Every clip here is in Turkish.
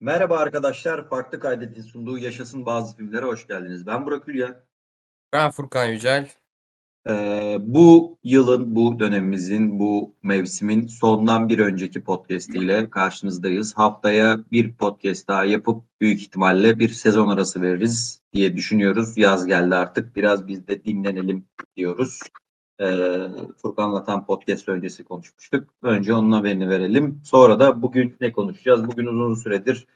Merhaba arkadaşlar, Farklı Kaydet'in sunduğu Yaşasın Bazı Filmlere hoş geldiniz. Ben Burak Hülya. Ben Furkan Yücel. Ee, bu yılın, bu dönemimizin, bu mevsimin sondan bir önceki podcast ile karşınızdayız. Haftaya bir podcast daha yapıp büyük ihtimalle bir sezon arası veririz diye düşünüyoruz. Yaz geldi artık, biraz biz de dinlenelim diyoruz. Ee, Furkan'la tam podcast öncesi konuşmuştuk. Önce onun haberini verelim. Sonra da bugün ne konuşacağız? Bugün uzun süredir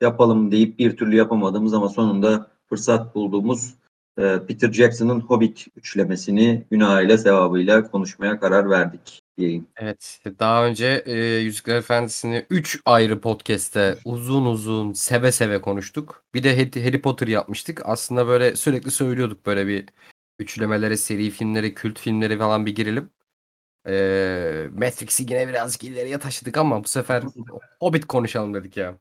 yapalım deyip bir türlü yapamadığımız ama sonunda fırsat bulduğumuz e, Peter Jackson'ın Hobbit üçlemesini günahıyla sevabıyla konuşmaya karar verdik diyeyim. Evet, daha önce e, Yüzükler Efendisi'ni 3 ayrı podcast'te uzun uzun seve seve konuştuk. Bir de Harry Potter yapmıştık. Aslında böyle sürekli söylüyorduk böyle bir üçlemelere, seri filmleri, kült filmleri falan bir girelim. E, Matrix'i yine birazcık ileriye taşıdık ama bu sefer Hobbit konuşalım dedik ya.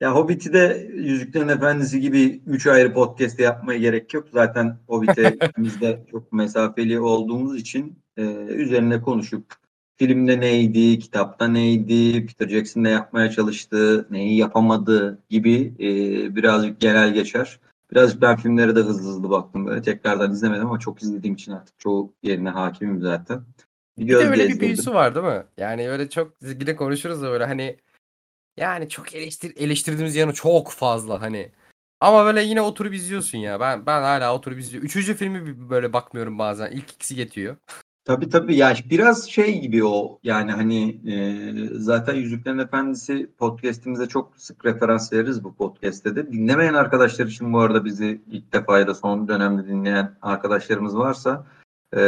Ya Hobbit'i de Yüzüklerin Efendisi gibi üç ayrı podcast'te yapmaya gerek yok. Zaten Hobbit'e ikimiz de çok mesafeli olduğumuz için e, üzerine konuşup filmde neydi, kitapta neydi, Peter Jackson ne yapmaya çalıştı, neyi yapamadı gibi e, birazcık genel geçer. Birazcık ben filmlere de hızlı hızlı baktım. Böyle tekrardan izlemedim ama çok izlediğim için artık çoğu yerine hakimim zaten. Bir de öyle bir büyüsü var değil mi? Yani öyle çok yine konuşuruz da böyle hani yani çok eleştir eleştirdiğimiz yanı çok fazla hani. Ama böyle yine oturup izliyorsun ya. Ben ben hala oturup izliyorum. Üçüncü filmi böyle bakmıyorum bazen. İlk ikisi yetiyor. Tabii tabii ya biraz şey gibi o yani hani e, zaten Yüzüklerin Efendisi podcast'imize çok sık referans veririz bu podcast'te de. Dinlemeyen arkadaşlar için bu arada bizi ilk defa ya da son dönemde dinleyen arkadaşlarımız varsa e,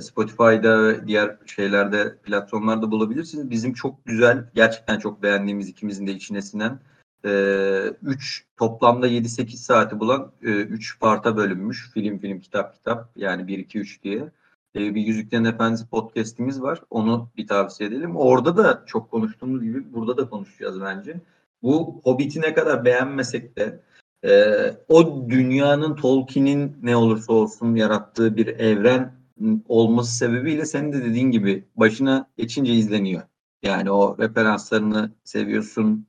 Spotify'da ve diğer şeylerde platformlarda bulabilirsiniz. Bizim çok güzel gerçekten çok beğendiğimiz ikimizin de içine sinen 3 e, toplamda 7-8 saati bulan 3 e, parta bölünmüş film film kitap kitap yani 1-2-3 diye e, bir Yüzüklerin Efendisi podcast'imiz var. Onu bir tavsiye edelim. Orada da çok konuştuğumuz gibi burada da konuşacağız bence. Bu Hobbit'i ne kadar beğenmesek de e, o dünyanın Tolkien'in ne olursa olsun yarattığı bir evren olması sebebiyle senin de dediğin gibi başına geçince izleniyor. Yani o referanslarını seviyorsun.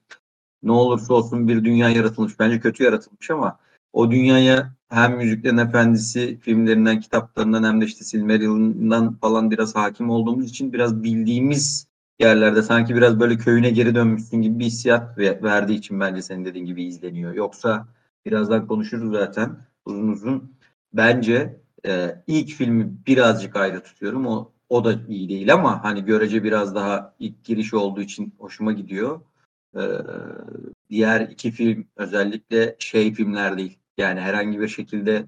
Ne olursa olsun bir dünya yaratılmış. Bence kötü yaratılmış ama o dünyaya hem Yüzüklerin Efendisi filmlerinden, kitaplarından hem de işte Silmarillion'dan falan biraz hakim olduğumuz için biraz bildiğimiz yerlerde sanki biraz böyle köyüne geri dönmüşsün gibi bir hissiyat verdiği için bence senin dediğin gibi izleniyor. Yoksa birazdan konuşuruz zaten uzun uzun. Bence e, ilk filmi birazcık ayrı tutuyorum. O o da iyi değil ama hani görece biraz daha ilk giriş olduğu için hoşuma gidiyor. Ee, diğer iki film özellikle şey filmler değil. Yani herhangi bir şekilde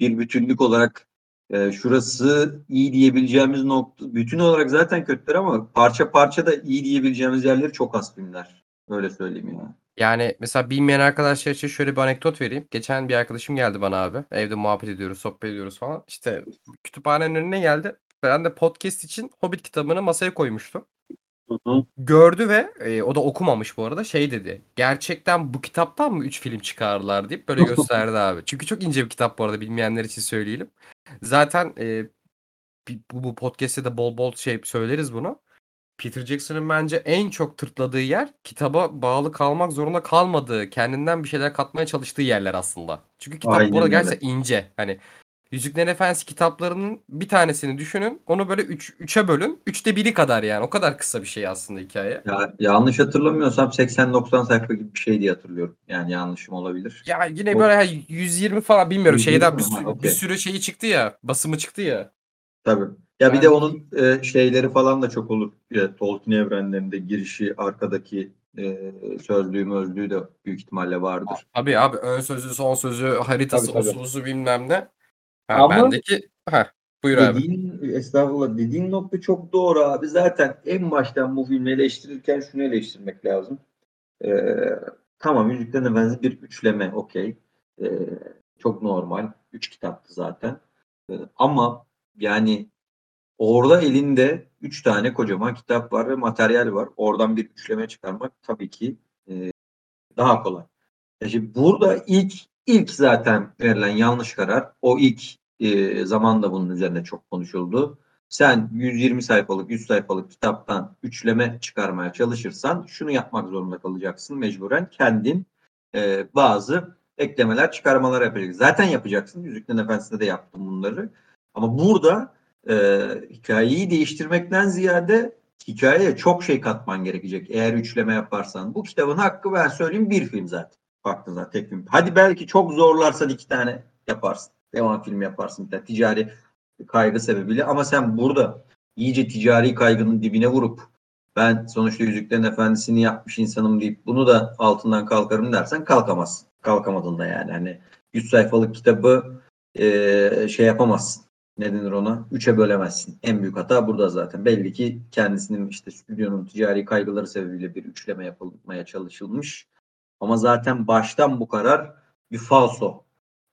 bir bütünlük olarak e, şurası iyi diyebileceğimiz nokta bütün olarak zaten kötüler ama parça parça da iyi diyebileceğimiz yerleri çok az filmler. Öyle söyleyeyim ya. Yani mesela bilmeyen arkadaşlar için şöyle bir anekdot vereyim. Geçen bir arkadaşım geldi bana abi. Evde muhabbet ediyoruz, sohbet ediyoruz falan. İşte kütüphanenin önüne geldi. Ben de podcast için Hobbit kitabını masaya koymuştum. Gördü ve e, o da okumamış bu arada şey dedi. Gerçekten bu kitaptan mı 3 film çıkarlar deyip böyle gösterdi abi. Çünkü çok ince bir kitap bu arada bilmeyenler için söyleyelim. Zaten e, bu, bu podcast'te de bol bol şey söyleriz bunu. Peter Jackson'ın bence en çok tırtladığı yer kitaba bağlı kalmak zorunda kalmadığı, kendinden bir şeyler katmaya çalıştığı yerler aslında. Çünkü kitap Aynen burada gerçekten ince. Hani Yüzüklerin Efendisi kitaplarının bir tanesini düşünün. Onu böyle 3 üç, 3'e bölün. 3'te biri kadar yani. O kadar kısa bir şey aslında hikaye. Ya, yanlış hatırlamıyorsam 80-90 sayfa gibi bir şey diye hatırlıyorum. Yani yanlışım olabilir. Ya yine böyle o... 120 falan bilmiyorum. 120 Şeyden bir, sürü, okay. bir sürü şeyi çıktı ya. Basımı çıktı ya. Tabii. Ya yani... bir de onun e, şeyleri falan da çok olur. Ya, Tolkien evrenlerinde girişi, arkadaki e, sözlüğü mözlüğü de büyük ihtimalle vardır. Tabii abi ön sözü, son sözü, haritası, tabii, tabii. bilmem ne. Ha, Ama bendeki ha, buyur dediğin, abi. Estağfurullah dediğin nokta çok doğru abi. Zaten en baştan bu filmi eleştirirken şunu eleştirmek lazım. Ee, tamam Yüzüklerin Efendisi bir üçleme okey. Ee, çok normal. Üç kitaptı zaten. Ee, ama yani orada elinde üç tane kocaman kitap var ve materyal var. Oradan bir üçleme çıkarmak tabii ki e, daha kolay. şimdi burada ilk ilk zaten verilen yanlış karar o ilk e, zaman da bunun üzerine çok konuşuldu. sen 120 sayfalık, 100 sayfalık kitaptan üçleme çıkarmaya çalışırsan şunu yapmak zorunda kalacaksın mecburen. Kendin e, bazı eklemeler, çıkarmalar yapacaksın. Zaten yapacaksın. Yüzüklerin Efendisi'nde de yaptım bunları. Ama burada e, hikayeyi değiştirmekten ziyade hikayeye çok şey katman gerekecek eğer üçleme yaparsan. Bu kitabın hakkı ben söyleyeyim bir film zaten. Baktığın zaman tek film. Hadi belki çok zorlarsan iki tane yaparsın. Devam film yaparsın. Bir ticari kaygı sebebiyle ama sen burada iyice ticari kaygının dibine vurup ben sonuçta Yüzüklerin Efendisi'ni yapmış insanım deyip bunu da altından kalkarım dersen kalkamazsın. Kalkamadın da yani. Hani 100 sayfalık kitabı e, şey yapamazsın. Ne denir ona? Üçe bölemezsin. En büyük hata burada zaten. Belli ki kendisinin işte stüdyonun ticari kaygıları sebebiyle bir üçleme yapılmaya çalışılmış. Ama zaten baştan bu karar bir falso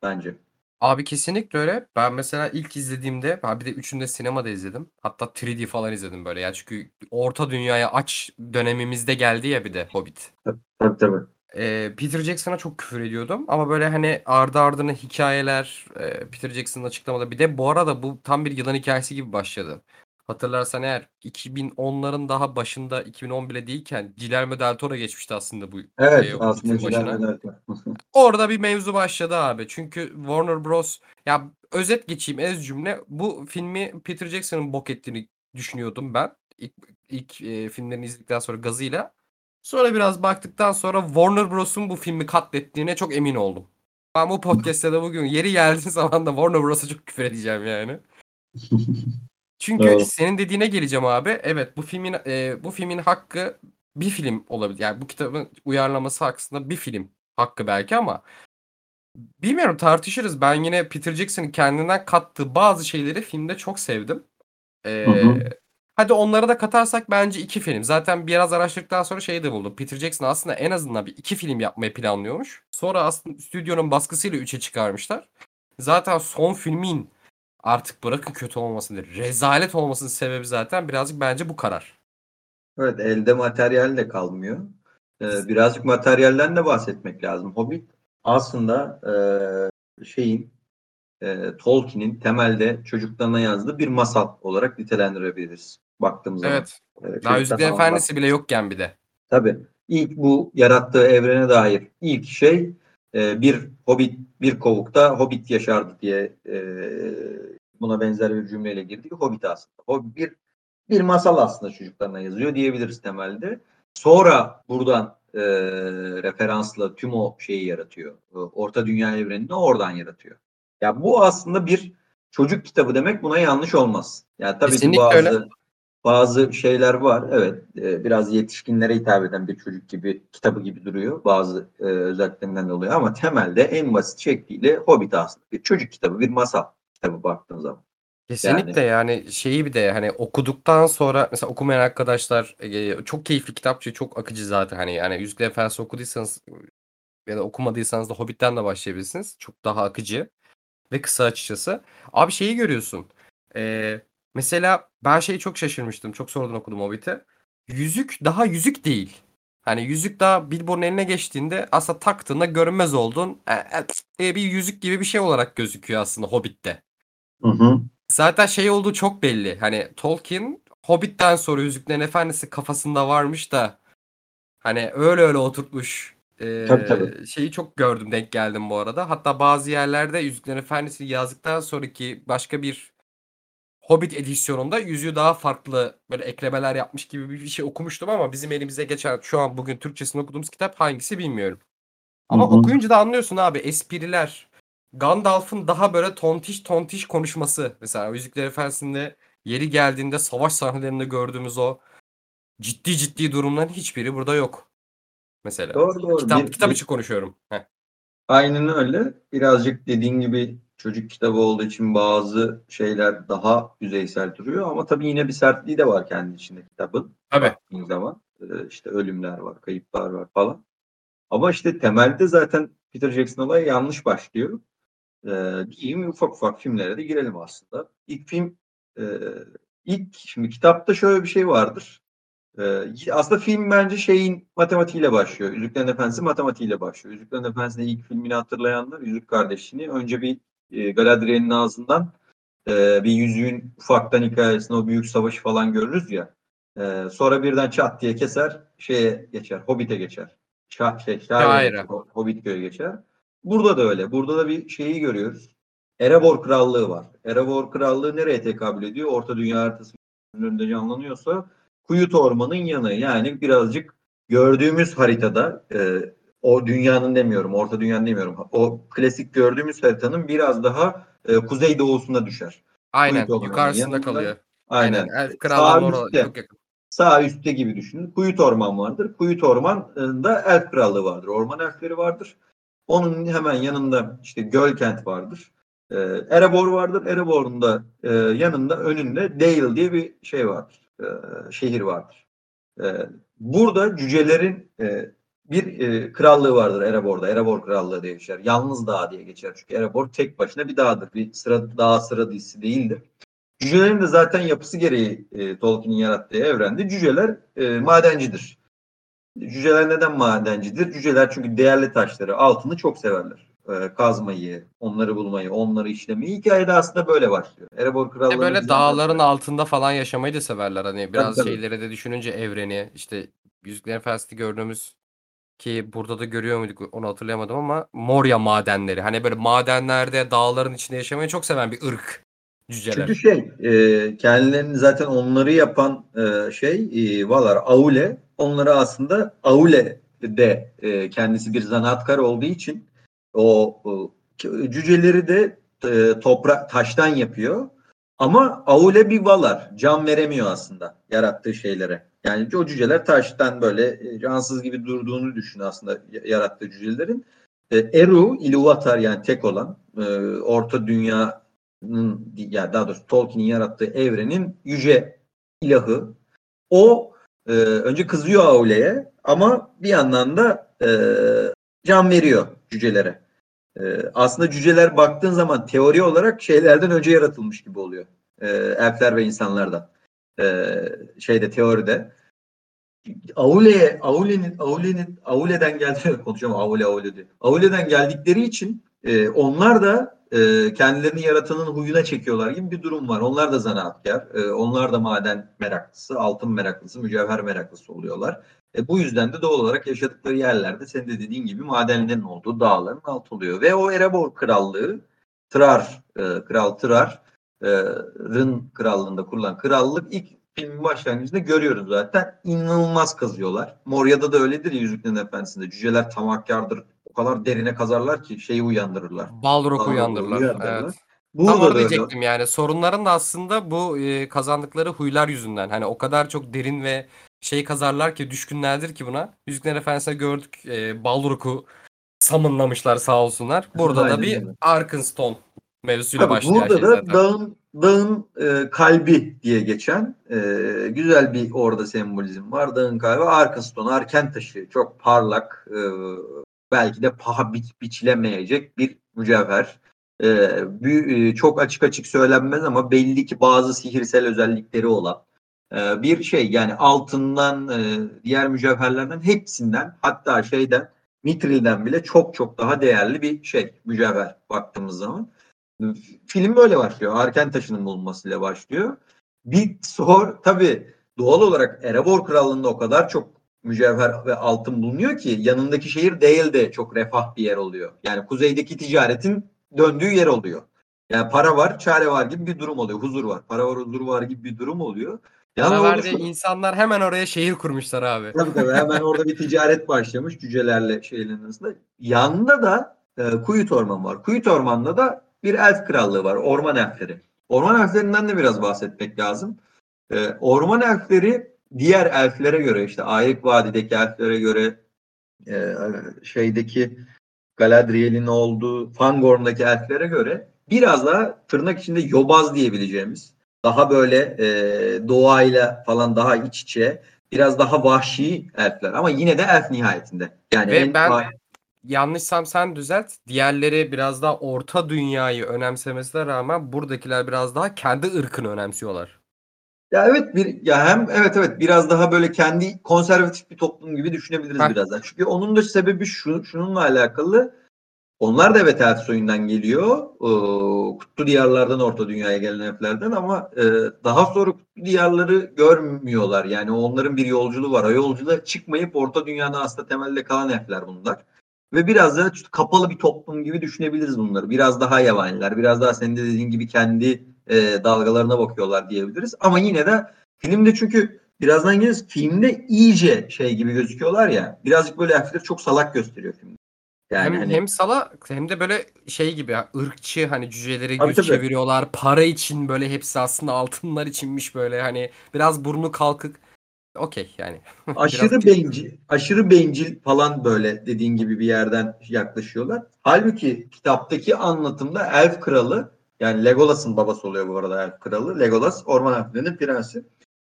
bence. Abi kesinlikle öyle. Ben mesela ilk izlediğimde ben bir de üçünü de sinemada izledim. Hatta 3D falan izledim böyle. Ya çünkü orta dünyaya aç dönemimizde geldi ya bir de Hobbit. Tabii tabii. Ee, Peter Jackson'a çok küfür ediyordum ama böyle hani ardı ardına hikayeler e, Peter Jackson'ın açıklamada bir de bu arada bu tam bir yılan hikayesi gibi başladı. Hatırlarsan eğer 2010'ların daha başında 2010 bile değilken Guillermo del Toro geçmişti aslında bu Evet e, aslında Hobbit'in başına. Ciler Orada bir mevzu başladı abi. Çünkü Warner Bros. Ya özet geçeyim ez cümle. Bu filmi Peter Jackson'ın bok ettiğini düşünüyordum ben. İlk, ilk e, filmlerini izledikten sonra gazıyla. Sonra biraz baktıktan sonra Warner Bros'un bu filmi katlettiğine çok emin oldum. Ben bu podcast'te de bugün yeri geldiği zaman da Warner Bros'a çok küfür edeceğim yani. Çünkü Doğru. senin dediğine geleceğim abi. Evet bu filmin e, bu filmin hakkı bir film olabilir. Yani bu kitabın uyarlaması aksında bir film hakkı belki ama bilmiyorum tartışırız. Ben yine Peter Jackson'ın kendinden kattığı bazı şeyleri filmde çok sevdim. Ee, Hı hı. hadi onları da katarsak bence iki film. Zaten biraz araştırdıktan sonra şey de buldum. Peter Jackson aslında en azından bir iki film yapmayı planlıyormuş. Sonra aslında stüdyonun baskısıyla üçe çıkarmışlar. Zaten son filmin artık bırakın kötü olmasını değil, rezalet olmasının sebebi zaten birazcık bence bu karar. Evet elde materyal de kalmıyor. Ee, birazcık materyalden de bahsetmek lazım. Hobbit aslında e, şeyin e, Tolkien'in temelde çocuklarına yazdığı bir masal olarak nitelendirebiliriz baktığımız zaman. Evet. Ee, Daha Yüzüklerin Efendisi bile yokken bir de. Tabii. İlk bu yarattığı evrene dair ilk şey e, bir hobbit bir kovukta hobbit yaşardı diye e, buna benzer bir cümleyle girdik. Hobbit aslında. O bir bir masal aslında çocuklarına yazıyor diyebiliriz temelde. Sonra buradan e, referansla tüm o şeyi yaratıyor. E, Orta Dünya evrenini oradan yaratıyor. Ya bu aslında bir çocuk kitabı demek buna yanlış olmaz. Yani tabii Kesinlikle ki bazı öyle. Bazı şeyler var. Evet, e, biraz yetişkinlere hitap eden bir çocuk gibi kitabı gibi duruyor bazı e, özelliklerinden dolayı ama temelde en basit şekliyle Hobbit aslında bir çocuk kitabı, bir masal kitabı baktığın zaman. Kesinlikle yani şeyi bir de hani okuduktan sonra mesela okumayan arkadaşlar e, çok keyifli kitapçı çok akıcı zaten hani yani Yüzüklerin Efendisi okuduysanız ya da okumadıysanız da Hobbit'ten de başlayabilirsiniz. Çok daha akıcı ve kısa açıkçası. Abi şeyi görüyorsun. Ee, mesela ben şeyi çok şaşırmıştım. Çok sonradan okudum Hobbit'i. Yüzük daha yüzük değil. Hani yüzük daha Bilbo'nun eline geçtiğinde aslında taktığında görünmez oldun. E, e, bir yüzük gibi bir şey olarak gözüküyor aslında Hobbit'te. Hı hı. Zaten şey olduğu çok belli. Hani Tolkien Hobbit'ten sonra Yüzüklerin Efendisi kafasında varmış da hani öyle öyle oturtmuş. Ee, Tabii, tabii. şeyi çok gördüm denk geldim bu arada. Hatta bazı yerlerde Yüzüklerin Efendisi'ni yazdıktan sonraki başka bir Hobbit edisyonunda yüzüğü daha farklı böyle eklemeler yapmış gibi bir şey okumuştum ama bizim elimize geçen şu an bugün Türkçesini okuduğumuz kitap hangisi bilmiyorum. Ama Hı hı. okuyunca da anlıyorsun abi espriler. Gandalf'ın daha böyle tontiş tontiş konuşması. Mesela Yüzükler Efendisi'nde yeri geldiğinde savaş sahnelerinde gördüğümüz o ciddi ciddi durumların hiçbiri burada yok. Mesela. Doğru doğru. Kitap, Bir- kitap bir- için konuşuyorum. Heh. Aynen öyle. Birazcık dediğin gibi çocuk kitabı olduğu için bazı şeyler daha yüzeysel duruyor ama tabii yine bir sertliği de var kendi içinde kitabın. Tabii. Baktığın zaman Ee, işte ölümler var, kayıplar var falan. Ama işte temelde zaten Peter Jackson olayı yanlış başlıyor. Ee, diyeyim ufak ufak filmlere de girelim aslında. İlk film e, ilk şimdi kitapta şöyle bir şey vardır. Ee, aslında film bence şeyin matematiğiyle başlıyor. Yüzüklerin Efendisi matematiğiyle başlıyor. Yüzüklerin Efendisi'nin ilk filmini hatırlayanlar Yüzük Kardeşliğini önce bir e, Galadriel'in ağzından e, bir yüzüğün ufaktan hikayesinde o büyük savaşı falan görürüz ya. E, sonra birden çat diye keser şeye geçer. Hobbit'e geçer. Şah, şey, Şair'e. Hobbit köyü geçer. Burada da öyle. Burada da bir şeyi görüyoruz. Erebor Krallığı var. Erebor Krallığı nereye tekabül ediyor? Orta Dünya haritası önünde canlanıyorsa Kuyut Orman'ın yanı. Yani birazcık gördüğümüz haritada e, o dünyanın demiyorum, Orta Dünyanın demiyorum. O klasik gördüğümüz haritanın biraz daha e, kuzey doğusuna düşer. Aynen. Kuyut Yukarısında yanında. kalıyor. Aynen. Krallığı'nın Sağ orada üstte. çok yakın. Sağ üstte gibi düşünün. Kuyut Orman vardır. Kuyut Orman'da Elf Krallığı vardır. Orman elfleri vardır. Onun hemen yanında işte Gölkent vardır. Ee, Erebor vardır. Erebor'un da e, yanında önünde Dale diye bir şey vardır. Ee, şehir vardır. Ee, burada cücelerin e, bir e, krallığı vardır Erebor'da. Erebor Krallığı diye geçer. Yalnız dağ diye geçer. Çünkü Erebor tek başına bir dağdır. Bir sıra dağ sıra dizisi değildir. Cücelerin de zaten yapısı gereği e, Tolkien'in yarattığı evrende cüceler e, madencidir. Cüceler neden madencidir? Cüceler çünkü değerli taşları, altını çok severler. E, kazmayı, onları bulmayı, onları işlemeyi. Hikayede aslında böyle başlıyor. Erebor de Krallığı'nın böyle dağların anlattığı- altında falan yaşamayı da severler. Hani biraz tabii. şeyleri de düşününce evreni işte Yüzüklerin Efendisi'nde gördüğümüz ki burada da görüyor muyduk onu hatırlayamadım ama Moria madenleri. Hani böyle madenlerde dağların içinde yaşamayı çok seven bir ırk cüceler. Çünkü şey, e, kendilerini zaten onları yapan e, şey, e, Valar, Aule, onları aslında Aule de e, kendisi bir zanaatkar olduğu için o, o cüceleri de e, toprak taştan yapıyor. Ama Aule bir Valar, can veremiyor aslında yarattığı şeylere. Yani o cüceler taştan böyle e, cansız gibi durduğunu düşün aslında yarattığı cücelerin. E, Eru, Ilúvatar yani tek olan e, Orta Dünya ya daha doğrusu Tolkien'in yarattığı evrenin yüce ilahı. O e, önce kızıyor Aule'ye ama bir yandan da e, can veriyor cücelere. E, aslında cüceler baktığın zaman teori olarak şeylerden önce yaratılmış gibi oluyor. E, elfler ve insanlardan. E, şeyde teoride. Aule'ye, Aule'nin, Aule'nin, Aule'den geldi konuşacağım Aule Aule diye. Aule'den geldikleri için e, onlar da e, kendilerini yaratanın huyuna çekiyorlar gibi bir durum var. Onlar da zanaatkar, e, onlar da maden meraklısı, altın meraklısı, mücevher meraklısı oluyorlar. E, bu yüzden de doğal olarak yaşadıkları yerlerde senin de dediğin gibi madenlerin olduğu dağların altı oluyor. Ve o Erebor krallığı, Trar, e, Kral Trar'ın krallığında kurulan krallık ilk filmin başlangıcında görüyoruz zaten. İnanılmaz kazıyorlar. Moria'da da öyledir ya Yüzüklerin Efendisi'nde. Cüceler tamakkardır. Kadar derine kazarlar ki şeyi uyandırırlar. Balrog'u uyandırırlar. uyandırırlar. Evet. Burada Tam da onu öyle. diyecektim yani. Sorunların da aslında bu e, kazandıkları huylar yüzünden. Hani o kadar çok derin ve şey kazarlar ki düşkünlerdir ki buna. Yüzüklerin Efendisi'nde gördük e, Balrog'u summonlamışlar sağ olsunlar. Burada da Aynen bir öyle. Arkenstone mevzusuyla Tabii başlayan burada şey da zaten. dağın dağın e, kalbi diye geçen e, güzel bir orada sembolizm var. Dağın kalbi Arkenstone, Arken taşı. Çok parlak, e, belki de paha bi- biçilemeyecek bir mücevher. E, bü- e, çok açık açık söylenmez ama belli ki bazı sihirsel özellikleri olan e, bir şey. Yani altından, e, diğer mücevherlerden hepsinden hatta şeyden Mitril'den bile çok çok daha değerli bir şey mücevher baktığımız zaman. Film böyle başlıyor. Arken taşının bulunmasıyla başlıyor. Bir sor tabii doğal olarak Erebor Krallığı'nda o kadar çok mücevher ve altın bulunuyor ki yanındaki şehir değil de çok refah bir yer oluyor. Yani kuzeydeki ticaretin döndüğü yer oluyor. Yani para var, çare var gibi bir durum oluyor. Huzur var. Para var, huzur var gibi bir durum oluyor. Yani Para şu- insanlar hemen oraya şehir kurmuşlar abi. Tabii tabii hemen orada bir ticaret başlamış cücelerle şeylerin arasında. Yanında da e, Kuyut Orman var. Kuyut Orman'da da bir elf krallığı var. Orman elfleri. Orman elflerinden de biraz bahsetmek lazım. E, orman elfleri diğer elflere göre işte Ayrık Vadi'deki elflere göre e, şeydeki Galadriel'in olduğu Fangorn'daki elflere göre biraz daha tırnak içinde yobaz diyebileceğimiz daha böyle e, doğayla falan daha iç içe biraz daha vahşi elfler ama yine de elf nihayetinde. Yani Ve en ben- vah- Yanlışsam sen düzelt. Diğerleri biraz daha orta dünyayı önemsemesine rağmen buradakiler biraz daha kendi ırkını önemsiyorlar. Ya evet bir ya hem evet evet biraz daha böyle kendi konservatif bir toplum gibi düşünebiliriz Heh. birazdan. Çünkü onun da sebebi şu şununla alakalı Onlar da evet elf soyundan geliyor. Ee, kutlu diyarlardan orta dünyaya gelen elflerden ama e, daha sonra kutlu diyarları görmüyorlar. Yani onların bir yolculuğu var. O yolculuğa çıkmayıp orta dünyada aslında temelde kalan elfler bunlar. Ve biraz da kapalı bir toplum gibi düşünebiliriz bunları. Biraz daha yabaniler, biraz daha senin de dediğin gibi kendi e, dalgalarına bakıyorlar diyebiliriz. Ama yine de filmde çünkü birazdan geliriz filmde iyice şey gibi gözüküyorlar ya. Birazcık böyle elfleri çok salak gösteriyor filmde. Yani hem, hani, hem sala hem de böyle şey gibi ha, ırkçı hani cüceleri Tabii, göz tabii. çeviriyorlar. Para için böyle hepsi aslında altınlar içinmiş böyle hani biraz burnu kalkık. Okey yani. aşırı bencil, aşırı bencil falan böyle dediğin gibi bir yerden yaklaşıyorlar. Halbuki kitaptaki anlatımda Elf Kralı yani Legolas'ın babası oluyor bu arada Elf Kralı. Legolas orman elflerinin prensi.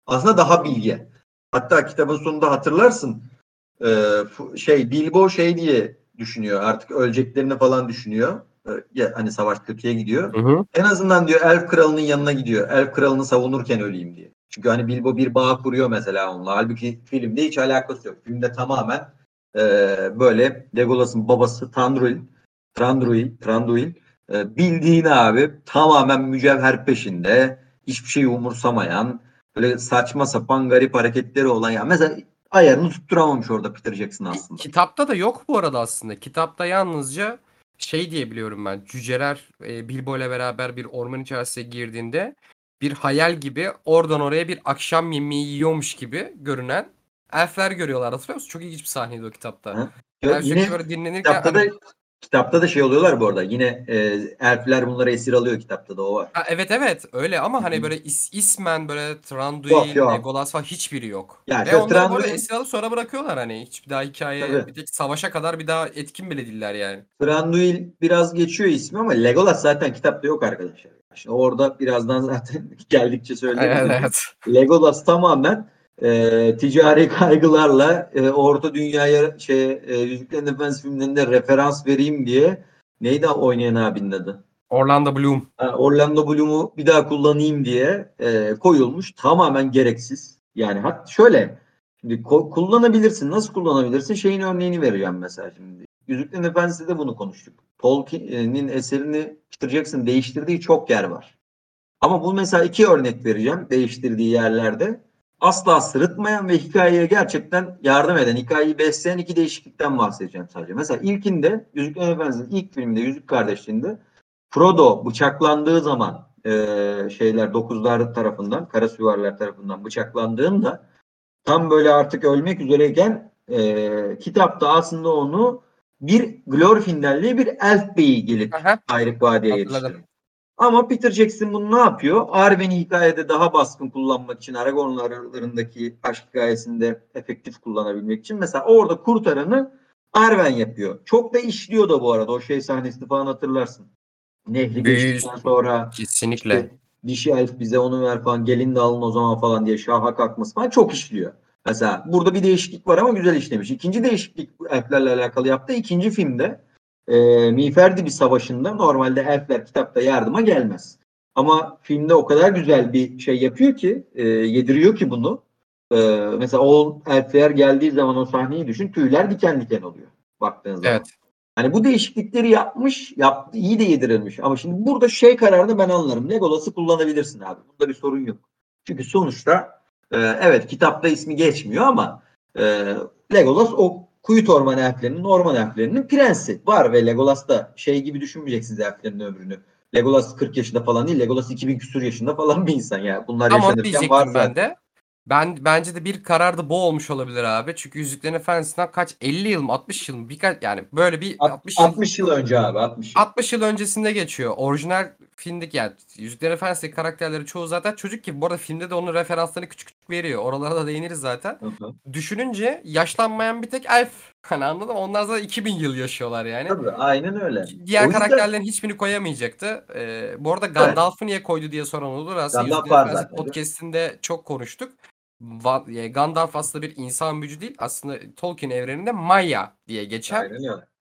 Aslında daha bilge. Hatta kitabın sonunda hatırlarsın e, şey Bilbo şey diye düşünüyor artık öleceklerini falan düşünüyor. E, ya, hani savaş kötüye gidiyor. Hı hı. En azından diyor Elf Kralı'nın yanına gidiyor. Elf Kralı'nı savunurken öleyim diye. Çünkü hani Bilbo bir bağ kuruyor mesela onunla. Halbuki filmde hiç alakası yok. Filmde tamamen e, böyle Legolas'ın babası Tandruil, Tranduil, Tranduil e, bildiğin abi tamamen mücevher peşinde, hiçbir şeyi umursamayan, böyle saçma sapan garip hareketleri olan ya mesela ayarını tutturamamış orada Peter Jackson aslında. Kitapta da yok bu arada aslında. Kitapta yalnızca şey diye biliyorum ben. Cüceler e, Bilbo ile beraber bir orman içerisine girdiğinde bir hayal gibi oradan oraya bir akşam yemeği yiyormuş gibi görünen elfler görüyorlar. Hatırlıyor musun? Çok ilginç bir sahneydi o kitapta. Hı. Yani Yine böyle dinlenirken kitapta da hani- kitapta da şey oluyorlar bu arada. Yine e, elfler bunları esir alıyor kitapta da o var. Ha, evet evet öyle ama hani böyle is, ismen böyle Thranduil, Yok, yok. Legolas falan hiçbiri yok. Ya Ve onları bu arada esir alıp sonra bırakıyorlar hani. Hiçbir daha hikaye Tabii. bir tek savaşa kadar bir daha etkin bile değiller yani. Thranduil biraz geçiyor ismi ama Legolas zaten kitapta yok arkadaşlar. Şimdi orada birazdan zaten geldikçe söyleyeyim. Evet. Legolas tamamen e, ticari kaygılarla e, Orta Dünya'ya şey e, Yüzüklerin Efendisi filmlerinde referans vereyim diye neydi oynayan abinin adı? Orlando Bloom. Ha, Orlando Bloom'u bir daha kullanayım diye e, koyulmuş. Tamamen gereksiz. Yani hat şöyle şimdi ko- kullanabilirsin. Nasıl kullanabilirsin? Şeyin örneğini vereceğim mesela şimdi. Yüzüklerin Efendisi'de de bunu konuştuk. Tolkien'in eserini Peter Jackson değiştirdiği çok yer var. Ama bu mesela iki örnek vereceğim değiştirdiği yerlerde. Asla sırıtmayan ve hikayeye gerçekten yardım eden, hikayeyi besleyen iki değişiklikten bahsedeceğim sadece. Mesela ilkinde Yüzüklerin Efendisi'nin ilk filminde Yüzük Kardeşliği'nde Frodo bıçaklandığı zaman e, şeyler dokuzlar tarafından, kara süvariler tarafından bıçaklandığında tam böyle artık ölmek üzereyken e, kitapta aslında onu bir Glorfindel diye bir elf beyi gelip. Ayrık Vadi'ye yetiştiriyor. Ama Peter Jackson bunu ne yapıyor? Arwen'i hikayede daha baskın kullanmak için Aragorn'la aralarındaki aşk hikayesinde efektif kullanabilmek için mesela orada kurtaranı Arwen yapıyor. Çok da işliyor da bu arada o şey sahnesini falan hatırlarsın. Nehri geçtikten sonra Kesinlikle. işte dişi elf bize onu ver falan gelin de alın o zaman falan diye şaha kalkması falan çok işliyor. Mesela burada bir değişiklik var ama güzel işlemiş. İkinci değişiklik elflerle alakalı yaptı. İkinci filmde e, Miğferdi bir savaşında normalde elfler kitapta yardıma gelmez. Ama filmde o kadar güzel bir şey yapıyor ki e, yediriyor ki bunu. E, mesela o elfler geldiği zaman o sahneyi düşün tüyler diken diken oluyor baktığın zaman. Evet. Hani bu değişiklikleri yapmış, yaptı, iyi de yedirilmiş. Ama şimdi burada şey kararını ben anlarım. Legolas'ı kullanabilirsin abi. Bunda bir sorun yok. Çünkü sonuçta e, evet kitapta ismi geçmiyor ama e, Legolas o kuyut orman elflerinin, orman elflerinin prensi var ve Legolas da şey gibi düşünmeyeceksiniz elflerin ömrünü. Legolas 40 yaşında falan değil. Legolas 2000 küsur yaşında falan bir insan ya. Bunlar Ama yaşanırken var ben de. Ben bence de bir kararda bu olmuş olabilir abi. Çünkü Yüzüklerin Efendisi'nden kaç 50 yıl mı 60 yıl mı birkaç yani böyle bir Alt- 60 yıl 60 yıl önce abi 60 yıl. 60 yıl öncesinde geçiyor. Orijinal filmdeki yani Yüzüklerin Efendisi'ndeki karakterleri çoğu zaten çocuk gibi. Bu arada filmde de onun referanslarını küçük küçük veriyor. Oralara da değiniriz zaten. Hı hı. Düşününce yaşlanmayan bir tek elf. Hani anladın mı? Onlar zaten 2000 yıl yaşıyorlar yani. Tabii aynen öyle. Diğer O yüzden- karakterlerin hiçbirini koyamayacaktı. Ee, bu arada Gandalf'ı niye koydu diye soran olur. Aslında Gandalf Yüzüklerin var zaten. podcast'inde çok konuştuk. E, Gandalf aslında bir insan büyücü değil. Aslında Tolkien evreninde Maya diye geçer.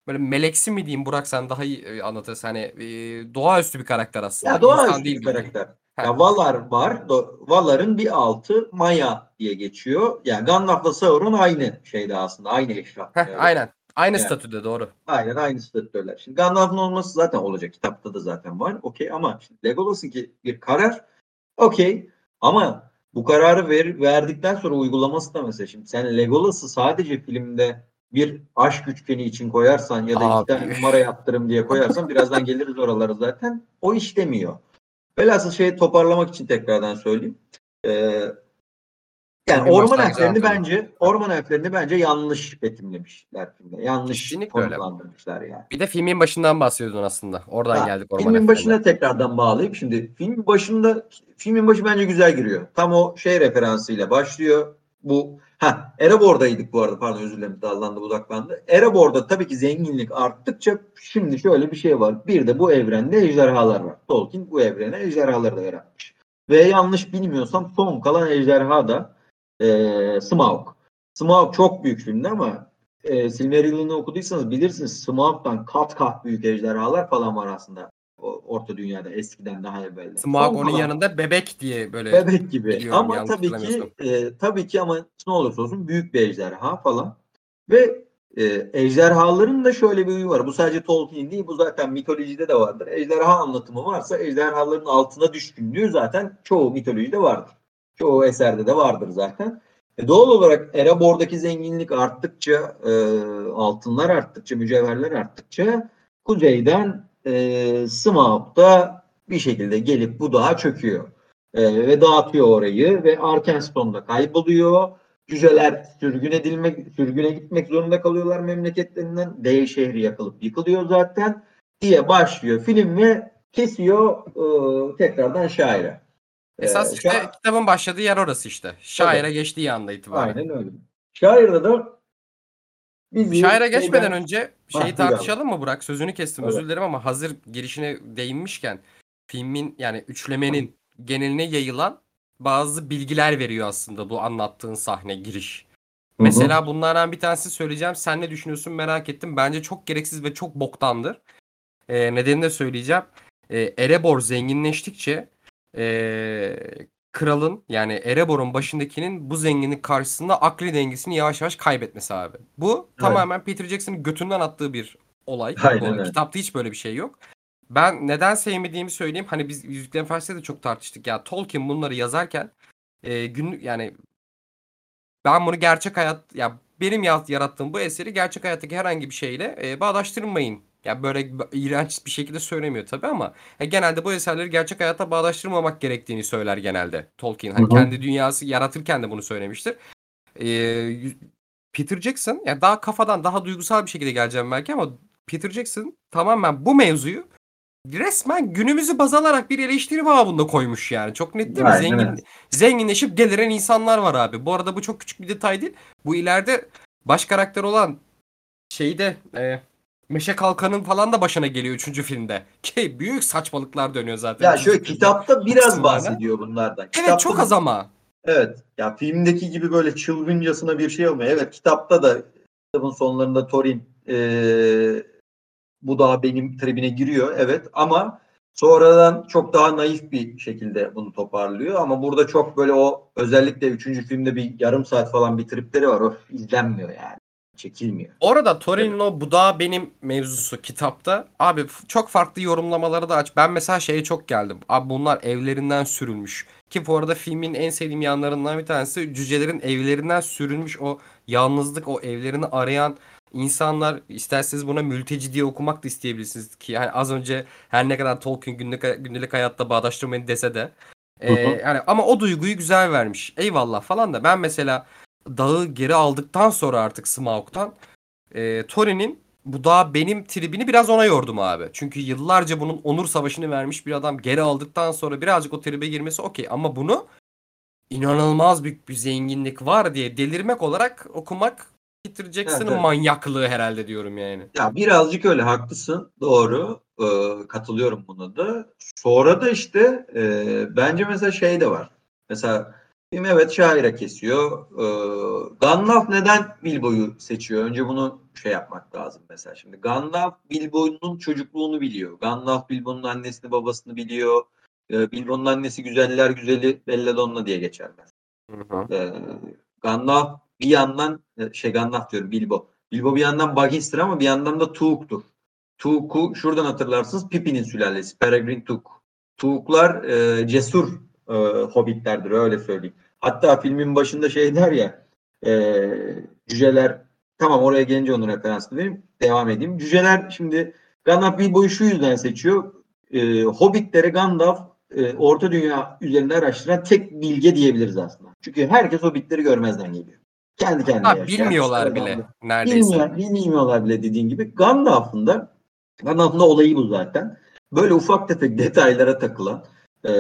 Böyle meleksi mi diyeyim Burak sen daha iyi e, anlatırsın. Hani e, doğaüstü bir karakter aslında. Ya doğaüstü bir karakter. Ya Valar var. Do- Valar'ın bir altı Maya diye geçiyor. Yani Gandalf'la Sauron aynı şeyde aslında. Aynı eşraf. Heh, Yani aynen. Aynı Yani. statüde doğru. Aynen aynı statüler. Şimdi Gandalf'ın olması zaten olacak. Kitapta da zaten var. Okey ama şimdi Legolas'ın ki bir karar. Okey. Ama bu kararı ver, verdikten sonra uygulaması da mesela şimdi sen Legolas'ı sadece filmde bir aşk üçgeni için koyarsan ya da Abi. iki tane numara yaptırım diye koyarsan birazdan geliriz oralara zaten. O işlemiyor. Velhasıl şeyi toparlamak için tekrardan söyleyeyim. Ee, yani orman elflerini bence orman elflerini bence yanlış betimlemişler filmde. Yanlış Kesinlikle öyle. konumlandırmışlar yani. Bir de filmin başından bahsediyordun aslında. Oradan Ha, geldik orman filmin başına tekrardan bağlayıp şimdi filmin başında filmin başı bence güzel giriyor. Tam o şey referansıyla başlıyor. Bu ha Erebor'daydık bu arada pardon özür dilerim dallandı budaklandı. Erebor'da tabii ki zenginlik arttıkça şimdi şöyle bir şey var. Bir de bu evrende ejderhalar var. Tolkien bu evrene ejderhaları da yaratmış. Ve yanlış bilmiyorsam son kalan ejderha da e, Smaug. Smaug çok büyük filmdi ama e, Silmarillion'u okuduysanız bilirsiniz Smaug'dan kat kat büyük ejderhalar falan var aslında. Orta Dünya'da eskiden daha onun kalan- yanında bebek diye böyle Bebek gibi. Ama tabii ki e, tabii ki ama ne olursa olsun büyük bir ejderha falan. Ve e, ejderhaların da şöyle bir huyu var. Bu sadece Tolkien değil, bu zaten mitolojide de vardır. Ejderha anlatımı varsa ejderhaların altına düşkünlüğü zaten çoğu mitolojide vardır. Çoğu eserde de vardır zaten. E, doğal olarak Erebor'daki zenginlik arttıkça, e, altınlar arttıkça, mücevherler arttıkça kuzeyden e, Smaug'da bir şekilde gelip bu dağa çöküyor. E, ve dağıtıyor orayı ve Arkenstone'da kayboluyor. Cüceler sürgün edilmek, sürgüne gitmek zorunda kalıyorlar memleketlerinden. Dev şehri yakılıp yıkılıyor zaten diye başlıyor film ve kesiyor e, tekrardan şaire. E, Esas işte şa- kitabın başladığı yer orası işte. Şaire geçtiği anda itibaren. Aynen öyle. Şairde de bizi Şaire geçmeden şeyden- önce şeyi abi. tartışalım mı Burak? Sözünü kestim Evet. özür dilerim ama hazır girişine değinmişken filmin yani üçlemenin geneline yayılan bazı bilgiler veriyor aslında bu anlattığın sahne giriş. Mesela bunlardan bir tanesi söyleyeceğim. Sen ne düşünüyorsun merak ettim. Bence çok gereksiz ve çok boktandır. Ee, nedenini de söyleyeceğim. Ee, Erebor zenginleştikçe ee, kralın yani Erebor'un başındakinin bu zenginlik karşısında akli dengesini yavaş yavaş kaybetmesi abi. Bu tamamen Peter Jackson'ın götünden attığı bir olay. Aynen öyle. kitapta hiç böyle bir şey yok. Ben neden sevmediğimi söyleyeyim. Hani biz Yüzüklerin Efendisi'nde de çok tartıştık. Ya Tolkien bunları yazarken e, günlük yani ben bunu gerçek hayat ya benim ya- yarattığım bu eseri gerçek hayattaki herhangi bir şeyle e, bağdaştırmayın. Ya böyle iğrenç bir şekilde söylemiyor tabii ama e, genelde bu eserleri gerçek hayata bağdaştırmamak gerektiğini söyler genelde Tolkien. Hani kendi dünyası yaratırken de bunu söylemiştir. E, y- Peter Jackson ya daha kafadan daha duygusal bir şekilde geleceğim belki ama Peter Jackson tamamen bu mevzuyu resmen günümüzü baz alarak bir eleştiri babında koymuş yani. Çok net değil mi? Aynen Zengin, zenginleşip deliren insanlar var abi. Bu arada bu çok küçük bir detay değil. Bu ileride baş karakter olan şeyde e, Meşe Kalkan'ın falan da başına geliyor 3. filmde. Ki büyük saçmalıklar dönüyor zaten. Ya şöyle filmde. kitapta biraz bahsediyor bunlardan. Evet Kitapta çok az ama. Evet. Ya filmdeki gibi böyle çılgıncasına bir şey olmuyor. Evet kitapta da kitabın sonlarında Thorin eee, bu daha benim tribine giriyor. Evet ama sonradan çok daha naif bir şekilde bunu toparlıyor. Ama burada çok böyle o özellikle 3. filmde bir yarım saat falan bir tripleri var. O izlenmiyor yani. Çekilmiyor. Orada Thorin'in o bu da benim mevzusu kitapta. Abi çok farklı yorumlamaları da aç. Ben mesela şeye çok geldim. Abi bunlar evlerinden sürülmüş. Ki bu arada filmin en sevdiğim yanlarından bir tanesi cücelerin evlerinden sürülmüş o yalnızlık, o evlerini arayan insanlar isterseniz buna mülteci diye okumak da isteyebilirsiniz ki yani az önce her ne kadar Tolkien günlük, günlük hayatta bağdaştırmayın dese de. Ee, yani ama o duyguyu güzel vermiş. Eyvallah falan da ben mesela dağı geri aldıktan sonra artık Smaug'dan e, Thorin'in bu dağ benim tribini biraz ona yordum abi. Çünkü yıllarca bunun onur savaşını vermiş bir adam geri aldıktan sonra birazcık o tribe girmesi okey. Ama bunu inanılmaz büyük bir zenginlik var diye delirmek olarak okumak Peter Jackson'ın Evet, evet. manyaklığı herhalde diyorum yani. Ya birazcık öyle haklısın. Doğru. Ee, katılıyorum buna da. Sonra da işte e, bence mesela şey de var. Mesela evet şaire kesiyor. Ee, Gandalf neden Bilbo'yu seçiyor? Önce bunu şey yapmak lazım mesela. Şimdi Gandalf Bilbo'nun çocukluğunu biliyor. Gandalf Bilbo'nun annesini babasını biliyor. Ee, Bilbo'nun annesi güzeller güzeli Belladonna diye geçerler. Hı hı. Ee, Gandalf bir yandan e, şey Gandalf diyorum Bilbo. Bilbo bir yandan Baggins'tir ama bir yandan da Tuuk'tur. Tuuk'u şuradan hatırlarsınız Pippin'in sülalesi. Peregrine Tuuk. Tuuk'lar e, cesur e, hobbitlerdir öyle söyleyeyim. Hatta filmin başında şey der ya e, cüceler tamam oraya gelince onun referansını vereyim. Devam edeyim. Cüceler şimdi Gandalf Bilbo'yu şu yüzden seçiyor. E, Hobbitleri Gandalf e, Orta Dünya üzerinde araştıran tek bilge diyebiliriz aslında. Çünkü herkes Hobbitleri görmezden geliyor. Kendi kendine Ha, yaşayan, bilmiyorlar bile Gandalf- neredeyse. Bilmiyor, bilmiyorlar bile dediğin gibi. Gandalf'ın da Gandalf'ın da olayı bu zaten. Böyle ufak tefek detaylara takılan e,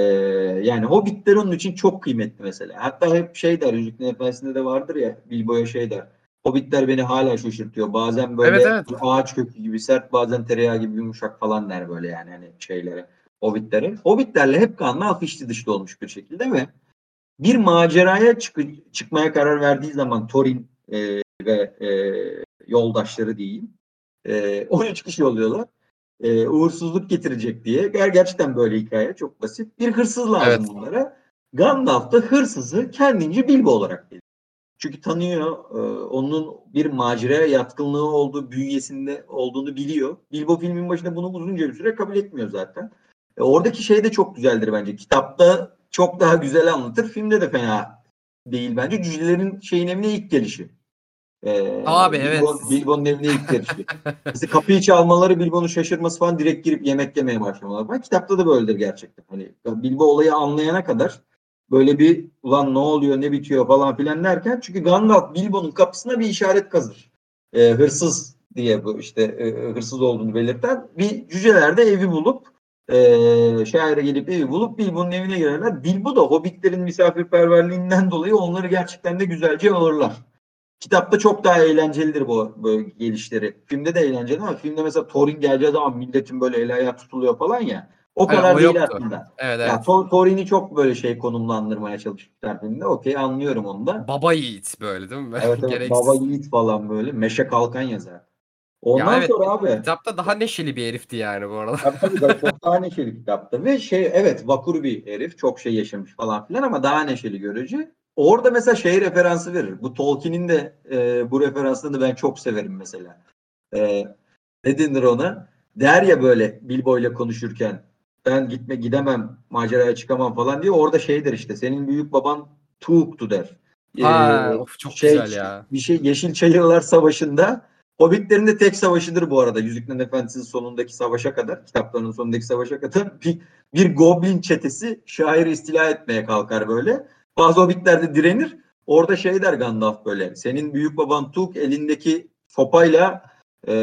yani Hobbitler onun için çok kıymetli mesela. Hatta hep şey der Yüzüklerin Efendisi'nde de vardır ya Bilbo'ya şey der. Hobbitler beni hala şaşırtıyor. Bazen böyle Evet, evet. ağaç kökü gibi sert bazen tereyağı gibi yumuşak falan der böyle yani hani şeylere. Hobbitlere. Hobbitlerle hep Gandalf içli dışlı olmuş bir şekilde ve bir maceraya çık- çıkmaya karar verdiği zaman Thorin e, ve e, yoldaşları diyeyim. E, 13 kişi oluyorlar. E, uğursuzluk getirecek diye. Ger gerçekten böyle hikaye çok basit. Bir hırsız lazım Evet. bunlara. Gandalf da hırsızı kendince Bilbo olarak belirliyor. Çünkü tanıyor, e, onun bir maceraya yatkınlığı olduğu, bünyesinde olduğunu biliyor. Bilbo filmin başında bunu uzunca bir süre kabul etmiyor zaten. E, oradaki şey de çok güzeldir bence. Kitapta çok daha güzel anlatır. Filmde de fena değil bence. Cücelerin şeyin evine ilk gelişi. E, Abi, evet. Bilbo- Bilbo'nun evine ilk gelişi. Mesela kapıyı çalmaları, Bilbo'nun şaşırması falan direkt girip yemek yemeye başlamalar falan. Kitapta da böyledir gerçekten. Hani Bilbo olayı anlayana kadar böyle bir ulan ne oluyor ne bitiyor falan filan derken çünkü Gandalf Bilbo'nun kapısına bir işaret kazır. Ee, hırsız diye bu işte e, hırsız olduğunu belirten bir cüceler de evi bulup e, şaire gelip evi bulup Bilbo'nun evine girerler. Bilbo da hobbitlerin misafirperverliğinden dolayı onları gerçekten de güzelce ağırlar. Kitapta çok daha eğlencelidir bu böyle gelişleri. Filmde de eğlenceli ama filmde mesela Thorin geleceği zaman milletin böyle el ayağı tutuluyor falan ya. O Evet, kadar o değil yoktu. aslında. Evet evet. Thor- Thorin'i çok böyle şey konumlandırmaya çalışmışlar filmde. Okey anlıyorum onu da. Baba yiğit böyle değil mi? Evet evet baba yiğit falan böyle. Meşe kalkan yazar. Ondan Ya evet, sonra abi. Kitapta daha neşeli bir herifti yani bu arada. Tabii tabii daha- çok daha neşeli kitapta. Ve şey evet vakur bir herif. Çok şey yaşamış falan filan ama daha neşeli görücü. Orada mesela şey referansı verir. Bu Tolkien'in de e, bu referansını ben çok severim mesela. E, ne denir ona? Der ya böyle Bilbo ile konuşurken ben gitme gidemem maceraya çıkamam falan diye orada şey der işte senin büyük baban Tuğuk'tu der. Ha, Ee, of, çok şey, güzel ya. Bir şey Yeşil Çayırlar Savaşı'nda Hobbitlerin de tek savaşıdır bu arada. Yüzüklerin Efendisi'nin sonundaki savaşa kadar, kitaplarının sonundaki savaşa kadar bir, bir goblin çetesi şairi istila etmeye kalkar böyle. Bazı Hobbitler de direnir. Orada şey der Gandalf böyle. Senin büyük baban Tuk elindeki sopayla e,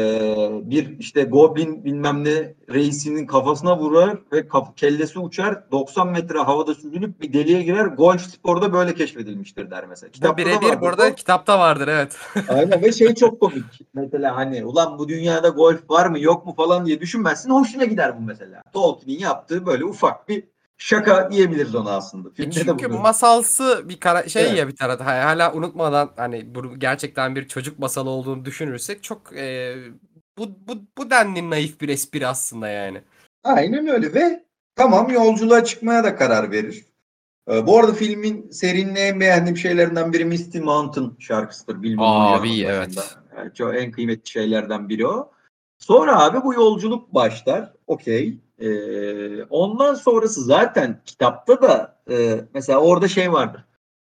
bir işte goblin bilmem ne reisinin kafasına vurar ve kaf- kellesi uçar 90 metre havada süzülüp bir deliğe girer. Golf sporda böyle keşfedilmiştir der mesela. Kitapta birebir bu arada bu. kitapta vardır evet. Aynen ve şey çok komik. Mesela hani ulan bu dünyada golf var mı yok mu falan diye düşünmezsin. Hoşuna gider bu mesela. Tolkien'in yaptığı böyle ufak bir şaka diyebiliriz ona aslında. E Filmde de Çünkü bunu- masalsı bir kara şey Evet. ya bir tarafta Ha- hala unutmadan hani bu gerçekten bir çocuk masalı olduğunu düşünürsek çok e, bu bu bu denli naif bir espri aslında yani. Aynen öyle ve tamam yolculuğa çıkmaya da karar verir. Ee, bu arada filmin serinin en beğendiğim şeylerinden biri Misty Mountain şarkısıdır. Bilbo'nun Abi, evet. Yani çok en kıymetli şeylerden biri o. Sonra abi bu yolculuk başlar. Okey. Ee, ondan sonrası zaten kitapta da e, mesela orada şey vardır.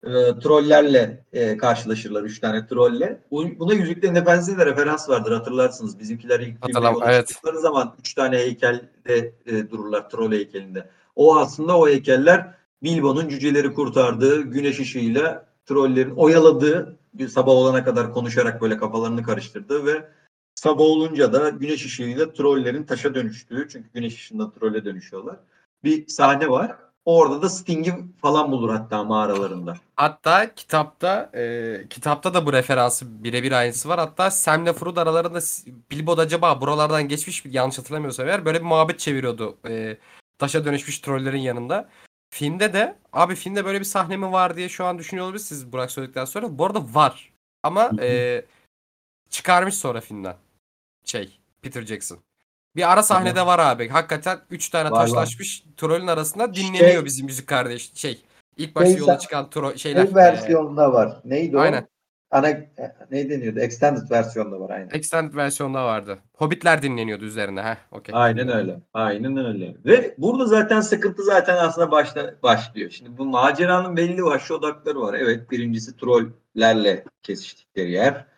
E, trollerle e, karşılaşırlar. Üç tane trolle. Bu- Buna Yüzüklerin Efendisi'nde de referans vardır hatırlarsınız. Bizimkiler ilk Hatırlam- evet. zaman üç tane heykelde e, dururlar. Troll heykelinde. O aslında o heykeller Bilbo'nun cüceleri kurtardığı, güneş ışığıyla trollerin oyaladığı, sabah olana kadar konuşarak böyle kafalarını karıştırdığı ve sabah olunca da güneş ışığıyla trollerin taşa dönüştüğü, çünkü güneş ışığında trolle dönüşüyorlar. Bir sahne var. Orada da Sting'i falan bulur hatta mağaralarında. Hatta kitapta e, kitapta da bu referansı birebir aynısı var. Hatta Sam'le Frodo aralarında Bilbo da acaba buralardan geçmiş mi yanlış hatırlamıyorsam eğer böyle bir muhabbet çeviriyordu. E, taşa dönüşmüş trollerin yanında. Filmde de abi filmde böyle bir sahne mi var diye şu an düşünüyor olabilirsiniz Burak söyledikten sonra. Bu arada var. Ama e, çıkarmış sonra filmden. Şey Peter Jackson. Bir ara sahnede var abi. Hakikaten 3 tane Var, var. taşlaşmış trollün arasında dinleniyor Şey- bizim müzik kardeş. Şey ilk başta yola çıkan tro şeyler. Bir versiyonda var. Neydi o? aynen. ana e, ne deniyordu? Extended versiyonda var aynen. Extended versiyonda vardı. Hobbitler dinleniyordu üzerine. Heh, okey. Aynen öyle. Aynen öyle. Ve burada zaten sıkıntı zaten aslında başta başlıyor. Şimdi bu maceranın belli başlı odakları var. Evet birincisi trollerle kesiştikleri yer.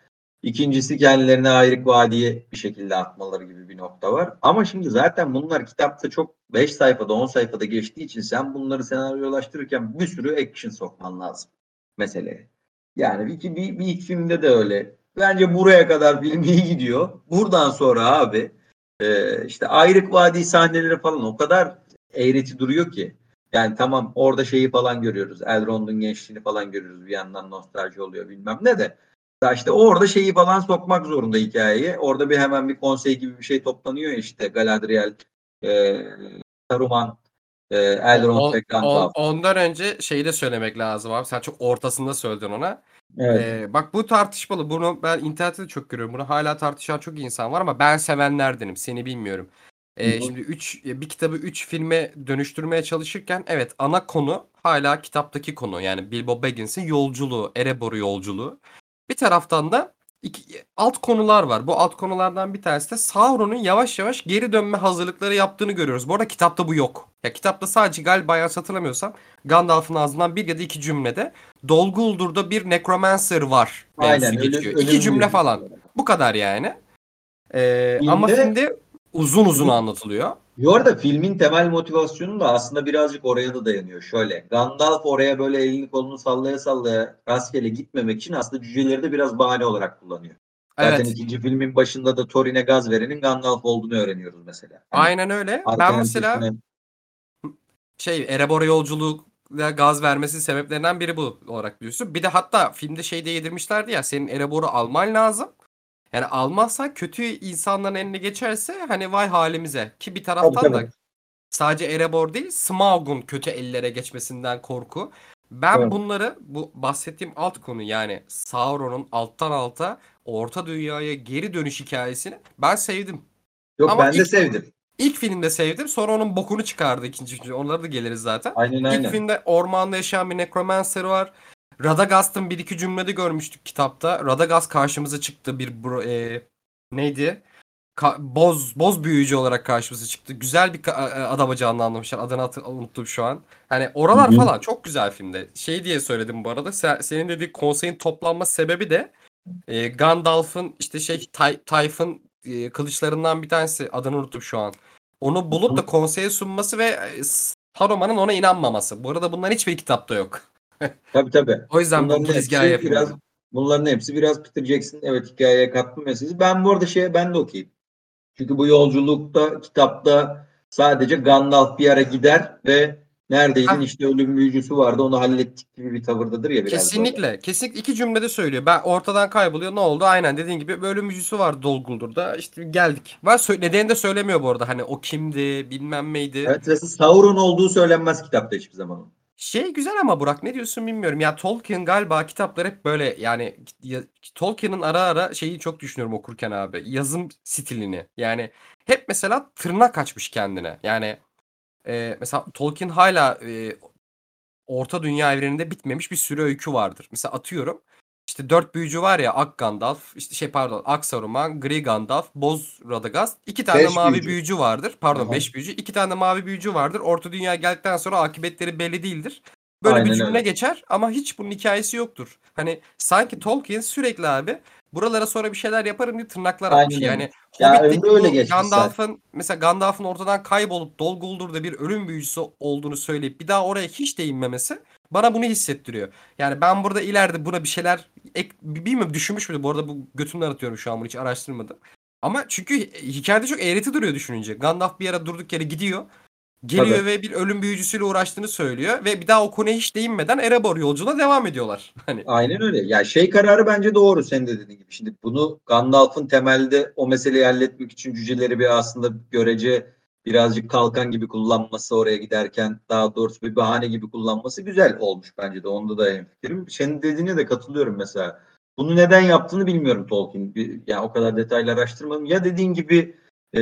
İkincisi kendilerine ayrık vadiye bir şekilde atmaları gibi bir nokta var. Ama şimdi zaten bunlar kitapta çok 5 sayfada 10 sayfada geçtiği için sen bunları senaryolaştırırken bir sürü action sokman lazım meseleye. Yani bir, bir, bir ilk filmde de öyle. Bence buraya kadar film iyi gidiyor. Buradan sonra abi e, işte ayrık vadi sahneleri falan o kadar eğreti duruyor ki. Yani tamam orada şeyi falan görüyoruz. Elrond'un gençliğini falan görüyoruz. Bir yandan nostalji oluyor bilmem ne de. Daha işte orada şeyi falan sokmak zorunda hikayeye. Orada bir hemen bir konsey gibi bir şey toplanıyor ya işte Galadriel, e, Saruman, e, Elrond On- on- Gandalf. ondan önce şeyi de söylemek lazım abi. Sen çok ortasında söyledin ona. Evet. Ee, bak bu tartışmalı. Bunu ben internette de çok görüyorum. Bunu hala tartışan çok insan var ama ben sevenlerdenim. Seni bilmiyorum. Ee, şimdi üç, bir kitabı 3 filme dönüştürmeye çalışırken evet ana konu hala kitaptaki konu. Yani Bilbo Baggins'in yolculuğu, Erebor'u yolculuğu. Bir taraftan da iki, alt konular var. Bu alt konulardan bir tanesi de Sauron'un yavaş yavaş geri dönme hazırlıkları yaptığını görüyoruz. Bu arada kitapta bu yok. Ya kitapta sadece galiba yanlış hatırlamıyorsam Gandalf'ın ağzından bir ya da iki cümlede Dol Guldur bir necromancer var. Aynen. geçiyor. ölüm- İki cümle falan. Bu kadar yani. Ee, Filmde- ama filmde uzun uzun anlatılıyor. Bu arada filmin temel motivasyonu da aslında birazcık oraya da dayanıyor. Şöyle Gandalf oraya böyle elini kolunu sallaya sallaya rastgele gitmemek için aslında cüceleri de biraz bahane olarak kullanıyor. Zaten Evet. ikinci filmin başında da Thorin'e gaz verenin Gandalf olduğunu öğreniyoruz mesela. Hani Aynen öyle. Ben mesela sesine- şey Erebora yolculuğuna gaz vermesi sebeplerinden biri bu olarak biliyorsun. Bir de hatta filmde şey de yedirmişlerdi ya senin Erebor'u alman lazım. Yani almazsan kötü insanların eline geçerse hani vay halimize. Ki bir taraftan Tabii, da sadece Erebor değil Smaug'un kötü ellere geçmesinden korku. Ben Evet. bunları bu bahsettiğim alt konu yani Sauron'un alttan alta Orta Dünya'ya geri dönüş hikayesini ben sevdim. Yok Ama ben de sevdim. İlk filmde sevdim. Sonra onun bokunu çıkardı ikinci filmde. Onlara da geliriz zaten. Aynen İlk aynen. filmde ormanda yaşayan bir necromancer var. Radagast'ın bir iki cümlede görmüştük kitapta. Radagast karşımıza çıktı bir bro- e, neydi? Ka- boz boz büyücü olarak karşımıza çıktı. Güzel bir ka- e, adama canlandırmışlar. Adını hatır- unuttum şu an. Hani oralar Hı hı. falan çok güzel filmde. Şey diye söyledim bu arada. Sen, senin dediğin konseyin toplanma sebebi de e, Gandalf'ın işte şey Tay- Tayf'ın e, kılıçlarından bir tanesi. Adını unuttum şu an. Onu bulup da konseye sunması ve e, Saruman'ın ona inanmaması. Bu arada bunların hiçbir kitapta yok. Tabii tabii. O yüzden Bunların bu girizgahı yapıyorum. biraz bunların hepsi biraz Peter Jackson evet hikayeye katma meselesi. Ben bu arada şeye ben de okuyayım. Çünkü bu yolculukta kitapta sadece Gandalf bir ara gider ve neredeydin Hah. işte ölüm büyücüsü vardı onu hallettik gibi bir tavırdadır ya biraz. Kesinlikle. Kesinlikle iki cümlede söylüyor. Ben ortadan kayboluyor. Ne oldu? Aynen dediğin gibi bölüm yüzüsü var Dolguldur'da. İşte geldik. Var sö- nedeni de söylemiyor bu arada. Hani o kimdi, bilmem neydi. Evet ve Sauron olduğu söylenmez kitapta hiçbir zaman. Şey güzel ama Burak ne diyorsun bilmiyorum. Ya Tolkien galiba kitapları hep böyle yani ya- Tolkien'in ara ara şeyi çok düşünüyorum okurken abi. Yazım stilini. Yani hep mesela tırnak açmış kendine. Yani e, mesela Tolkien hala e, Orta Dünya evreninde bitmemiş bir sürü öykü vardır. Mesela atıyorum işte dört büyücü var ya Ak Gandalf, işte şey pardon Ak Saruman, Gri Gandalf, Boz Radagast. iki tane Beş mavi büyücü. büyücü. vardır. Pardon Aha. beş büyücü. iki tane mavi büyücü vardır. Orta Dünya geldikten sonra akıbetleri belli değildir. Böyle Aynen bir cümle öyle. geçer ama hiç bunun hikayesi yoktur. Hani sanki Tolkien sürekli abi buralara sonra bir şeyler yaparım diye tırnaklar Aynen atmış. öyle. Yani Ya Hobbit'teki ömrü öyle bu geçmiş Gandalf'ın mesela Gandalf'ın ortadan kaybolup Dol Guldur'da bir ölüm büyücüsü olduğunu söyleyip bir daha oraya hiç değinmemesi bana bunu hissettiriyor. Yani ben burada ileride buna bir şeyler ek, bilmiyorum düşünmüş müydüm? Bu arada bu götümden atıyorum şu an bunu hiç araştırmadım. Ama çünkü hikayede çok eğreti duruyor düşününce. Gandalf bir yere durduk yere gidiyor. Geliyor Tabii. ve bir ölüm büyücüsüyle uğraştığını söylüyor ve bir daha o konuya hiç değinmeden Erebor yolculuğuna devam ediyorlar. Hani Aynen öyle. Ya şey kararı bence doğru senin de dediğin gibi. Şimdi bunu Gandalf'ın temelde o meseleyi halletmek için cüceleri bir aslında görece birazcık kalkan gibi kullanması oraya giderken daha doğrusu bir bahane gibi kullanması güzel olmuş bence de. Onda da hemfikirim. Senin dediğine de katılıyorum mesela. Bunu neden yaptığını bilmiyorum Tolkien. Bir, yani o kadar detaylı araştırmadım. Ya dediğin gibi e,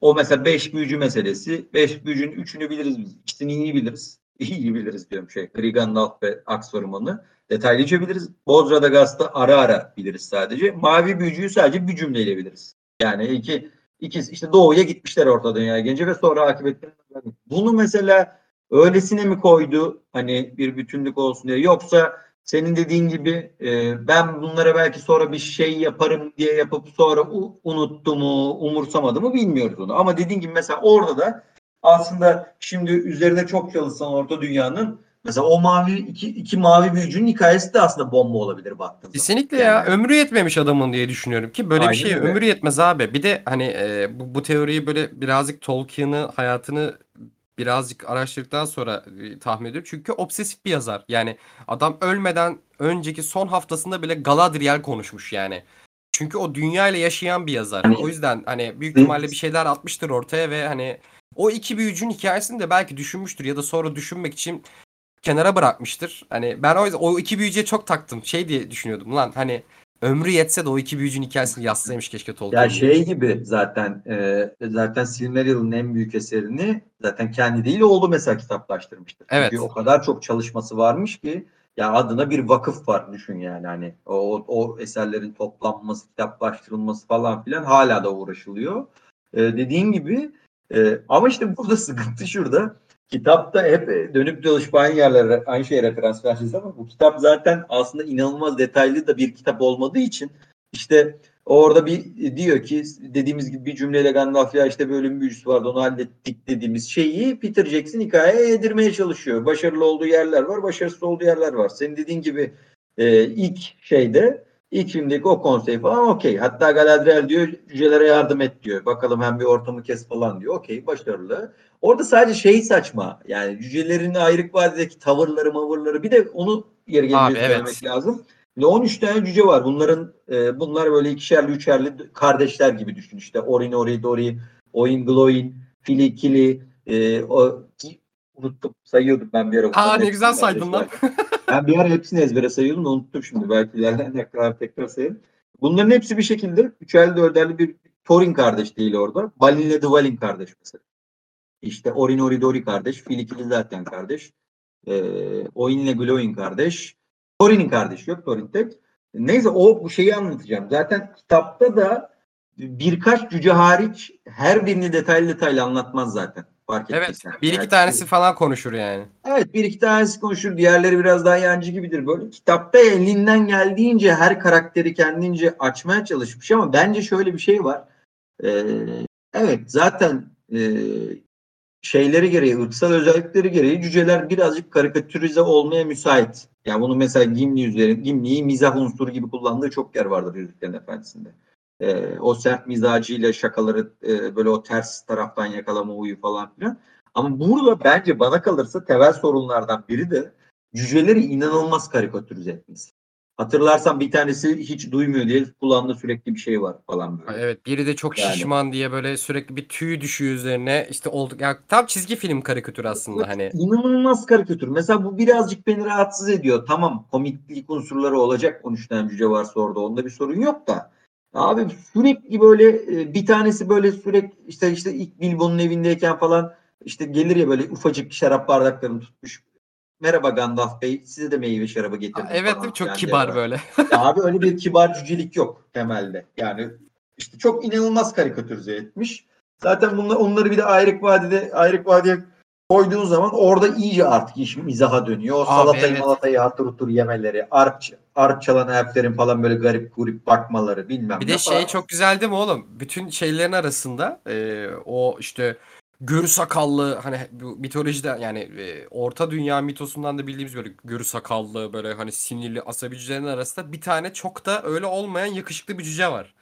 o mesela beş büyücü meselesi. Beş büyücünün üçünü biliriz biz. İkisini iyi biliriz. iyi biliriz diyorum şey. Gri Gandalf ve Aks romanı detaylıca biliriz. Bozradagast'ı ara ara biliriz sadece. Mavi büyücüyü sadece bir cümleyle biliriz. Yani iki ikisi işte doğuya gitmişler orta dünyaya gelince ve sonra akıbetlerini bunu mesela öylesine mi koydu hani bir bütünlük olsun diye? Yoksa senin dediğin gibi e, ben bunlara belki sonra bir şey yaparım diye yapıp sonra u, unuttu mu umursamadı mı bilmiyoruz onu. Ama dediğin gibi mesela orada da aslında şimdi üzerine çok çalışsan orta dünyanın mesela o mavi iki, iki mavi büyücünün hikayesi de aslında bomba olabilir baktığında. Kesinlikle ya. Ömrü yetmemiş adamın diye düşünüyorum ki böyle Aynen bir şey öyle. ömrü yetmez abi. Bir de hani e, bu, bu teoriyi böyle birazcık Tolkien'ı hayatını birazcık araştırdıktan sonra e, tahmin ediyorum. Çünkü obsesif bir yazar. Yani adam ölmeden önceki son haftasında bile Galadriel konuşmuş yani. Çünkü o dünya ile yaşayan bir yazar. Hani- O yüzden hani büyük ihtimalle bir şeyler atmıştır ortaya ve hani o iki büyücünün hikayesini de belki düşünmüştür ya da sonra düşünmek için kenara bırakmıştır. Hani ben o yüzden o iki büyücüye çok taktım. Şey diye düşünüyordum lan hani ömrü yetse de o iki büyücünün hikayesini yazsaymış keşke Tolkien. Ya şey gibi zaten e, zaten Silmarillion'un en büyük eserini zaten kendi değil oldu mesela kitaplaştırmıştır. Evet. Çünkü o kadar çok çalışması varmış ki ya adına bir vakıf var düşün yani hani o, o eserlerin toplanması, kitaplaştırılması falan filan hala da uğraşılıyor. E, dediğin gibi e, ama işte burada sıkıntı şurada. Kitapta hep dönüp dolaşıp aynı yerlere, aynı şeye referans vereceğiz ama bu kitap zaten aslında inanılmaz detaylı da bir kitap olmadığı için işte Orada bir diyor ki dediğimiz gibi bir cümleyle Gandalf ya işte bir büyücüsü vardı onu hallettik dediğimiz şeyi Peter Jackson hikayeye yedirmeye çalışıyor. Başarılı olduğu yerler var, başarısız olduğu yerler var. Senin dediğin gibi e, ilk şeyde ilk filmdeki o konsey falan okey. Hatta Galadriel diyor cücelere yardım et diyor. Bakalım hem bir ortamı kes falan diyor. Okey başarılı. Orada sadece şey saçma. Yani cücelerin ayrık vadideki tavırları mavırları bir de onu yeri gelince evet. söylemek lazım. Ve 13 tane cüce var. Bunların e, bunlar böyle ikişerli üçerli kardeşler gibi düşün. İşte Orin Ori Dori, Oin Gloin, Fili Kili, e, o unuttum sayıyordum ben bir ara. Aa ne güzel saydın lan. Ben bir ara hepsini ezbere sayıyordum da unuttum şimdi. Belki ilerleyen dakikalar tekrar sayarım. Bunların hepsi bir şekilde üçerli dörderli bir Thorin kardeş değil orada. Balin'le Dvalin kardeş mesela. İşte Orin Ori Dori kardeş. Filikili zaten kardeş. E, Oin'le Gloin kardeş. Thorin'in kardeşi yok. Thorin tek. Neyse o bu şeyi anlatacağım. Zaten kitapta da birkaç cüce hariç her birini detaylı detaylı anlatmaz zaten. Fark Evet. ettiysen. Bir iki Yani- tanesi falan konuşur yani. Evet bir iki tanesi konuşur. Diğerleri biraz daha yancı gibidir. Böyle kitapta elinden geldiğince her karakteri kendince açmaya çalışmış ama bence şöyle bir şey var. Ee, evet zaten e, şeyleri gereği, ırksal özellikleri gereği cüceler birazcık karikatürize olmaya müsait. Yani bunu mesela Gimli üzerinde, Gimli'yi mizah unsuru gibi kullandığı çok yer vardır Yüzüklerin Efendisi'nde. Ee, o sert mizacıyla şakaları e, böyle o ters taraftan yakalama huyu falan filan. Ama burada bence bana kalırsa temel sorunlardan biri de cüceleri inanılmaz karikatürize etmesi. Hatırlarsan bir tanesi hiç duymuyor diye kulağında sürekli bir şey var falan böyle. Evet biri de çok Yani. şişman diye böyle sürekli bir tüy düşüyor üzerine. İşte olduk ya tam çizgi film karikatürü aslında Evet, hani. İnanılmaz karikatür. Mesela bu birazcık beni rahatsız ediyor. Tamam komiklik unsurları olacak 13 tane cüce varsa orada onda bir sorun yok da. Abi sürekli böyle e, bir tanesi böyle sürekli işte işte ilk Bilbo'nun evindeyken falan işte gelir ya böyle ufacık şarap bardaklarını tutmuş. Merhaba Gandalf Bey size de meyve şarabı getirdim Aa, Evet falan çok diye kibar böyle. Ya abi öyle bir kibar cücelik yok temelde. Yani işte çok inanılmaz karikatürize etmiş. Zaten bunlar, onları bir de ayrık vadide ayrık vadeye koyduğun zaman orada iyice artık iş mizaha dönüyor. O Abi salatayı evet. malatayı hatır hutur yemeleri, arp, arp çalan elflerin falan böyle garip kurip bakmaları bilmem Bir ne de falan. şey çok güzel değil mi oğlum? Bütün şeylerin arasında e, o işte görü sakallı hani bu mitolojide yani e, orta dünya mitosundan da bildiğimiz böyle görü sakallı böyle hani sinirli asabi cücelerin arasında bir tane çok da öyle olmayan yakışıklı bir cüce var.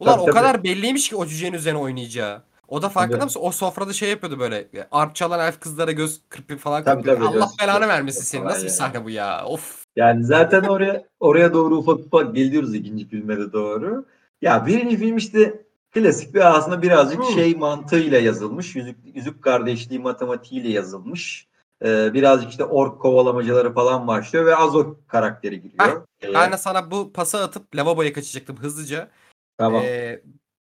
Ulan Tabii, o tabii. kadar belliymiş ki o cücenin üzerine oynayacağı. O da farkında Tabii. mısın? O sofrada şey yapıyordu böyle. e, Arp çalan elf kızlara göz kırpıyor falan Tabii, kırpıyor. tabii, Allah göz- belanı vermesin kırpıyor seni. falan Nasıl bir sahne bu ya? Of. Yani zaten oraya oraya doğru ufak ufak geliyoruz ikinci filme de doğru. Ya birinci film işte klasik bir aslında birazcık Hmm. şey mantığıyla yazılmış. Yüzük, yüzük kardeşliği matematiğiyle yazılmış. Ee, birazcık işte ork kovalamacaları falan başlıyor ve Azog karakteri giriyor. Ee, Ben de sana bu pası atıp lavaboya kaçacaktım hızlıca. tamam. Ee,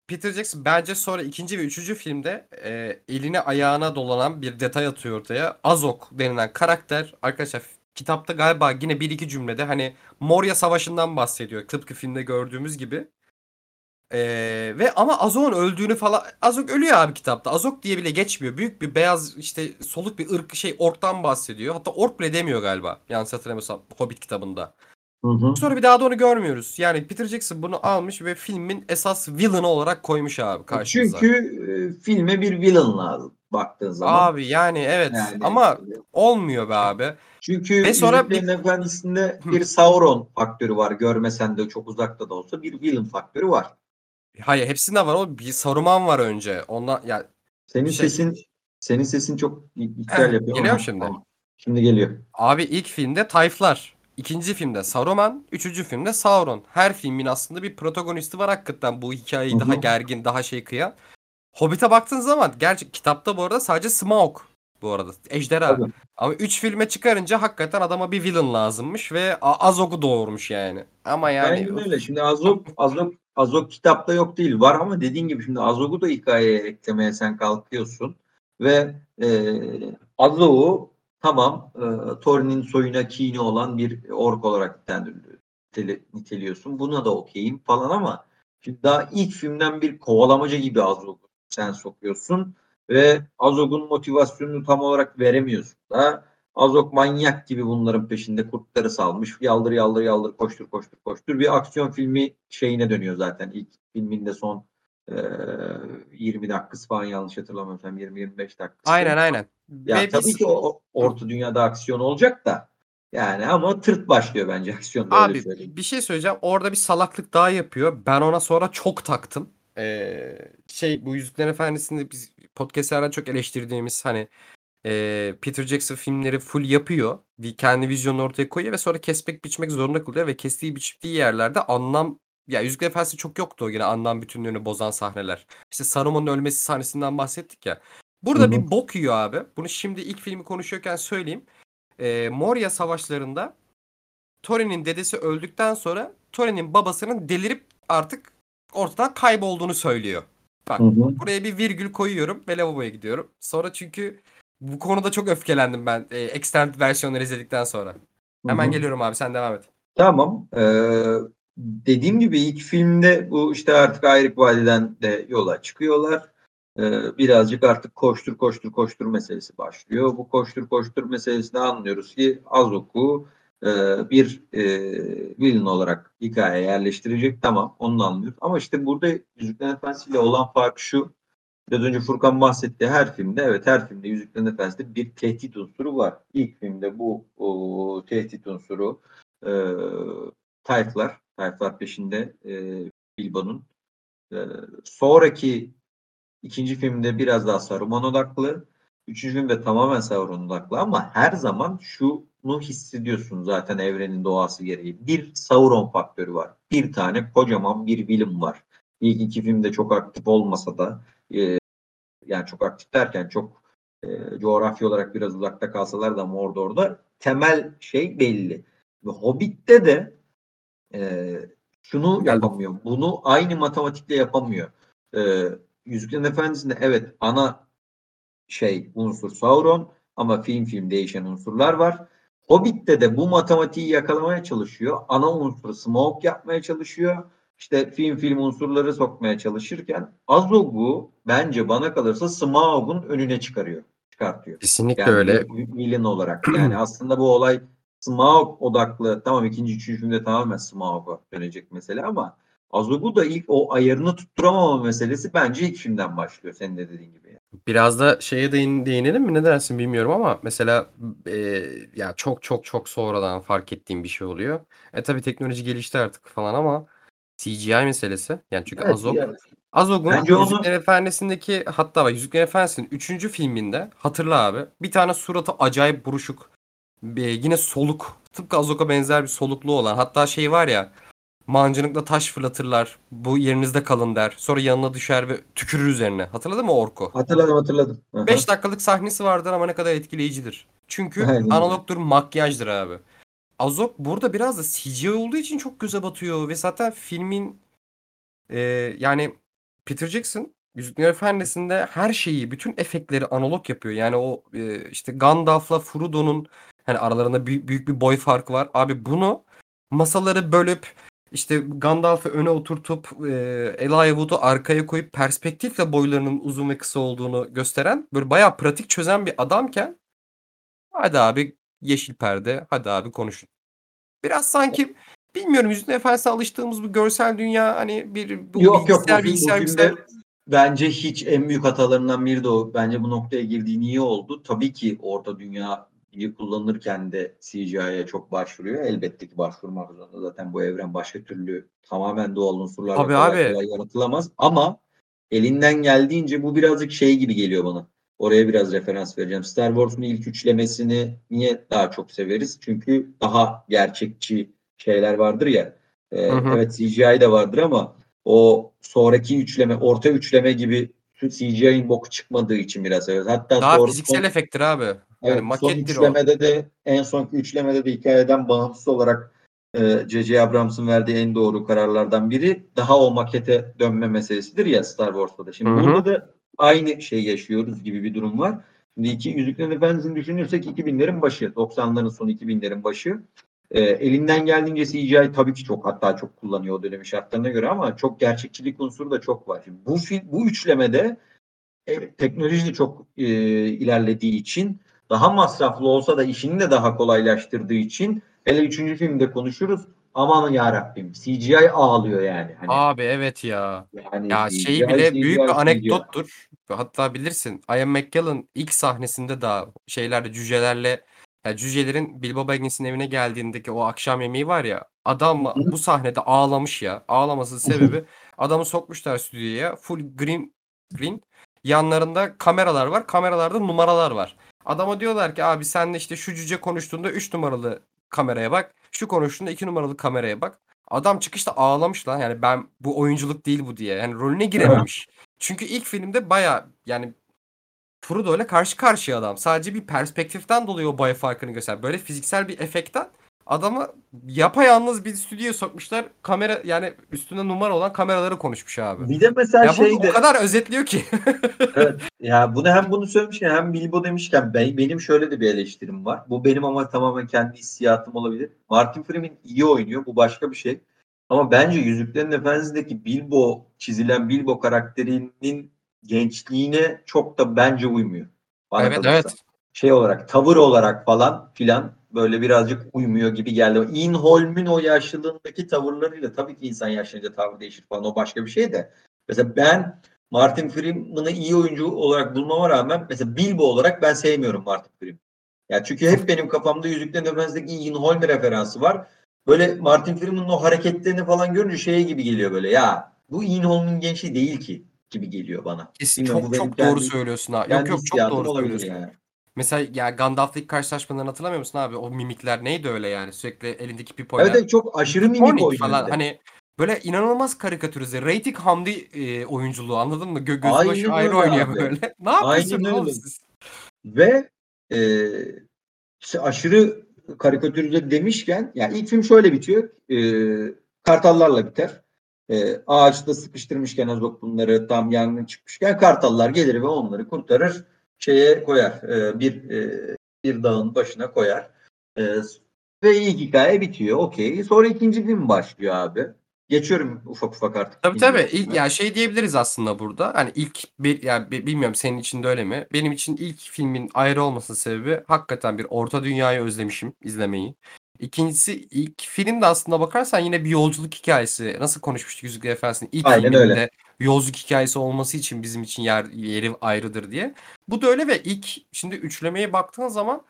Peter Jackson bence sonra ikinci ve üçüncü filmde e, eline ayağına dolanan bir detay atıyor ortaya. Azok denilen karakter arkadaşlar kitapta galiba yine bir iki cümlede hani Moria Savaşı'ndan bahsediyor. Tıpkı filmde gördüğümüz gibi. Ee, ve ama Azok'un öldüğünü falan Azok ölüyor abi kitapta. Azok diye bile geçmiyor. Büyük bir beyaz işte soluk bir ırk şey orktan bahsediyor. Hatta ork bile demiyor galiba. Yanlış hatırlamıyorsam Hobbit kitabında. Hı hı. Sonra bir daha da onu görmüyoruz. Yani Peter Jackson bunu almış ve filmin esas villain'ı olarak koymuş abi karşımıza. Çünkü e, filme bir villain lazım baktığın zaman. Abi yani evet Yani, ama olmuyor be abi. Çünkü Ve sonra Yüzüklerin Efendisi'nde bir Sauron faktörü var. Görmesen de çok uzakta da olsa bir villain faktörü var. Hayır hepsinde var o bir Saruman var önce. Ondan ya Senin Şey- sesin senin sesin çok iptal yapıyor. geliyor ama- mu şimdi? Tamam. Şimdi geliyor. abi ilk filmde Tayflar, ikinci filmde Saruman, üçüncü filmde Sauron. Her filmin aslında bir protagonisti var hakikaten bu hikayeyi Hı hı. daha gergin, daha şey kıyan. Hobbit'e baktığın zaman gerçek kitapta bu arada sadece Smaug bu arada. Ejderha. Tabii. Ama 3 filme çıkarınca hakikaten adama bir villain lazımmış ve A- Azog'u doğurmuş yani. Ama yani Aynen öyle. Şimdi Azok, Azok, Azok kitapta yok değil. Var ama dediğin gibi şimdi Azok'u da hikayeye eklemeye sen kalkıyorsun. Ve e, Azok'u tamam e, Thorin'in soyuna kini olan bir ork olarak niteli- niteliyorsun. Buna da okeyim falan ama şimdi daha ilk filmden bir kovalamaca gibi Azok'u sen sokuyorsun ve Azok'un motivasyonunu tam olarak veremiyorsun da. Azok manyak gibi bunların peşinde kurtları salmış. Yaldır yaldır yaldır koştur koştur koştur. Bir aksiyon filmi şeyine dönüyor zaten. İlk filminde son e, 20 dakikası falan yanlış hatırlamıyorsam 20-25 dakikası. aynen aynen. Ya Ve tabii biz- ki o, orta dünyada aksiyon olacak da yani ama tırt başlıyor bence aksiyonda öyle Abi bir şey söyleyeceğim. Orada bir salaklık daha yapıyor. Ben ona sonra çok taktım. Ee, şey bu Yüzüklerin Efendisi'nde biz podcastlerden çok eleştirdiğimiz hani e, Peter Jackson filmleri full yapıyor. Bir kendi vizyonunu ortaya koyuyor ve sonra kesmek biçmek zorunda kalıyor ve kestiği biçtiği yerlerde anlam ya Yüzüklerin Efendisi çok yoktu o yine anlam bütünlüğünü bozan sahneler. İşte Saruman'ın ölmesi sahnesinden bahsettik ya. Burada Hı hı. bir bok yiyor abi. Bunu şimdi ilk filmi konuşuyorken söyleyeyim. Ee, Moria savaşlarında Thorin'in dedesi öldükten sonra Thorin'in babasının delirip artık ortadan kaybolduğunu söylüyor. Bak Hı hı. buraya bir virgül koyuyorum ve lavaboya gidiyorum. Sonra çünkü bu konuda çok öfkelendim ben e, extended versiyonları izledikten sonra. Hemen Hı hı. geliyorum abi sen devam et. Tamam. Ee, dediğim gibi ilk filmde bu işte artık Ayrık Vadi'den de yola çıkıyorlar. Ee, birazcık artık koştur koştur koştur meselesi başlıyor. Bu koştur koştur meselesini anlıyoruz ki Azok'u e, bir e, villain olarak hikayeye yerleştirecek. Tamam onu anlıyoruz. Ama işte burada Yüzüklerin Efendisi ile olan fark şu. Biraz önce Furkan bahsetti. Her filmde evet her filmde Yüzüklerin Efendisi'de bir tehdit unsuru var. İlk filmde bu o, tehdit unsuru e, tayflar, tayflar peşinde e, Bilbo'nun. E, sonraki ikinci filmde biraz daha Saruman odaklı. Üçüncü filmde tamamen Sauron odaklı ama her zaman şunu hissediyorsun zaten evrenin doğası gereği. Bir Sauron faktörü var. Bir tane kocaman bir villain var. İlk iki filmde çok aktif olmasa da e, yani çok aktif derken çok e, coğrafya olarak biraz uzakta kalsalar da Mordor'da temel şey belli. Ve Hobbit'te de e, şunu yapamıyor. Bunu aynı matematikle yapamıyor. E, Yüzüklerin Efendisi'nde evet ana şey unsur Sauron ama film film değişen unsurlar var. Hobbit'te de bu matematiği yakalamaya çalışıyor. Ana unsuru Smaug yapmaya çalışıyor. İşte film film unsurları sokmaya çalışırken Azog'u bence bana kalırsa Smaug'un önüne çıkarıyor. Çıkartıyor. Kesinlikle Yani öyle. villain olarak. Yani aslında bu olay Smaug odaklı. Tamam ikinci, üçüncü filmde tamamen Smaug'a dönecek mesele ama Azog'u da ilk o ayarını tutturamama meselesi bence ilk filmden başlıyor. Senin de dediğin gibi. Biraz da şeye değin, değinelim mi ne dersin bilmiyorum ama mesela e, ya çok çok çok sonradan fark ettiğim bir şey oluyor. E tabi teknoloji gelişti artık falan ama CGI meselesi. Yani çünkü Evet, Azog yani Azog'un Bence onu- Yüzüklerin Efendisi'ndeki hatta bak Yüzüklerin Efendisi'nin 3. filminde hatırla abi bir tane suratı acayip buruşuk bir- yine soluk tıpkı Azog'a benzer bir soluklu olan hatta şey var ya mancınıkla taş fırlatırlar bu yerinizde kalın der sonra yanına düşer ve tükürür üzerine hatırladın mı o orku? hatırladım hatırladım. Aha. 5 dakikalık sahnesi vardır ama ne kadar etkileyicidir. Çünkü Aynen analogdur makyajdır abi. Azok burada biraz da CGI olduğu için çok göze batıyor ve zaten filmin e, yani Peter Jackson Yüzüklerin Efendisi'nde her şeyi, bütün efektleri analog yapıyor. Yani o e, işte Gandalf'la Frodo'nun hani aralarında büyük, büyük bir boy farkı var. Abi bunu masaları bölüp işte Gandalf'ı öne oturtup e, Elijah Wood'u arkaya koyup perspektifle boylarının uzun ve kısa olduğunu gösteren böyle bayağı pratik çözen bir adamken hadi abi yeşil perde, hadi abi konuşun. Biraz sanki bilmiyorum Yüzüklerin Efendisi'ne alıştığımız bu görsel dünya hani bir bu Yok yok bilgisayar bu bilgisayar bilgisayar bence hiç en büyük hatalarından biri de o. Bence bu noktaya girdiğin iyi oldu. Tabii ki orta dünya iyi kullanırken de CGI'ye çok başvuruyor. Elbette ki başvurmak zorunda. Zaten bu evren başka türlü tamamen doğal unsurlarla Abi abi. kolay yaratılamaz. Ama elinden geldiğince bu birazcık şey gibi geliyor bana. Oraya biraz referans vereceğim. Star Wars'un ilk üçlemesini niye daha çok severiz? Çünkü daha gerçekçi şeyler vardır ya. Ee, Hı hı. evet CGI de vardır ama o sonraki üçleme, orta üçleme gibi CGI'nin boku çıkmadığı için biraz evet. Hatta Daha sonra fiziksel son, efekttir abi. Yani evet, son makettir o. üçlemede de en sonki üçlemede de hikayeden bağımsız olarak e, J.J. Abrams'ın verdiği en doğru kararlardan biri daha o makete dönme meselesidir ya Star Wars'ta da. Şimdi Hı hı. burada da aynı şey yaşıyoruz gibi bir durum var. Şimdi iki Yüzüklerin Efendisi'ni düşünürsek 2000'lerin başı, 90'ların sonu 2000'lerin başı. E, elinden geldiğince CGI tabii ki çok hatta çok kullanıyor o dönemin şartlarına göre ama çok gerçekçilik unsuru da çok var. Şimdi bu bu üçlemede evet, teknoloji de çok e, ilerlediği için daha masraflı olsa da işini de daha kolaylaştırdığı için hele üçüncü filmde konuşuruz. Aman ya Rabbim CGI ağlıyor yani. Hani, Abi evet ya. yani Ya CGI, şey bile CGI, büyük CGI. bir anekdottur. Hatta bilirsin Ian McKellen ilk sahnesinde daha şeylerle cücelerle ya cücelerin Bilbo Baggins'in evine geldiğindeki o akşam yemeği var ya adam bu sahnede ağlamış ya. Ağlamasının sebebi adamı sokmuşlar stüdyoya full green green yanlarında kameralar var. Kameralarda numaralar var. Adama diyorlar ki abi sen de işte şu cüce konuştuğunda 3 numaralı kameraya bak. Şu konuştuğunda 2 numaralı kameraya bak. Adam çıkışta ağlamış lan. Yani ben bu oyunculuk değil bu diye. Yani rolüne girememiş. Çünkü ilk filmde baya yani Frodo ile karşı karşıya adam. Sadece bir perspektiften dolayı o boy farkını göster. Böyle fiziksel bir efekten adamı yapayalnız bir stüdyoya sokmuşlar. Kamera yani üstünde numara olan kameraları konuşmuş abi. Bir de mesela Ya bu şey de o kadar özetliyor ki. evet, ya bunu hem bunu söylemişken hem Bilbo demişken ben, benim şöyle de bir eleştirim var. Bu benim ama tamamen kendi hissiyatım olabilir. Martin Freeman iyi oynuyor. Bu başka bir şey. Ama bence Yüzüklerin Efendisi'ndeki Bilbo çizilen Bilbo karakterinin gençliğine çok da bence uymuyor. Bana evet kalırsa. evet. Şey olarak tavır olarak falan filan böyle birazcık uymuyor gibi geldi. Inholm'ün o yaşlılığındaki tavırlarıyla tabii ki insan yaşlanınca tavrı değişir falan o başka bir şey de. Mesela ben Martin Freeman'ı iyi oyuncu olarak bulmama rağmen mesela Bilbo olarak ben sevmiyorum Martin Freeman. Ya çünkü hep benim kafamda Yüzüklerin Efendisi'ndeki Inholm referansı var. Böyle Martin Freeman'ın o hareketlerini falan görünce şey gibi geliyor böyle ya bu Inholm'un gençliği değil ki gibi geliyor bana. Kesin Bilmiyorum, çok çok doğru söylüyorsun ha. Yok yok çok doğru söylüyorsun. yani. Mesela ya Gandalf'la ilk karşılaşmalarını hatırlamıyor musun abi? O mimikler neydi öyle yani? Sürekli elindeki pipoyla. Evet, evet çok aşırı mimik oynuyor. falan. de. Hani böyle inanılmaz karikatürize. Rating Hamdi e, oyunculuğu anladın mı? Gö gözü başı ayrı oynuyor abi. böyle. ne yapıyorsunuz Aynen öyle. siz? Ve e, işte aşırı karikatürize demişken yani ilk film şöyle bitiyor. E, kartallarla biter. E, ağaçta sıkıştırmışken Azok bunları tam yangın çıkmışken kartallar gelir ve onları kurtarır. Şeye koyar. e, bir e, bir dağın başına koyar. E, ve ilk hikaye bitiyor. Okey. Sonra ikinci film başlıyor abi. Geçiyorum ufak ufak artık. Tabii tabii. İlk, ya şey diyebiliriz aslında burada. Hani ilk bir yani bi- bilmiyorum senin için de öyle mi? Benim için ilk filmin ayrı olmasının sebebi hakikaten bir orta dünyayı özlemişim izlemeyi. İkincisi ilk filmde aslında bakarsan yine bir yolculuk hikayesi. Nasıl konuşmuştuk Yüzüklerin Efendisi'nin ilk Aynen filminde öyle. Yolculuk hikayesi olması için bizim için yer yeri ayrıdır diye. Bu da öyle ve ilk şimdi üçlemeye baktığın zaman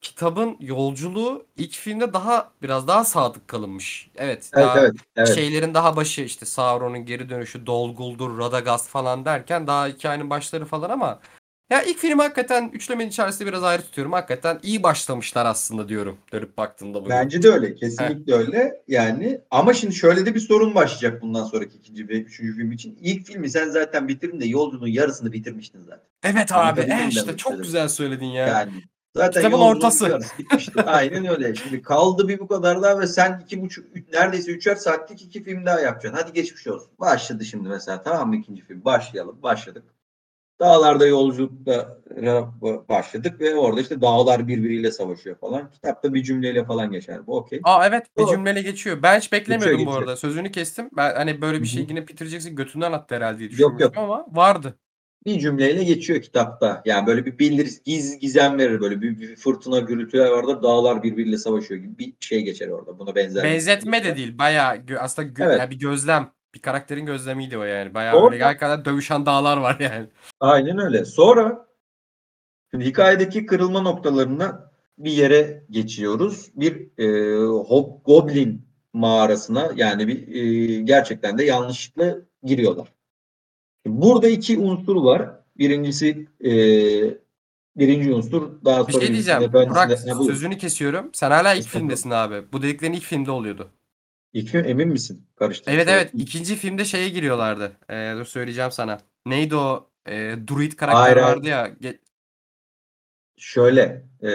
kitabın yolculuğu ilk filmde daha biraz daha sadık kalınmış. Evet, Evet daha evet. evet. şeylerin daha başı işte Sauron'un geri dönüşü, Dol Guldur, Radagast falan derken daha hikayenin başları falan ama ya ilk filmi hakikaten üçlemenin içerisinde biraz ayrı tutuyorum. Hakikaten iyi başlamışlar aslında diyorum dönüp baktığımda bugün. Bence de öyle. Kesinlikle öyle. Yani ama şimdi şöyle de bir sorun başlayacak bundan sonraki ikinci ve üçüncü film için. İlk filmi sen zaten bitirin de yolculuğun yarısını bitirmiştin zaten. Evet abi, Anlatabildim eh mi işte çok güzel söyledin ya. Yani Zaten Kitabın ortası. bitmişti. Aynen öyle. Şimdi kaldı bir bu kadar daha ve sen iki buçuk, üç- neredeyse üçer saatlik iki film daha yapacaksın. Hadi geçmiş olsun. Başladı şimdi mesela tamam mı ikinci film? Başlayalım. Başladık. Dağlarda yolculukla başladık ve orada işte dağlar birbiriyle savaşıyor falan. Kitapta bir cümleyle falan geçer. Bu okey. Aa evet bir cümleyle geçiyor. Ben hiç beklemiyordum bu geçiyor. arada. Sözünü kestim. Ben hani böyle bir şey yine Peter Jackson götünden attı herhalde diye Yok, yok. ama vardı. bir cümleyle geçiyor kitapta. Yani böyle bir bildir, giz, gizem verir böyle bir, bir fırtına gürültüler var da dağlar birbiriyle savaşıyor gibi bir şey geçer orada. Buna benzer. şey Benzetme de değil. Bayağı aslında gö- Evet. yani bir gözlem. Bir karakterin gözlemiydi o yani. Bayağı Doğru. böyle hakikaten dövüşen dağlar var yani. Aynen öyle. Sonra şimdi hikayedeki kırılma noktalarına bir yere geçiyoruz. Bir e, Hobgoblin mağarasına yani bir e, gerçekten de yanlışlıkla giriyorlar. Burada iki unsur var. Birincisi e, birinci unsur daha Bir sonra şey diyeceğim. Burak sözünü kesiyorum. Sen hala ilk filmdesin abi. Bu dediklerin ilk filmde oluyordu. Film emin misin? Karıştırdım. Evet evet. ikinci filmde şeye giriyorlardı. Ee, dur söyleyeceğim sana. Neydi o? Ee, Druid karakteri Hayır, vardı ya. Ge- Şöyle. E,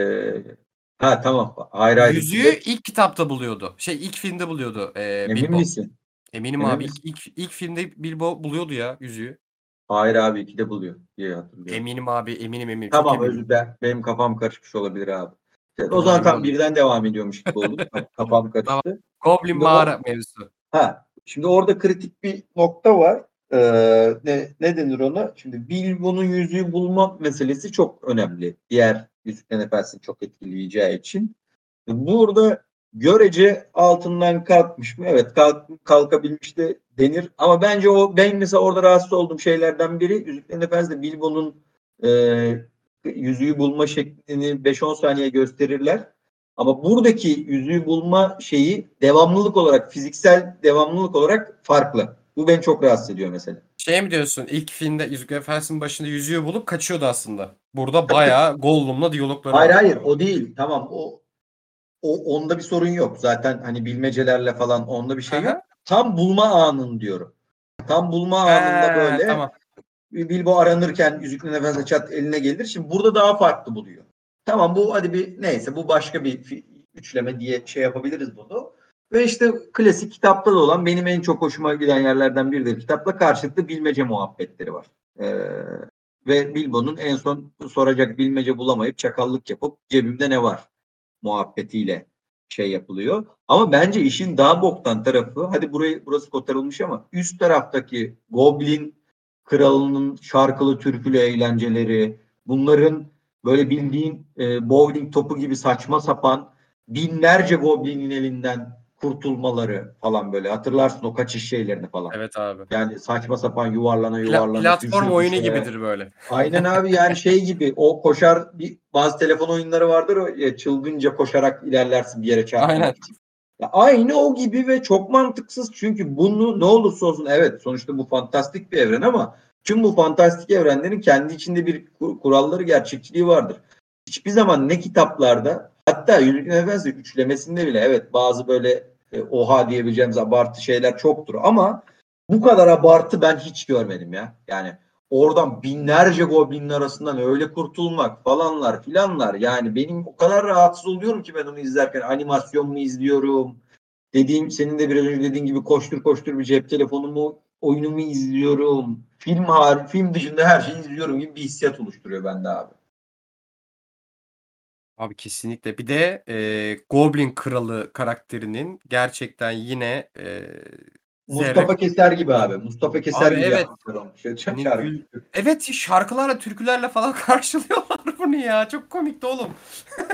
ha tamam. Hayır hayır. Yüzüğü ilk kitapta buluyordu. Şey ilk filmde buluyordu. Ee, Emin Bilbo. misin? Eminim Emin abi. misin? İlk, ilk, ilk filmde Bilbo buluyordu ya yüzüğü. Hayır abi ikide buluyor diye hatırlıyorum. Eminim abi. Eminim eminim. Çok Tamam eminim. özür dilerim. Benim kafam karışmış olabilir abi. O Tamam, tamam. birden devam ediyormuş gibi oldu. Kafam karıştı. Goblin Şimdi o- mağara mevzusu. Ha, şimdi orada kritik bir nokta var. Ee, ne, ne denir ona? Şimdi Bilbo'nun yüzüğü bulma meselesi çok önemli. Diğer Yüzüklerin Efendisi'ni çok etkileyeceği için. Burada görece altından kalkmış mı? Evet kalk, kalkabilmiş de denir. Ama bence o ben mesela orada rahatsız olduğum şeylerden biri Yüzüklerin Efendisi'nde Bilbo'nun e, yüzüğü bulma şeklini 5-10 saniye gösterirler. Ama buradaki yüzüğü bulma şeyi devamlılık olarak, fiziksel devamlılık olarak farklı. Bu beni çok rahatsız ediyor mesela. Şey mi diyorsun? İlk filmde Yüzüklerin Efendisi'nin başında yüzüğü bulup kaçıyordu aslında. Burada bayağı Gollum'la diyalogları Hayır var. hayır o değil. Tamam o o onda bir sorun yok. Zaten hani bilmecelerle falan onda bir şey Aha. yok. Tam bulma anın diyorum. Tam bulma anında He, böyle Tamam. Bilbo aranırken Yüzüklerin Efendisi çat eline gelir. Şimdi burada daha farklı buluyor. Tamam bu hadi bir neyse bu başka bir üçleme diye şey yapabiliriz bunu. Ve işte klasik kitapta da olan benim en çok hoşuma giden yerlerden biridir. Kitapla karşılıklı bilmece muhabbetleri var. Ee, ve Bilbo'nun en son soracak bilmece bulamayıp çakallık yapıp cebimde ne var muhabbetiyle şey yapılıyor. Ama bence işin daha boktan tarafı hadi burayı burası kotarılmış ama üst taraftaki Goblin kralının şarkılı türkülü eğlenceleri bunların böyle bildiğin e, bowling topu gibi saçma sapan binlerce goblinin elinden kurtulmaları falan böyle hatırlarsın o kaçış şeylerini falan. Evet abi. Yani saçma sapan yuvarlana yuvarlana. platform oyunu düşe. gibidir böyle. Aynen abi yani şey gibi o koşar bir bazı telefon oyunları vardır o ya, çılgınca koşarak ilerlersin bir yere çarpmak Aynen. için. Ya aynı o gibi ve çok mantıksız çünkü bunu ne olursa olsun evet sonuçta bu fantastik bir evren ama tüm bu fantastik evrenlerin kendi içinde bir kur- kuralları gerçekçiliği vardır. Hiçbir zaman ne kitaplarda hatta Yüzüklerin Efendisi üçlemesinde bile evet bazı böyle e, oha diyebileceğimiz abartı şeyler çoktur ama bu kadar abartı ben hiç görmedim ya. Yani oradan binlerce goblinin arasından öyle kurtulmak falanlar filanlar yani benim o kadar rahatsız oluyorum ki ben onu izlerken animasyon mu izliyorum dediğim senin de biraz önce dediğin gibi koştur koştur bir cep telefonumu oyunumu izliyorum film har film dışında her şeyi izliyorum gibi bir hissiyat oluşturuyor bende abi. Abi kesinlikle. Bir de e, Goblin Kralı karakterinin gerçekten yine e, Mustafa Keser gibi abi. Mustafa Keser Abi gibi evet. Şey, Hani gül- Evet şarkılarla türkülerle falan karşılıyorlar bunu ya. Çok komikti oğlum. ya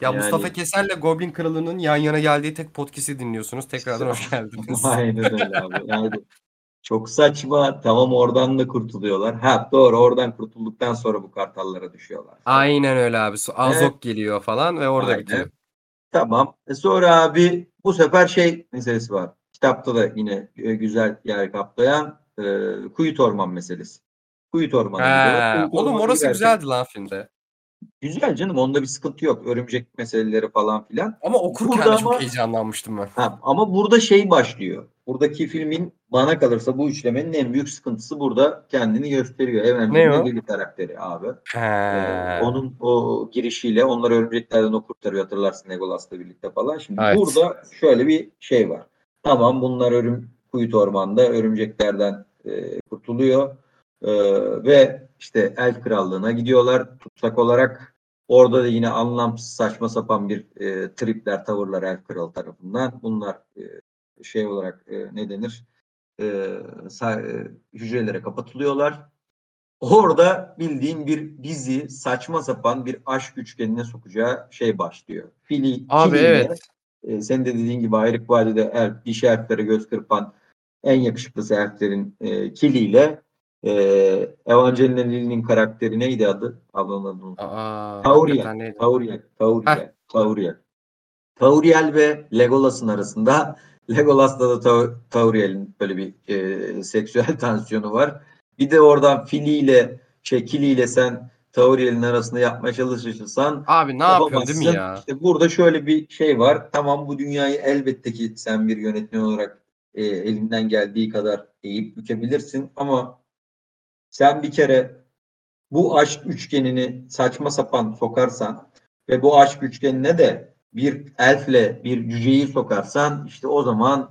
Yani- Mustafa Keser'le Goblin Kralı'nın yan yana geldiği tek podcast'i dinliyorsunuz. Tekrardan hoş geldiniz. Aynen öyle abi. Yani çok saçma. Tamam oradan da kurtuluyorlar. Ha doğru oradan kurtulduktan sonra bu kartallara düşüyorlar. Aynen öyle abi. Azok geliyor falan ve orada Aynen. bitiyor. Tamam. E sonra abi bu sefer şey meselesi var. Kitapta da yine e, güzel yer kaplayan e, Kuyut Orman meselesi. Kuyut Ormanı. Kuyut oğlum Ormanı orası güzeldi lan filmde. Güzel canım onda bir sıkıntı yok. Örümcek meseleleri falan filan. Ama okurken Burada çok ama- heyecanlanmıştım ben. Ha, ama burada şey başlıyor. Buradaki filmin bana kalırsa bu üçlemenin en büyük sıkıntısı burada kendini gösteriyor. Evren? Medeli karakteri abi. He. Ee, onun o girişiyle onları örümceklerden o kurtarıyor hatırlarsın Legolas'la birlikte falan. Şimdi Evet. burada şöyle bir şey var. Tamam bunlar örüm kuyut ormanda örümceklerden e, kurtuluyor. Ee, ve işte Elf Krallığı'na gidiyorlar tutsak olarak. Orada da yine anlamsız saçma sapan bir e, tripler, tavırlar Elf Kralı tarafından. Bunlar e, şey olarak e, ne denir? E, sa- e, hücrelere kapatılıyorlar. Orada bildiğin bir dizi saçma sapan bir aşk üçgenine sokacağı şey başlıyor. Fili, Abi Kili ile, evet. E, senin de dediğin gibi ayrık vadede elf, dişi elflere göz kırpan en yakışıklısı elflerin e, Kili ile e, Evangelina Lilly'nin karakteri neydi adı? Ablanın adını Tauriel? Tauriel, Tauriel, Tauriel. Tauriel ve Legolas'ın arasında Legolas'ta da Ta- Tauriel'in böyle bir e, seksüel tansiyonu var. Bir de oradan Fili ile şey sen Tauriel'in arasında yapmaya çalışırsan Abi ne yapıyorsun değil mi ya? İşte burada şöyle bir şey var. Tamam bu dünyayı elbette ki sen bir yönetmen olarak e, elinden geldiği kadar eğip bükebilirsin ama sen bir kere bu aşk üçgenini saçma sapan sokarsan ve bu aşk üçgenine de bir elfle bir cüceyi sokarsan işte o zaman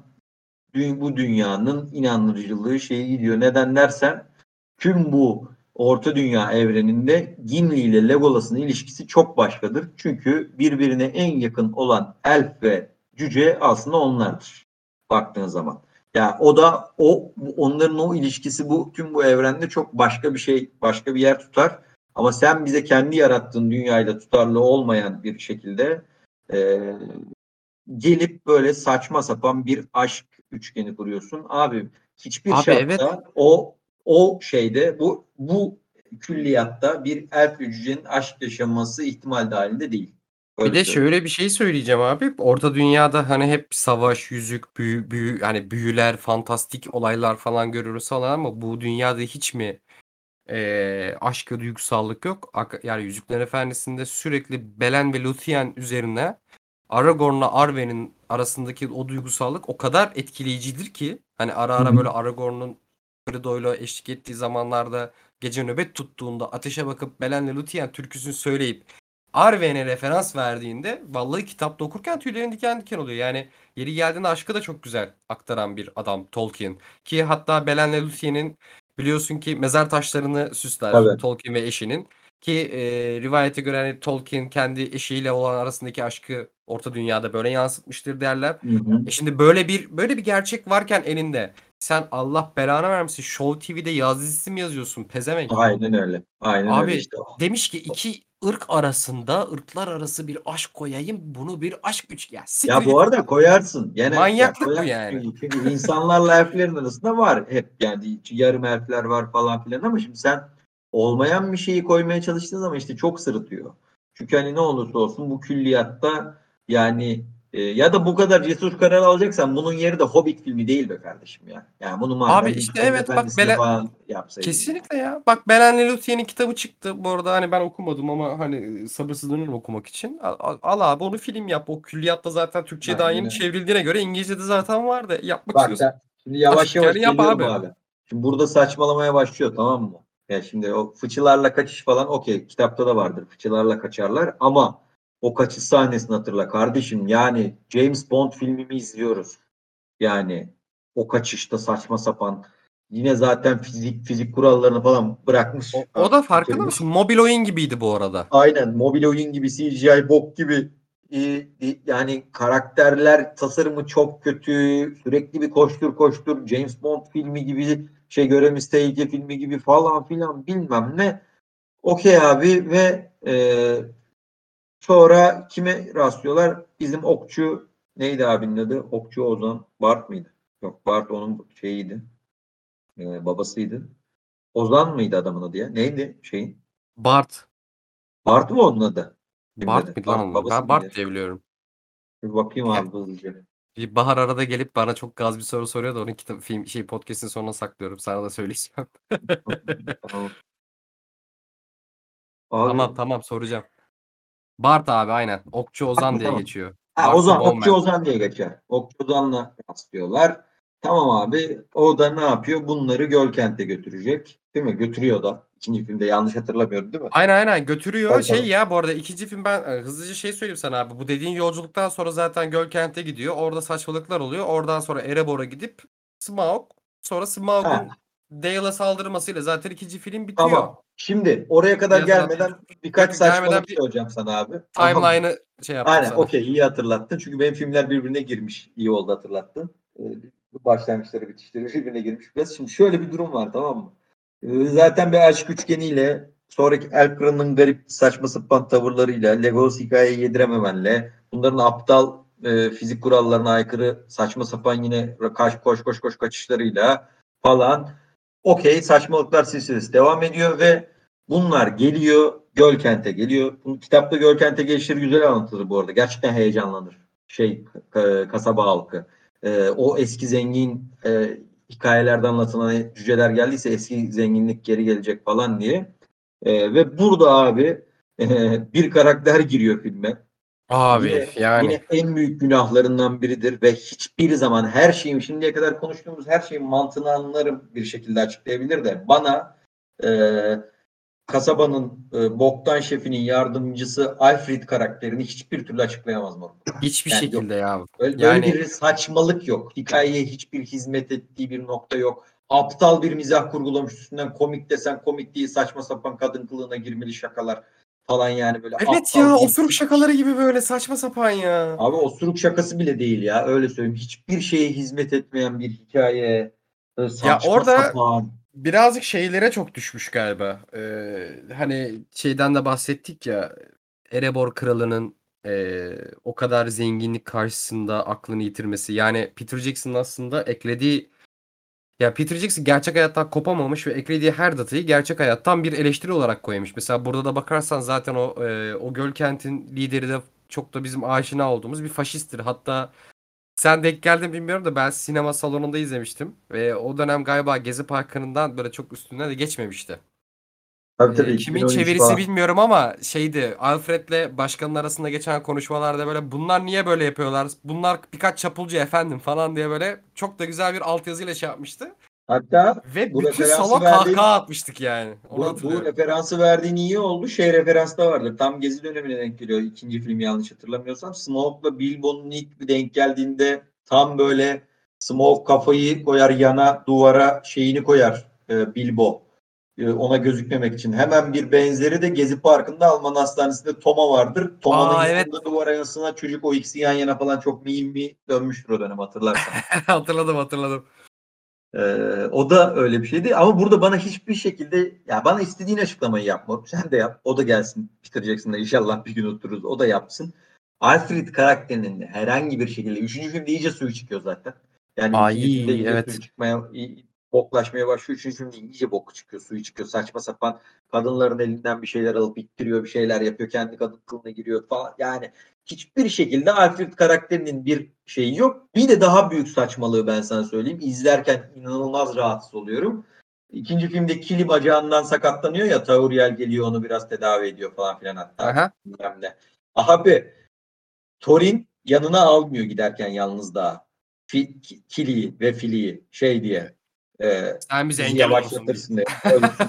bu dünyanın inandırıcılığı şeyi gidiyor. Neden dersen tüm bu Orta Dünya evreninde Gimli ile Legolas'ın ilişkisi çok başkadır. Çünkü birbirine en yakın olan elf ve cüce aslında onlardır. Baktığın zaman. Ya o da o onların o ilişkisi bu tüm bu evrende çok başka bir şey, başka bir yer tutar. Ama sen bize kendi yarattığın dünyayla tutarlı olmayan bir şekilde e, gelip böyle saçma sapan bir aşk üçgeni kuruyorsun. Abi hiçbir Abi şartta evet. o o şeyde bu bu külliyatta bir elf ve cücenin aşk yaşaması ihtimal dahilinde değil. Öyle Bir de söyleyeyim. şöyle bir şey söyleyeceğim abi. Orta dünyada hani hep savaş, yüzük, büyü, büyü yani büyüler, fantastik olaylar falan görürüz falan ama bu dünyada hiç mi eee aşk ve duygusallık yok? Yani Yüzüklerin Efendisi'nde sürekli Belen ve Luthien üzerine Aragorn'la Arwen'in arasındaki o duygusallık o kadar etkileyicidir ki hani ara ara hı. böyle Aragorn'un Frodo'yla eşlik ettiği zamanlarda gece nöbet tuttuğunda ateşe bakıp Belen'le Luthien türküsünü söyleyip Arwen'e referans verdiğinde vallahi kitapta okurken tüylerin diken diken oluyor. Yani yeri geldiğinde aşkı da çok güzel aktaran bir adam Tolkien. Ki hatta Belen'le Luthien'in biliyorsun ki mezar taşlarını süsler. Tolkien ve eşinin. Ki e, rivayete göre hani Tolkien kendi eşiyle olan arasındaki aşkı Orta Dünya'da böyle yansıtmıştır derler. Hı hı. E şimdi böyle bir böyle bir gerçek varken elinde sen Allah belanı vermesin Show TV'de yaz dizisi mi yazıyorsun pezevenk? Aynen öyle. Aynen Abi öyle işte. demiş ki iki ırk arasında ırklar arası bir aşk koyayım bunu bir aşk üç ya Ya bu arada koyarsın. Gene Manyaklık ya bu yani. Çünkü insanlarla elflerin arasında var hep yani yarım elfler var falan filan ama şimdi sen olmayan bir şeyi koymaya çalıştığın zaman işte çok sırıtıyor. Çünkü hani ne olursa olsun bu külliyatta yani e, ya da bu kadar cesur karar alacaksan bunun yeri de Hobbit filmi değil be kardeşim ya. Yani bunu Abi işte evet, bak Belen-. Kesinlikle ya. Bak Belen'le Luthier'in kitabı çıktı. Bu arada hani ben okumadım ama hani sabırsızlanıyorum okumak için. Al, al- abi onu film yap. O külliyatta zaten Türkçe'ye daha yeni çevrildiğine göre İngilizce'de zaten vardı. Yapmak Bak istiyorsan. sen şimdi yavaş yavaş yap abi. abi. Şimdi burada saçmalamaya başlıyor tamam mı? Ya şimdi o fıçılarla kaçış falan okey kitapta da vardır. Fıçılarla kaçarlar ama o kaçış sahnesini hatırla kardeşim. Yani James Bond filmimi izliyoruz. Yani o kaçışta saçma sapan yine zaten fizik fizik kurallarını falan bırakmış. O, o da farkında mısın? Mobil oyun gibiydi bu arada. Aynen mobil oyun gibi CGI bok gibi yani karakterler tasarımı çok kötü sürekli bir koştur koştur James Bond filmi gibi şey göremiz tehlike filmi gibi falan filan bilmem ne. Okey abi ve e, sonra kime rastlıyorlar? Bizim okçu neydi abinin adı? Okçu Ozan Bart mıydı? Yok Bart onun şeyiydi e, babasıydı. Ozan mıydı adamın adı ya? Neydi şeyin? Bart. Bart mı onun adı? Bart mıydı lan Bart onun? babası Ben Bart mıydı? diye biliyorum. Bir bakayım abi hızlıca. Bir Bahar arada gelip bana çok gaz bir soru soruyor da onu kitap film şey podcast'in sonuna saklıyorum. Sana da söyleyeceğim. Tamam. Abi, Tamam tamam soracağım. Bart abi aynen. Okçu Ozan diye Tamam. geçiyor. Ha, Ozan, Bowman. Okçu Ozan diye geçer. Okçu Ozan'la yaslıyorlar. Tamam abi. O da ne yapıyor? Bunları Gölkent'e götürecek. Değil mi? Götürüyor da. İkinci filmde yanlış hatırlamıyorum değil mi? Aynen aynen götürüyor. Tabii, şey ya bu arada ikinci film ben e, hızlıca şey söyleyeyim sana abi. Bu dediğin yolculuktan sonra zaten Gölkent'e gidiyor. Orada saçmalıklar oluyor. Oradan sonra Erebor'a gidip Smaug. Sonra Smaug'un. Dale'a saldırmasıyla zaten ikinci film bitiyor. Tamam. Şimdi oraya kadar Biraz daha- gelmeden birkaç Bakın gelmeden saçmalık bir- söyleyeceğim sana abi. Timeline'ı şey yaptım Aynen okey iyi hatırlattın. Çünkü benim filmler birbirine girmiş. İyi oldu hatırlattın. Başlangıçları bitişleri birbirine girmiş. Biraz şimdi şöyle bir durum var tamam mı? Ee, Zaten bir aşk üçgeniyle sonraki Elkra'nın garip saçma sapan tavırlarıyla Legos hikayeyi yedirememenle bunların aptal e, fizik kurallarına aykırı saçma sapan yine kaç koş koş koş kaçışlarıyla falan okey saçmalıklar silsilesi devam ediyor ve bunlar geliyor Gölkent'e geliyor. Bu kitapta Gölkent'e gelişleri güzel anlatılır bu arada. Gerçekten heyecanlanır. Şey ka- kasaba halkı. Ee, o eski zengin e, hikayelerde anlatılan hani cüceler geldiyse eski zenginlik geri gelecek falan diye. Ee, ve burada abi e, bir karakter giriyor filme. Abi Yine- yani Yine en büyük günahlarından biridir ve hiçbir zaman her şeyin şimdiye kadar konuştuğumuz her şeyin mantığını anlarım bir şekilde açıklayabilir de bana e, kasabanın e, boktan şefinin yardımcısı Alfred karakterini hiçbir türlü açıklayamaz mı? hiçbir Yani şekilde ya. Böyle, Yani- böyle bir saçmalık yok. Hikayeye hiçbir hizmet ettiği bir nokta yok. Aptal bir mizah kurgulamış üstünden komik desen komik değil saçma sapan kadın kılığına girmeli şakalar falan yani böyle Evet ya osuruk şakaları gibi böyle saçma sapan ya. Abi osuruk şakası bile değil ya. Öyle söyleyeyim. Hiçbir şeye hizmet etmeyen bir hikaye. Saçma orada- sapan. Birazcık şeylere çok düşmüş galiba. Ee, hani şeyden de bahsettik ya. Erebor kralının ee, o kadar zenginlik karşısında aklını yitirmesi. Yani Peter Jackson'ın aslında eklediği ya Peter Jackson gerçek hayattan kopamamış ve eklediği her datayı gerçek hayattan bir eleştiri olarak koymuş. Mesela burada da bakarsan zaten o ee, o göl kentin lideri de çok da bizim aşina olduğumuz bir faşisttir. Hatta sen denk geldin bilmiyorum da ben sinema salonunda izlemiştim. Ve o dönem galiba Gezi Parkı'ndan böyle çok üstünden de geçmemişti. Tabii Ee, tabii. kimin 2013 çevirisi falan. bilmiyorum ama şeydi Alfred'le başkanın arasında geçen konuşmalarda böyle bunlar niye böyle yapıyorlar? Bunlar birkaç çapulcu efendim falan diye böyle çok da güzel bir altyazıyla şey yapmıştı. Hatta Ve Bu bütün salon verdiğin- kahkaha atmıştık yani. Onu bu, bu referansı verdiğin iyi oldu. Şey referans da vardır. Tam gezi dönemine denk geliyor. İkinci film yanlış hatırlamıyorsam. Smoke'la Bilbo'nun ilk bir denk geldiğinde tam böyle Smoke kafayı koyar yana duvara şeyini koyar e, Bilbo. E, ona gözükmemek için. Hemen bir benzeri de Gezi Parkı'nda Alman Hastanesi'nde Toma vardır. Toma'nın Aa, evet. duvara yansına çocuk o ikisi yan yana falan çok mimi dönmüştür o dönem hatırlarsan. hatırladım hatırladım. Ee, o da öyle bir şeydi ama burada bana hiçbir şekilde ya bana istediğin açıklamayı yapma. Sen de yap. O da gelsin. Peter Jackson'da inşallah bir gün otururuz. O da yapsın. Alfred karakterinin herhangi bir şekilde üçüncü filmde iyice suyu çıkıyor zaten. Yani Ay, filmde iyice evet. suyu çıkmaya boklaşmaya başlıyor. Üçüncü filmde iyice boku çıkıyor. Suyu çıkıyor. Saçma sapan kadınların elinden bir şeyler alıp ittiriyor. Bir şeyler yapıyor. Kendi kadın kılığına giriyor falan. Yani hiçbir şekilde Alfred karakterinin bir şeyi yok. Bir de daha büyük saçmalığı ben sana söyleyeyim. İzlerken inanılmaz rahatsız oluyorum. İkinci filmde Kili bacağından sakatlanıyor ya Tauriel geliyor onu biraz tedavi ediyor falan filan hatta. Aha. Bilmem. Abi Thorin yanına almıyor giderken yalnız daha. Fi, Ki- Kili'yi ve Fili'yi şey diye. E, Sen bizi engel yavaşlatırsın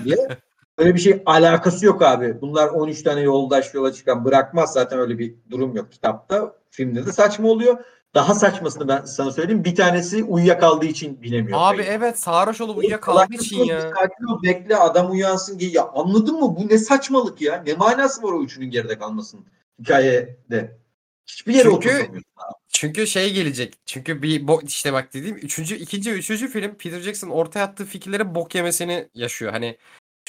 diye. Öyle bir şey alakası yok abi. Bunlar 13 tane yoldaş yola çıkan bırakmaz zaten öyle bir durum yok kitapta. Filmde de saçma oluyor. Daha saçmasını ben sana söyleyeyim. Bir tanesi uyuyakaldığı için binemiyor. Abi kayığa. evet sarhoş olup uyuyakaldığı için ya. Sakin ol bekle adam uyansın diye. Ya anladın mı? Bu ne saçmalık ya? Ne manası var o üçünün geride kalmasının hikayede? Hiçbir yere Çünkü-. Çünkü şey gelecek. Çünkü bir bo- işte bak dediğim üçüncü, ikinci üçüncü film Peter Jackson ortaya attığı fikirlerin bok yemesini yaşıyor. Hani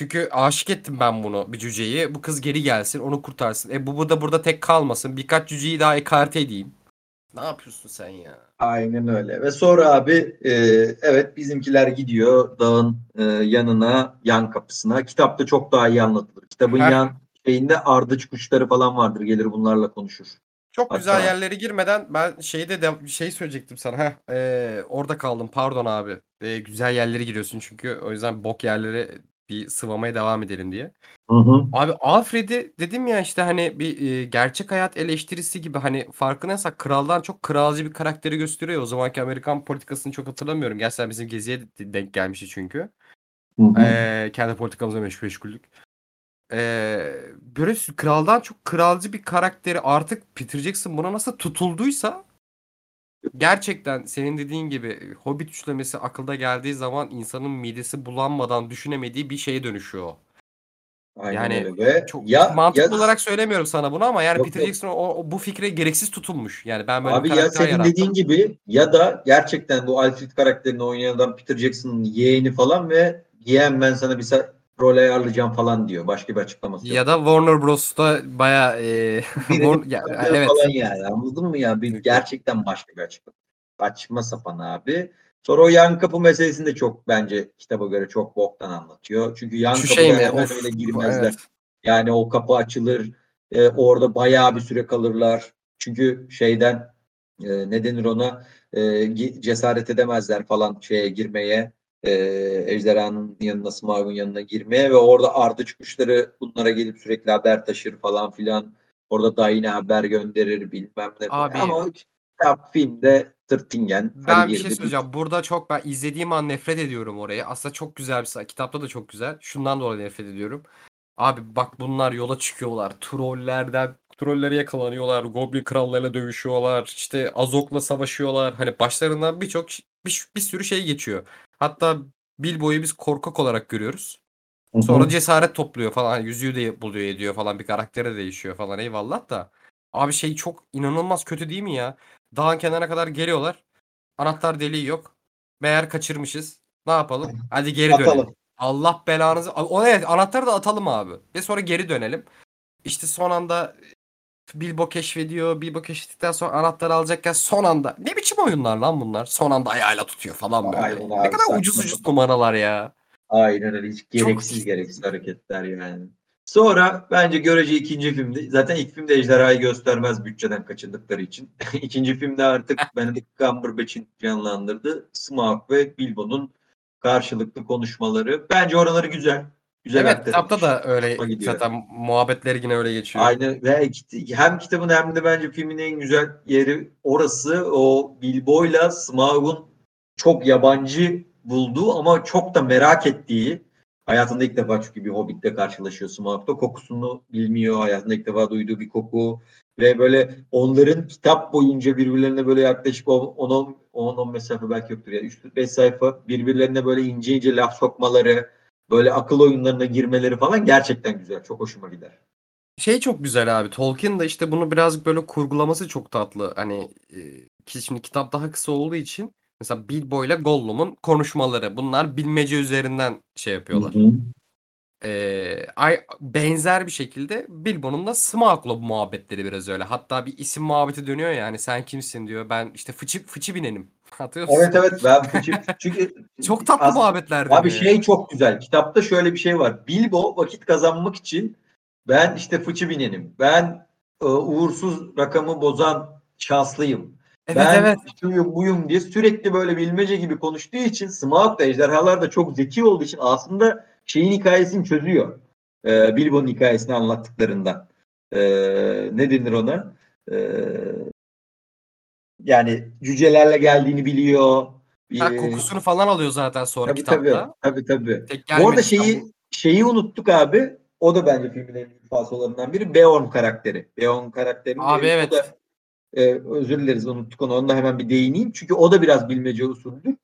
çünkü aşık ettim ben bunu bir cüceyi. Bu kız geri gelsin, onu kurtarsın. E bu burada burada tek kalmasın. Birkaç cüceyi daha ekarte edeyim. Ne yapıyorsun sen ya? Aynen öyle. Ve sonra abi e, evet bizimkiler gidiyor dağın e, yanına, yan kapısına. Kitapta çok daha iyi anlatılır. Kitabın Heh. yan şeyinde ardıç kuşları falan vardır. Gelir bunlarla konuşur. Çok güzel Hatta- yerlere girmeden ben şeyde de bir şey söyleyecektim sana. Heh, e, orada kaldım. Pardon abi. E, güzel yerlere giriyorsun çünkü o yüzden bok yerlere bir sıvamaya devam edelim diye. Hı hı. Abi Alfred'i dedim ya işte hani bir e, gerçek hayat eleştirisi gibi hani farkındaysak kraldan çok kralcı bir karakteri gösteriyor. O zamanki Amerikan politikasını çok hatırlamıyorum. Gerçekten bizim geziye de- denk gelmişti çünkü. Hı hı. Ee, kendi politikamıza meşgul meşguldük. Ee, böyle kraldan çok kralcı bir karakteri artık Peter Jackson buna nasıl tutulduysa gerçekten senin dediğin gibi Hobbit üçlemesi akılda geldiği zaman insanın midesi bulanmadan düşünemediği bir şeye dönüşüyor o. Aynen Yani öyle ve Çok ya mantıklı ya olarak söylemiyorum sana bunu ama yani Yok, Peter yok. Jackson o, o- bu fikre gereksiz tutulmuş. Yani ben böyle Abi ya senin dediğin yarattım. gibi ya da gerçekten bu Alfred karakterini oynayan adam Peter Jackson'ın yeğeni falan ve yeğen ben sana bir rol ayarlayacağım falan diyor. Başka bir açıklaması yok. Ya da Warner Bros'ta baya e, Warner- ya- evet. falan yani anladın mı ya? Bir gerçekten başka bir açıklama. Saçma sapan abi. Sonra o yan kapı meselesini de çok bence kitaba göre çok boktan anlatıyor. Çünkü yan Şu kapıda şey mi? hemen Of, öyle girmezler. evet. Yani o kapı açılır. e, orada bayağı bir süre kalırlar. Çünkü şeyden e, ne denir ona e, cesaret edemezler falan şeye girmeye. E, ejderhanın yanına, Smaug'un yanına girmeye ve orada ardıç kuşları bunlara gelip sürekli haber taşır falan filan. Orada da yine haber gönderir bilmem ne. Abi- Ama kitap filmde tırtingen. Ben hadi bir şey söyleyeceğim. Burada çok ben izlediğim an nefret ediyorum orayı. Aslında çok güzel bir kitapta da çok güzel. Şundan dolayı nefret ediyorum. Abi bak bunlar yola çıkıyorlar. Trollerden trollere yakalanıyorlar. Goblin krallarıyla dövüşüyorlar. İşte Azok'la savaşıyorlar. Hani başlarından birçok bir, bir sürü şey geçiyor. Hatta Bilbo'yu biz korkak olarak görüyoruz. Hı hı. Sonra cesaret topluyor falan. Yüzüğü de buluyor ediyor falan. Bir karakteri değişiyor falan. Eyvallah da. Abi şey çok inanılmaz kötü değil mi ya? Dağın kenarına kadar geliyorlar. Anahtar deliği yok. Meğer kaçırmışız. Ne yapalım? Hadi geri dönelim. Atalım. Allah belanızı. O evet anahtarı da atalım abi. Ve sonra geri dönelim. İşte son anda Bilbo keşfediyor. Bilbo keşfettikten sonra anahtarı alacakken son anda. Ne biçim oyunlar lan bunlar? Son anda ayağıyla tutuyor falan böyle. Aynen ne abi, kadar saçma ucuz ucuz numaralar ya. Aynen öyle. Hiç gereksiz gereksiz hareketler yani. Sonra bence görece ikinci filmde zaten ilk filmde ejderhayı göstermez bütçeden kaçındıkları için. İkinci filmde artık Benedict Cumberbatch'in canlandırdığı Smaug ve Bilbo'nun karşılıklı konuşmaları. Bence oraları güzel. Güzel evet kitapta da öyle zaten muhabbetleri yine öyle geçiyor. Aynen ve hem kitabın hem de bence filmin en güzel yeri orası. O Bilbo'yla Smaug'un çok yabancı bulduğu ama çok da merak ettiği hayatında ilk defa çünkü bir Hobbit'le karşılaşıyor Smaug'da kokusunu bilmiyor hayatında ilk defa duyduğu bir koku ve böyle onların kitap boyunca birbirlerine böyle yaklaşık 10 10 mesafe belki yoktur ya 3-5 sayfa birbirlerine böyle ince ince laf sokmaları böyle akıl oyunlarına girmeleri falan gerçekten güzel çok hoşuma gider. Şey çok güzel abi. Tolkien de işte bunu birazcık böyle kurgulaması çok tatlı. Hani e, ki şimdi kitap daha kısa olduğu için mesela Bilbo ile Gollum'un konuşmaları bunlar bilmece üzerinden şey yapıyorlar. Hı hı. Ee, ay, benzer bir şekilde Bilbo'nun da Smaug'la bu muhabbetleri biraz öyle. Hatta bir isim muhabbeti dönüyor ya hani sen kimsin diyor. Ben işte fıçı fıçı binenim. Hatırlıyor musun? Evet evet ben çünkü Çok tatlı Aslında- muhabbetler Abi dönüyor şey ya. çok güzel. Kitapta şöyle bir şey var. Bilbo vakit kazanmak için ben işte fıçı binenim. Ben e, uğursuz rakamı bozan şanslıyım. Evet ben evet. şuyum buyum diye sürekli böyle bilmece gibi konuştuğu için Smaug da ejderhalar da çok zeki olduğu için aslında şeyin hikayesini çözüyor. E, Bilbo'nun hikayesini anlattıklarından. E, ne denir ona? E, yani cücelerle geldiğini biliyor. Ha, E, kokusunu falan alıyor zaten sonra Tabii kitapta. tabii. Tabii tabii. Bu arada şeyi şeyi unuttuk abi. O da bence filmin en büyük falsolarından biri. Beorn karakteri. Beorn karakterinin Abi evet. da, e, özür dileriz unuttuk onu. Onu da hemen bir değineyim. Çünkü o da biraz bilmece usuldür.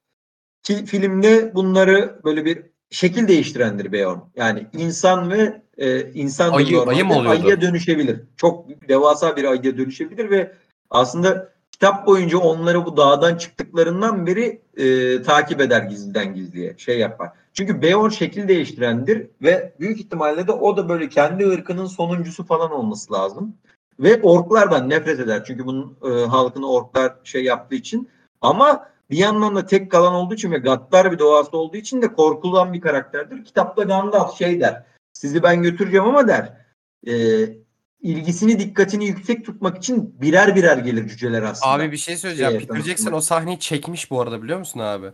Ki filmde bunları böyle bir şekil değiştirendir Beorn. Yani insan ve e, insan Ayı- ayı mı oluyordu? ayıya dönüşebilir. Çok devasa bir ayıya dönüşebilir ve aslında kitap boyunca onları bu dağdan çıktıklarından beri e, takip eder gizliden gizliye. Şey yapar. Çünkü Beorn şekil değiştirendir ve büyük ihtimalle de o da böyle kendi ırkının sonuncusu falan olması lazım. Ve orklardan nefret eder. Çünkü bunun e, halkını orklar şey yaptığı için. Ama bir yandan da tek kalan olduğu için ve gaddar bir doğası olduğu için de korkulan bir karakterdir. Kitapta Gandalf şey der. Sizi ben götüreceğim ama der. E, ilgisini dikkatini yüksek tutmak için birer birer gelir cüceler aslında. Abi bir şey söyleyeceğim. Şeye Peter Jackson o sahneyi çekmiş bu arada biliyor musun abi?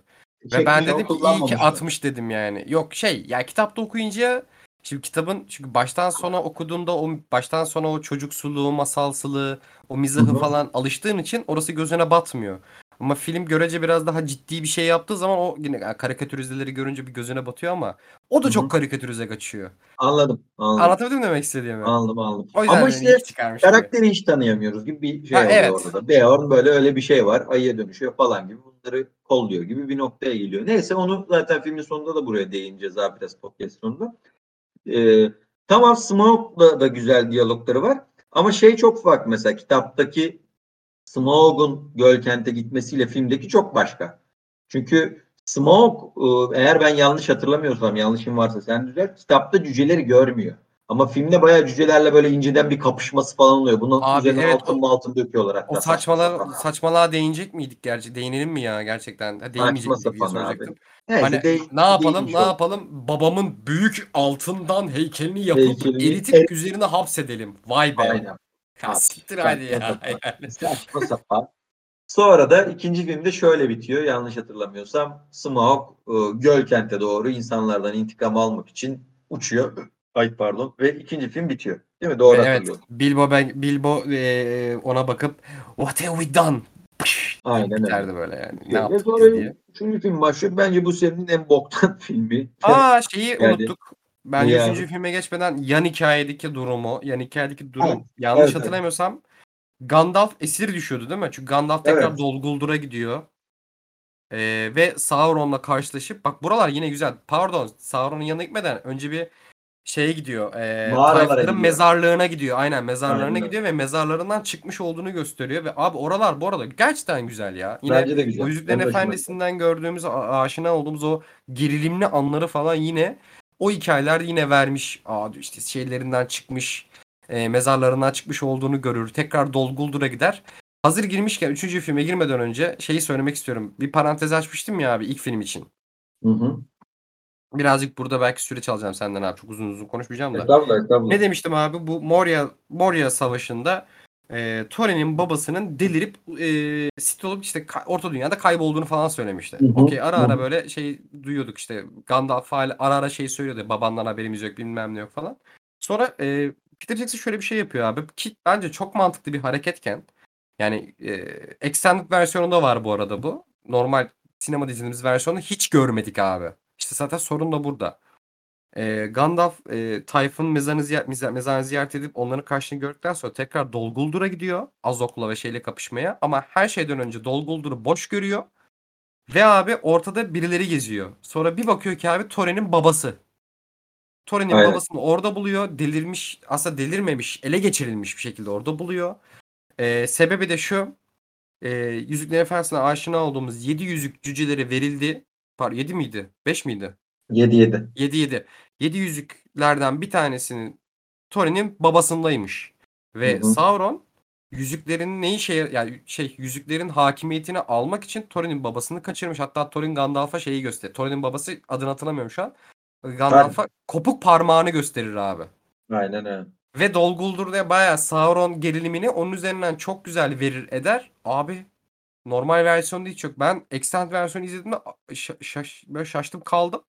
Ve ben çekmiş dedim ki iyi ki atmış dedim yani. Yok şey ya kitapta okuyunca şimdi kitabın çünkü baştan sona okuduğunda o baştan sona o çocuksuluğu, masalsılığı, o mizahı Hı hı. falan alıştığın için orası gözüne batmıyor. Ama film görece biraz daha ciddi bir şey yaptığı zaman o yine yani karikatürizeleri görünce bir gözüne batıyor ama o da çok hı. karikatürize kaçıyor. Anladım. Anladım. Anlatabildim mi demek istediğimi? Anladım anladım. O yüzden Ama hani işte çıkarmış gibi. karakteri hiç tanıyamıyoruz gibi bir şey Ha, oluyor evet. orada da. Beorn böyle öyle bir şey var. Ayıya dönüşüyor falan gibi. Bunları kolluyor gibi bir noktaya geliyor. Neyse onu zaten filmin sonunda da buraya değineceğiz abi biraz podcast sonunda. Ee, tamam Smaug'la da güzel diyalogları var. Ama şey çok farklı mesela kitaptaki Smaug'un Gölkent'e gitmesiyle filmdeki çok başka. Çünkü Smaug e, eğer ben yanlış hatırlamıyorsam yanlışım varsa sen düzelt. Kitapta cüceleri görmüyor. Ama filmde bayağı cücelerle böyle inceden bir kapışması falan oluyor. Bunun Abi üzerine evet, altın altın döküyorlar hatta. O saçma saçmalığa, değinecek miydik gerçi? Değinelim mi ya gerçekten? Ha, değinmeyecek diye soracaktım. Neyse, Hani de- ne yapalım ne o. yapalım babamın büyük altından heykelini yapıp Heykelini eritip erit- üzerine hapsedelim. Vay be. Aynen. Ya siktir hadi ya. Yani. Saçma sapan. Sonra da ikinci filmde şöyle bitiyor yanlış hatırlamıyorsam. Smaug e, Gölkent'e doğru insanlardan intikam almak için uçuyor. Ay pardon. Ve ikinci film bitiyor. Değil mi? Doğru Ve evet hatırlıyorum. Bilbo ben Bilbo eee, ona bakıp what have we done? Aynen öyle. böyle yani. Ne yaptık sonra diye. üçüncü film başlıyor. Bence bu serinin en boktan filmi. Aa şeyi Yani- unuttuk. Ben Yani. filme geçmeden yan hikayedeki durumu, yan hikayedeki durum Evet, yanlış evet, hatırlamıyorsam Gandalf esir düşüyordu değil mi? Çünkü Gandalf tekrar Evet. Dol Guldur gidiyor. Ee, ve Sauron'la karşılaşıp bak buralar yine güzel. Pardon, Sauron'un yanına gitmeden önce bir şeye gidiyor. E, Mağaralara Tayfların mezarlığına gidiyor. Aynen mezarlarına Aynen gidiyor ve mezarlarından çıkmış olduğunu gösteriyor ve abi oralar bu arada gerçekten güzel ya. Yine Bence de güzel. o Yüzüklerin Efendisi'nden gördüğümüz, aşina olduğumuz o gerilimli anları falan yine o hikayeler yine vermiş. Aa işte şeylerinden çıkmış, e, mezarlarından çıkmış olduğunu görür. Tekrar Dol Guldur'a gider. Hazır girmişken 3. filme girmeden önce şeyi söylemek istiyorum. Bir parantez açmıştım ya abi ilk film için. Hı hı. Birazcık burada belki süre çalacağım senden abi. Çok uzun uzun konuşmayacağım da. Estağfurullah, estağfurullah. Ne demiştim abi? Bu Moria Moria Savaşı'nda e, Thorin'in babasının delirip e, sit olup işte orta dünyada kaybolduğunu falan söylemişti. Okey ara ara böyle şey duyuyorduk işte Gandalf hala ara ara şey söylüyordu. Babandan haberimiz yok bilmem ne yok falan. Sonra e, Peter Jackson şöyle bir şey yapıyor abi. Ki bence çok mantıklı bir hareketken yani e, extended versiyonunda var bu arada bu. Normal sinema dizimiz versiyonu hiç görmedik abi. İşte zaten sorun da burada. E, Gandalf e, Tayf'ın mezarını, ziyaret, meza- mezarını ziyaret edip onların karşını gördükten sonra tekrar Dol Guldur'a gidiyor. Azok'la ve şeyle kapışmaya. Ama her şeyden önce Dol Guldur'u boş görüyor. Ve abi ortada birileri geziyor. Sonra bir bakıyor ki abi Thorin'in babası. Thorin'in Aynen. babasını orada buluyor. Delirmiş, aslında delirmemiş, ele geçirilmiş bir şekilde orada buluyor. E, sebebi de şu. E, Yüzüklerin Efendisi'ne aşina olduğumuz 7 yüzük cüceleri verildi. Pardon 7 miydi? 5 miydi? 7 7. 7 7. 7 yüzüklerden bir tanesinin Thorin'in babasındaymış. Ve Hı hı. Sauron yüzüklerin ne işe yar- yani şey yüzüklerin hakimiyetini almak için Thorin'in babasını kaçırmış. Hatta Thorin Gandalf'a şeyi gösterir. Thorin'in babası adını hatırlamıyorum şu an. Gandalf'a kopuk parmağını gösterir abi. Aynen öyle. Ve Dol Guldur'da bayağı Sauron gerilimini onun üzerinden çok güzel verir eder. Abi normal versiyonda hiç yok. Ben extended versiyonu izlediğimde şa- şaş, böyle şaştım kaldım.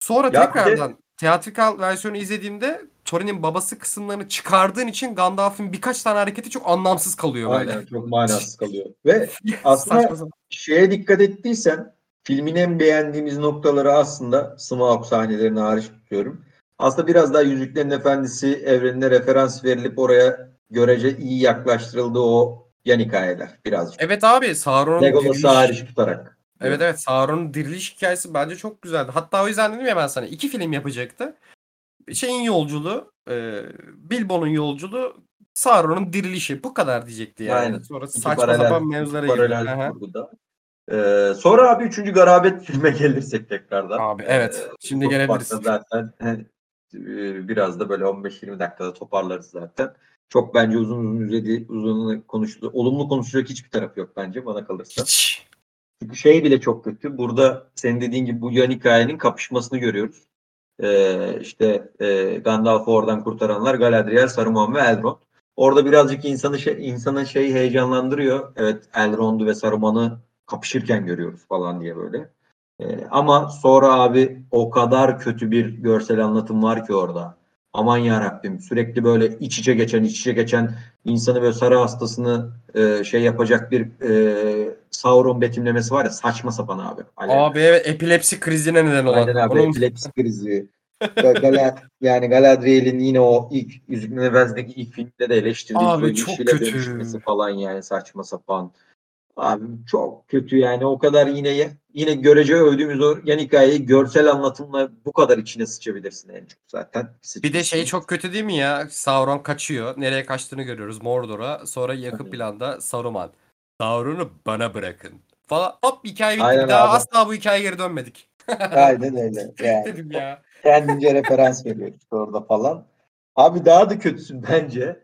Sonra Ya bir de- tekrardan teatrikal versiyonu izlediğimde Thorin'in babası kısımlarını çıkardığın için Gandalf'ın birkaç tane hareketi çok anlamsız kalıyor böyle. Aynen çok manasız kalıyor. Ve aslında- Saçma sapan. şeye dikkat ettiysen filmin en beğendiğimiz noktaları aslında Smaug sahnelerini hariç tutuyorum. Aslında biraz daha Yüzüklerin Efendisi evrenine referans verilip oraya görece iyi yaklaştırıldı o yan hikayeler birazcık. Evet abi Sauron'un diriliş- hariç tutarak. Evet evet Sauron'un diriliş hikayesi bence çok güzeldi. Hatta o yüzden dedim ya ben sana iki film yapacaktı. Şeyin yolculuğu, e, Bilbo'nun yolculuğu, Sauron'un dirilişi. Bu kadar diyecekti yani. Aynen. Sonra İki saçma paralel- sapan mevzulara girdi. Ee, sonra abi üçüncü garabet filme gelirsek tekrardan. Abi evet. Ee, Şimdi gelebiliriz. Zaten biraz da böyle 15-20 dakikada toparlarız zaten. Çok bence uzun uzun üzeri, uzun konuşuldu. Olumlu konuşacak hiçbir taraf yok bence bana kalırsa. Hiç. Çünkü şey bile çok kötü. Burada senin dediğin gibi bu yan hikayenin kapışmasını görüyoruz. Ee, işte e, Gandalf'ı oradan kurtaranlar Galadriel, Saruman ve Elrond. Orada birazcık insanı şey, insana şey heyecanlandırıyor. Evet Elrond'u ve Saruman'ı kapışırken görüyoruz falan diye böyle. Ee, ama sonra abi o kadar kötü bir görsel anlatım var ki orada. Aman ya Rabbim sürekli böyle iç içe geçen iç içe geçen insanı böyle sarı hastasını e, şey yapacak bir e, Sauron betimlemesi var ya saçma sapan abi. Alev. Abi evet epilepsi krizine neden olan. Aynen abi Onun- epilepsi krizi. Galad, yani Galadriel'in yine o ilk Yüzüklerin Efendisi'ndeki ilk filmde de eleştirdiği Abi çok kötü. dönüşmesi falan yani saçma sapan. Abi çok kötü yani o kadar yine yine görece övdüğümüz o yan hikayeyi görsel anlatımla bu kadar içine sıçabilirsin en çok zaten. Bir de şey çok kötü değil mi ya? Sauron kaçıyor. Nereye kaçtığını görüyoruz Mordor'a. Sonra yakın planda Saruman. Sauron'u bana bırakın. Falan hop hikaye bitti. Aynen daha abi. asla bu hikayeye geri dönmedik. Aynen öyle. Yani. Dedim ya. kendince referans veriyor işte orada falan. Abi daha da kötüsü bence.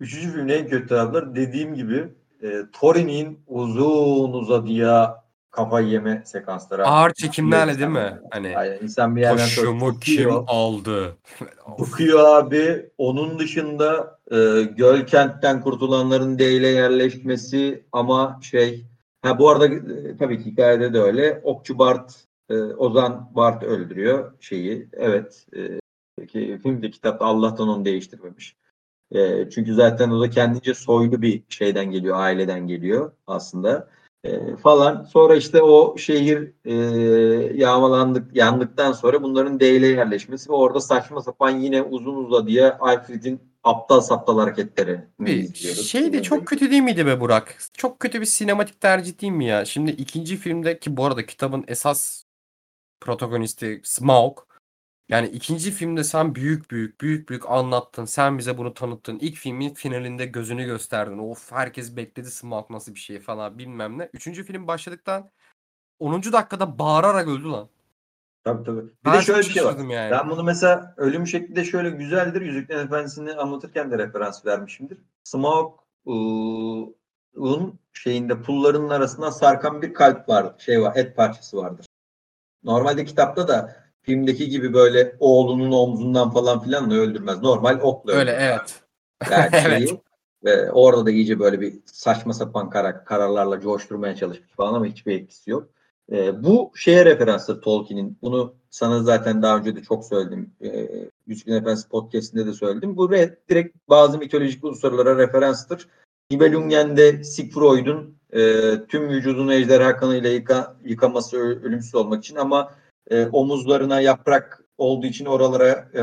Üçüncü filmin en kötü tarafları dediğim gibi e, Tori'nin uzun uzadıya kafayı yeme sekansları. Ağır çekimlerle değil mi? Hani Aynen. İnsan bir yerden taşımı kim aldı? Bıkıyor abi. Onun dışında e, Gölkent'ten kurtulanların D ile yerleşmesi ama şey ha bu arada e, tabii ki hikayede de öyle. Okçu Bart e, Ozan Bart öldürüyor şeyi. Evet. E, filmde kitapta Allah'tan onu değiştirmemiş. E, çünkü zaten o da kendince soylu bir şeyden geliyor, aileden geliyor aslında. E, falan. Sonra işte o şehir e, yağmalandık, yandıktan sonra bunların D ile yerleşmesi ve orada saçma sapan yine uzun uzadıya Alfred'in aptal saptal hareketleri şey de çok kötü değil miydi be Burak? Çok kötü bir sinematik tercih değil mi ya? Şimdi ikinci filmde ki bu arada kitabın esas protagonisti Smaug. Yani ikinci filmde sen büyük büyük büyük büyük anlattın. Sen bize bunu tanıttın. İlk filmin finalinde gözünü gösterdin. Of herkes bekledi Smaug nasıl bir şey falan bilmem ne. Üçüncü film başladıktan 10. dakikada bağırarak öldü lan. Tabii tabii. Bir Ben de şöyle bir şey var. yani. Ben bunu mesela ölüm şekli de şöyle güzeldir. Yüzüklerin Efendisi'ni anlatırken de referans vermişimdir. Smaug'un şeyinde pullarının arasından sarkan bir kalp var. Şey var, et parçası vardır. Normalde kitapta da filmdeki gibi böyle oğlunun omzundan falan filan öldürmez. Normal okla Öyle evet. Yani Evet. şeyi, ve orada da iyice böyle bir saçma sapan karar, kararlarla coşturmaya çalışmış falan ama hiçbir etkisi yok. Ee, bu şeye referansdır Tolkien'in. Bunu sana zaten daha önce de çok söyledim. Ee, Yüzüklerin Efendisi podcastinde de söyledim. Bu re- direkt bazı mitolojik unsurlara referanstır. Nibelungen'de Sigfried'un e, tüm vücudunu ejderha kanıyla yıka, yıkaması ölümsüz olmak için ama e, omuzlarına yaprak olduğu için oralara e,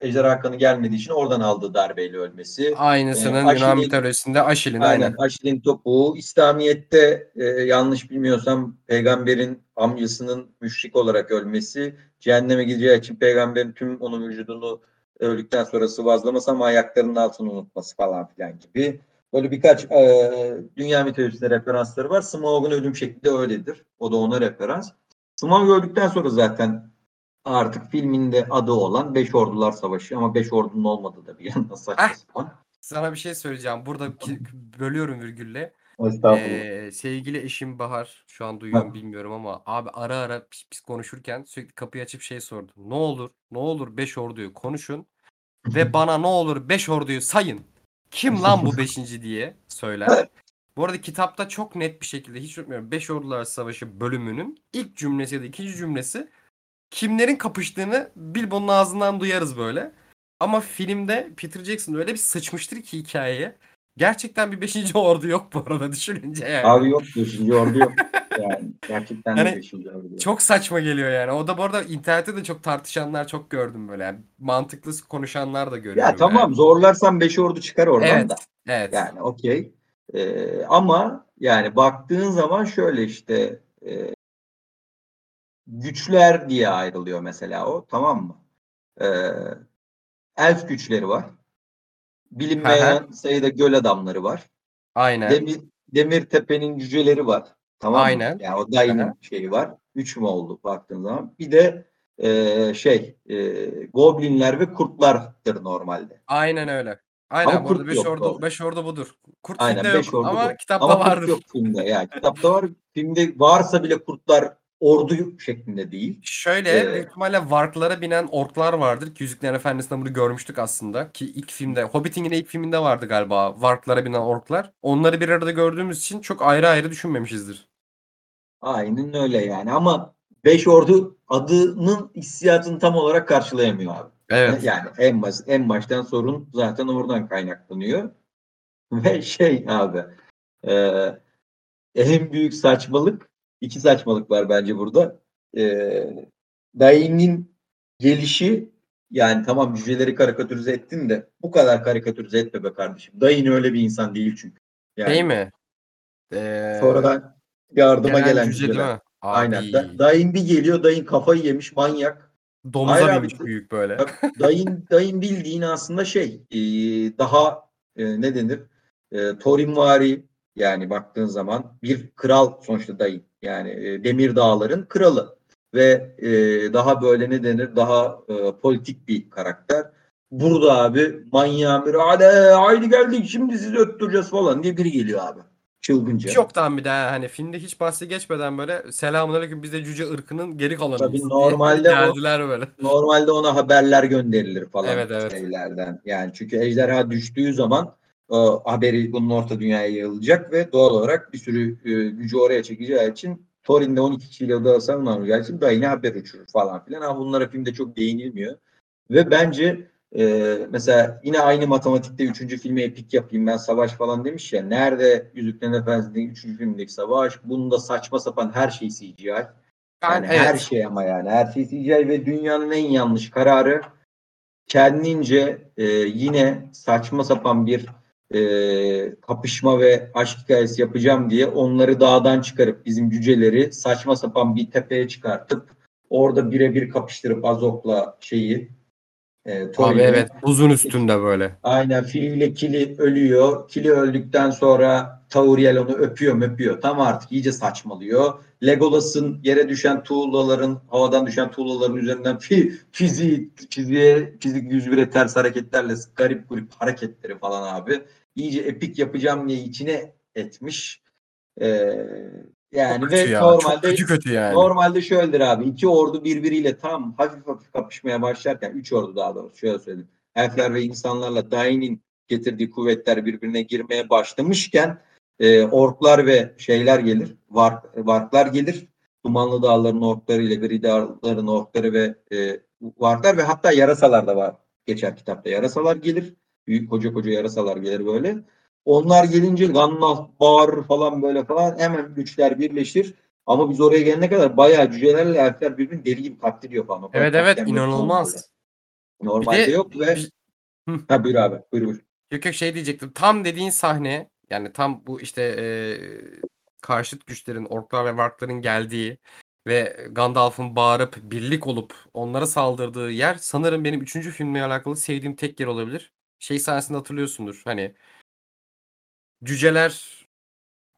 ejderha kanı gelmediği için oradan aldığı darbeyle ölmesi. Aynısının Ee, Yunan mitolojisinde Aşil'in Aynen. aynen. Aşil'in topuğu. İslamiyet'te e, yanlış bilmiyorsam peygamberin amcasının müşrik olarak ölmesi. Cehenneme gideceği için peygamberin tüm onun vücudunu öldükten sonra sıvazlaması ama ayaklarının altını unutması falan filan gibi. Böyle birkaç e, dünya mitolojisinde referansları var. Smaug'un ölüm şekli de öyledir. O da ona referans. Smaug öldükten sonra zaten artık filminde adı olan Beş Ordular Savaşı ama Beş Ordu'nun olmadığı da bir yandan saçma Ah. sapan. Sana bir şey söyleyeceğim. Burada bölüyorum virgülle. Estağfurullah. Ee, sevgili eşim Bahar şu an duyuyor mu Ha. bilmiyorum ama abi ara ara biz, biz konuşurken sürekli kapıyı açıp şey sordu. Ne olur ne olur 5 orduyu konuşun ve bana ne olur 5 orduyu sayın. Kim lan bu 5. diye söyler. Bu arada kitapta çok net bir şekilde hiç unutmuyorum 5 Ordular Savaşı bölümünün ilk cümlesi ya da ikinci cümlesi kimlerin kapıştığını Bilbo'nun ağzından duyarız böyle. Ama filmde Peter Jackson öyle bir sıçmıştır ki hikayeye. Gerçekten bir 5. ordu yok bu arada düşününce yani. Abi yok 5. ordu yok. Yani gerçekten Yani de 5. ordu yok. Çok saçma geliyor yani. O da bu arada internette de çok tartışanlar çok gördüm böyle. Yani mantıklı konuşanlar da görüyorum. Ya tamam zorlarsan 5 ordu çıkar oradan Evet. da. Evet. Yani okey. Ee, ama yani baktığın zaman şöyle işte e, güçler diye ayrılıyor mesela o tamam mı? Ee, elf güçleri var. Bilinmeyen sayıda göl adamları var. Aynen. Demir, Demirtepe'nin cüceleri var. Tamam mı? Aynen. Yani o Aha. şeyi var. Üç mü oldu baktığın zaman. Bir de e, şey e, goblinler ve kurtlardır normalde. Aynen öyle. Aynen Ama bu arada kurt 5 yok ordu doğru. 5 ordu budur. Kurt Aynen filmde beş yok ordu ama bu. kitapta Ama kurt vardır. yok filmde. Yani kitapta var. Filmde varsa bile kurtlar ordu şeklinde değil. Şöyle Ee, büyük ihtimalle varklara binen orklar vardır ki Yüzüklerin Efendisi'nde bunu görmüştük aslında ki ilk filmde Hobbit'in yine ilk filminde vardı galiba varklara binen orklar. Onları bir arada gördüğümüz için çok ayrı ayrı düşünmemişizdir. Aynen öyle yani ama Beş Ordu adının hissiyatını tam olarak karşılayamıyor abi. Evet. Yani en basit, en baştan sorun zaten oradan kaynaklanıyor. Ve şey abi e, en büyük saçmalık iki saçmalık var bence burada. E, Dayı'nın gelişi yani tamam cüceleri karikatürize ettin de bu kadar karikatürize etme be kardeşim. Dayın öyle bir insan değil çünkü. Yani Değil mi? Ee, Sonradan yardıma gelen gelen cüce değil cüceler. mi? Aynen. Da- dayın bir geliyor dayın kafayı yemiş manyak. Domuza Hayır abi, binmiş büyük böyle. Dayın dayın bildiğin aslında şey e, daha e, ne denir? E, Torinvari yani baktığın zaman bir kral sonuçta dayın. Yani e, Demir Dağların kralı ve e, daha böyle ne denir? Daha e, politik bir karakter. Burada abi manyağın biri hadi haydi geldik şimdi sizi öttüreceğiz falan diye biri geliyor abi. Çılgınca. Çoktan bir daha hani filmde hiç bahsi geçmeden böyle selamünaleyküm biz de cüce ırkının geri kalanıyız. Tabii normalde o- böyle. Normalde ona haberler gönderilir falan Evet, evet. şeylerden. Yani çünkü ejderha düştüğü zaman o haberi bunun orta dünyaya yayılacak ve doğal olarak bir sürü e, gücü oraya çekeceği için Thorin'de 12 kişiyle daha savunacağı için da yine haber uçurur falan filan. Ama bunlara filmde çok değinilmiyor. Ve bence e, mesela yine aynı matematikte 3. filmi epik yapayım ben savaş falan demiş ya. Nerede Yüzüklerin Efendisi'nin 3. filmdeki savaş? Bunda saçma sapan her şey CGI. Yani, Yani evet. her şey ama yani her şey CGI ve dünyanın en yanlış kararı kendince e, yine saçma sapan bir e, kapışma ve aşk hikayesi yapacağım diye onları dağdan çıkarıp bizim cüceleri saçma sapan bir tepeye çıkartıp orada birebir kapıştırıp Azok'la şeyi e, Abi evet buzun üstünde böyle. Aynen filiyle Kili ölüyor. Kili öldükten sonra Tauriel onu öpüyor öpüyor. Tam artık iyice saçmalıyor. Legolas'ın yere düşen tuğlaların, havadan düşen tuğlaların üzerinden fi, fiziği, fiziğe, fizik 101'e ters hareketlerle garip garip hareketleri falan abi. İyice epik yapacağım diye içine etmiş. Ee, yani Çok ve ya. normalde kötü kötü yani. Normalde şöyledir abi. iki ordu birbiriyle tam hafif hafif kapışmaya başlarken, üç ordu daha doğrusu şöyle söyleyeyim. Elfler ve insanlarla Dain'in getirdiği kuvvetler birbirine girmeye başlamışken e, orklar ve şeyler gelir. Vark, varklar gelir. Dumanlı dağların orkları ile Gri dağların orkları ve e, varklar ve hatta yarasalar da var. Geçer kitapta yarasalar gelir. Büyük koca koca yarasalar gelir böyle. Onlar gelince Gandalf bağırır falan böyle falan hemen güçler birleşir. Ama biz oraya gelene kadar bayağı cücelerle elfler birbirini deli gibi katlediyor falan. O kadar Evet evet inanılmaz. Normalde de- yok ve Hı. ha buyur abi buyur buyur. Yok yok şey diyecektim. Tam dediğin sahne yani tam bu işte e, karşıt güçlerin orklar ve varkların geldiği ve Gandalf'ın bağırıp birlik olup onlara saldırdığı yer sanırım benim 3. filmle alakalı sevdiğim tek yer olabilir. Şey sahnesinde hatırlıyorsundur. Hani cüceler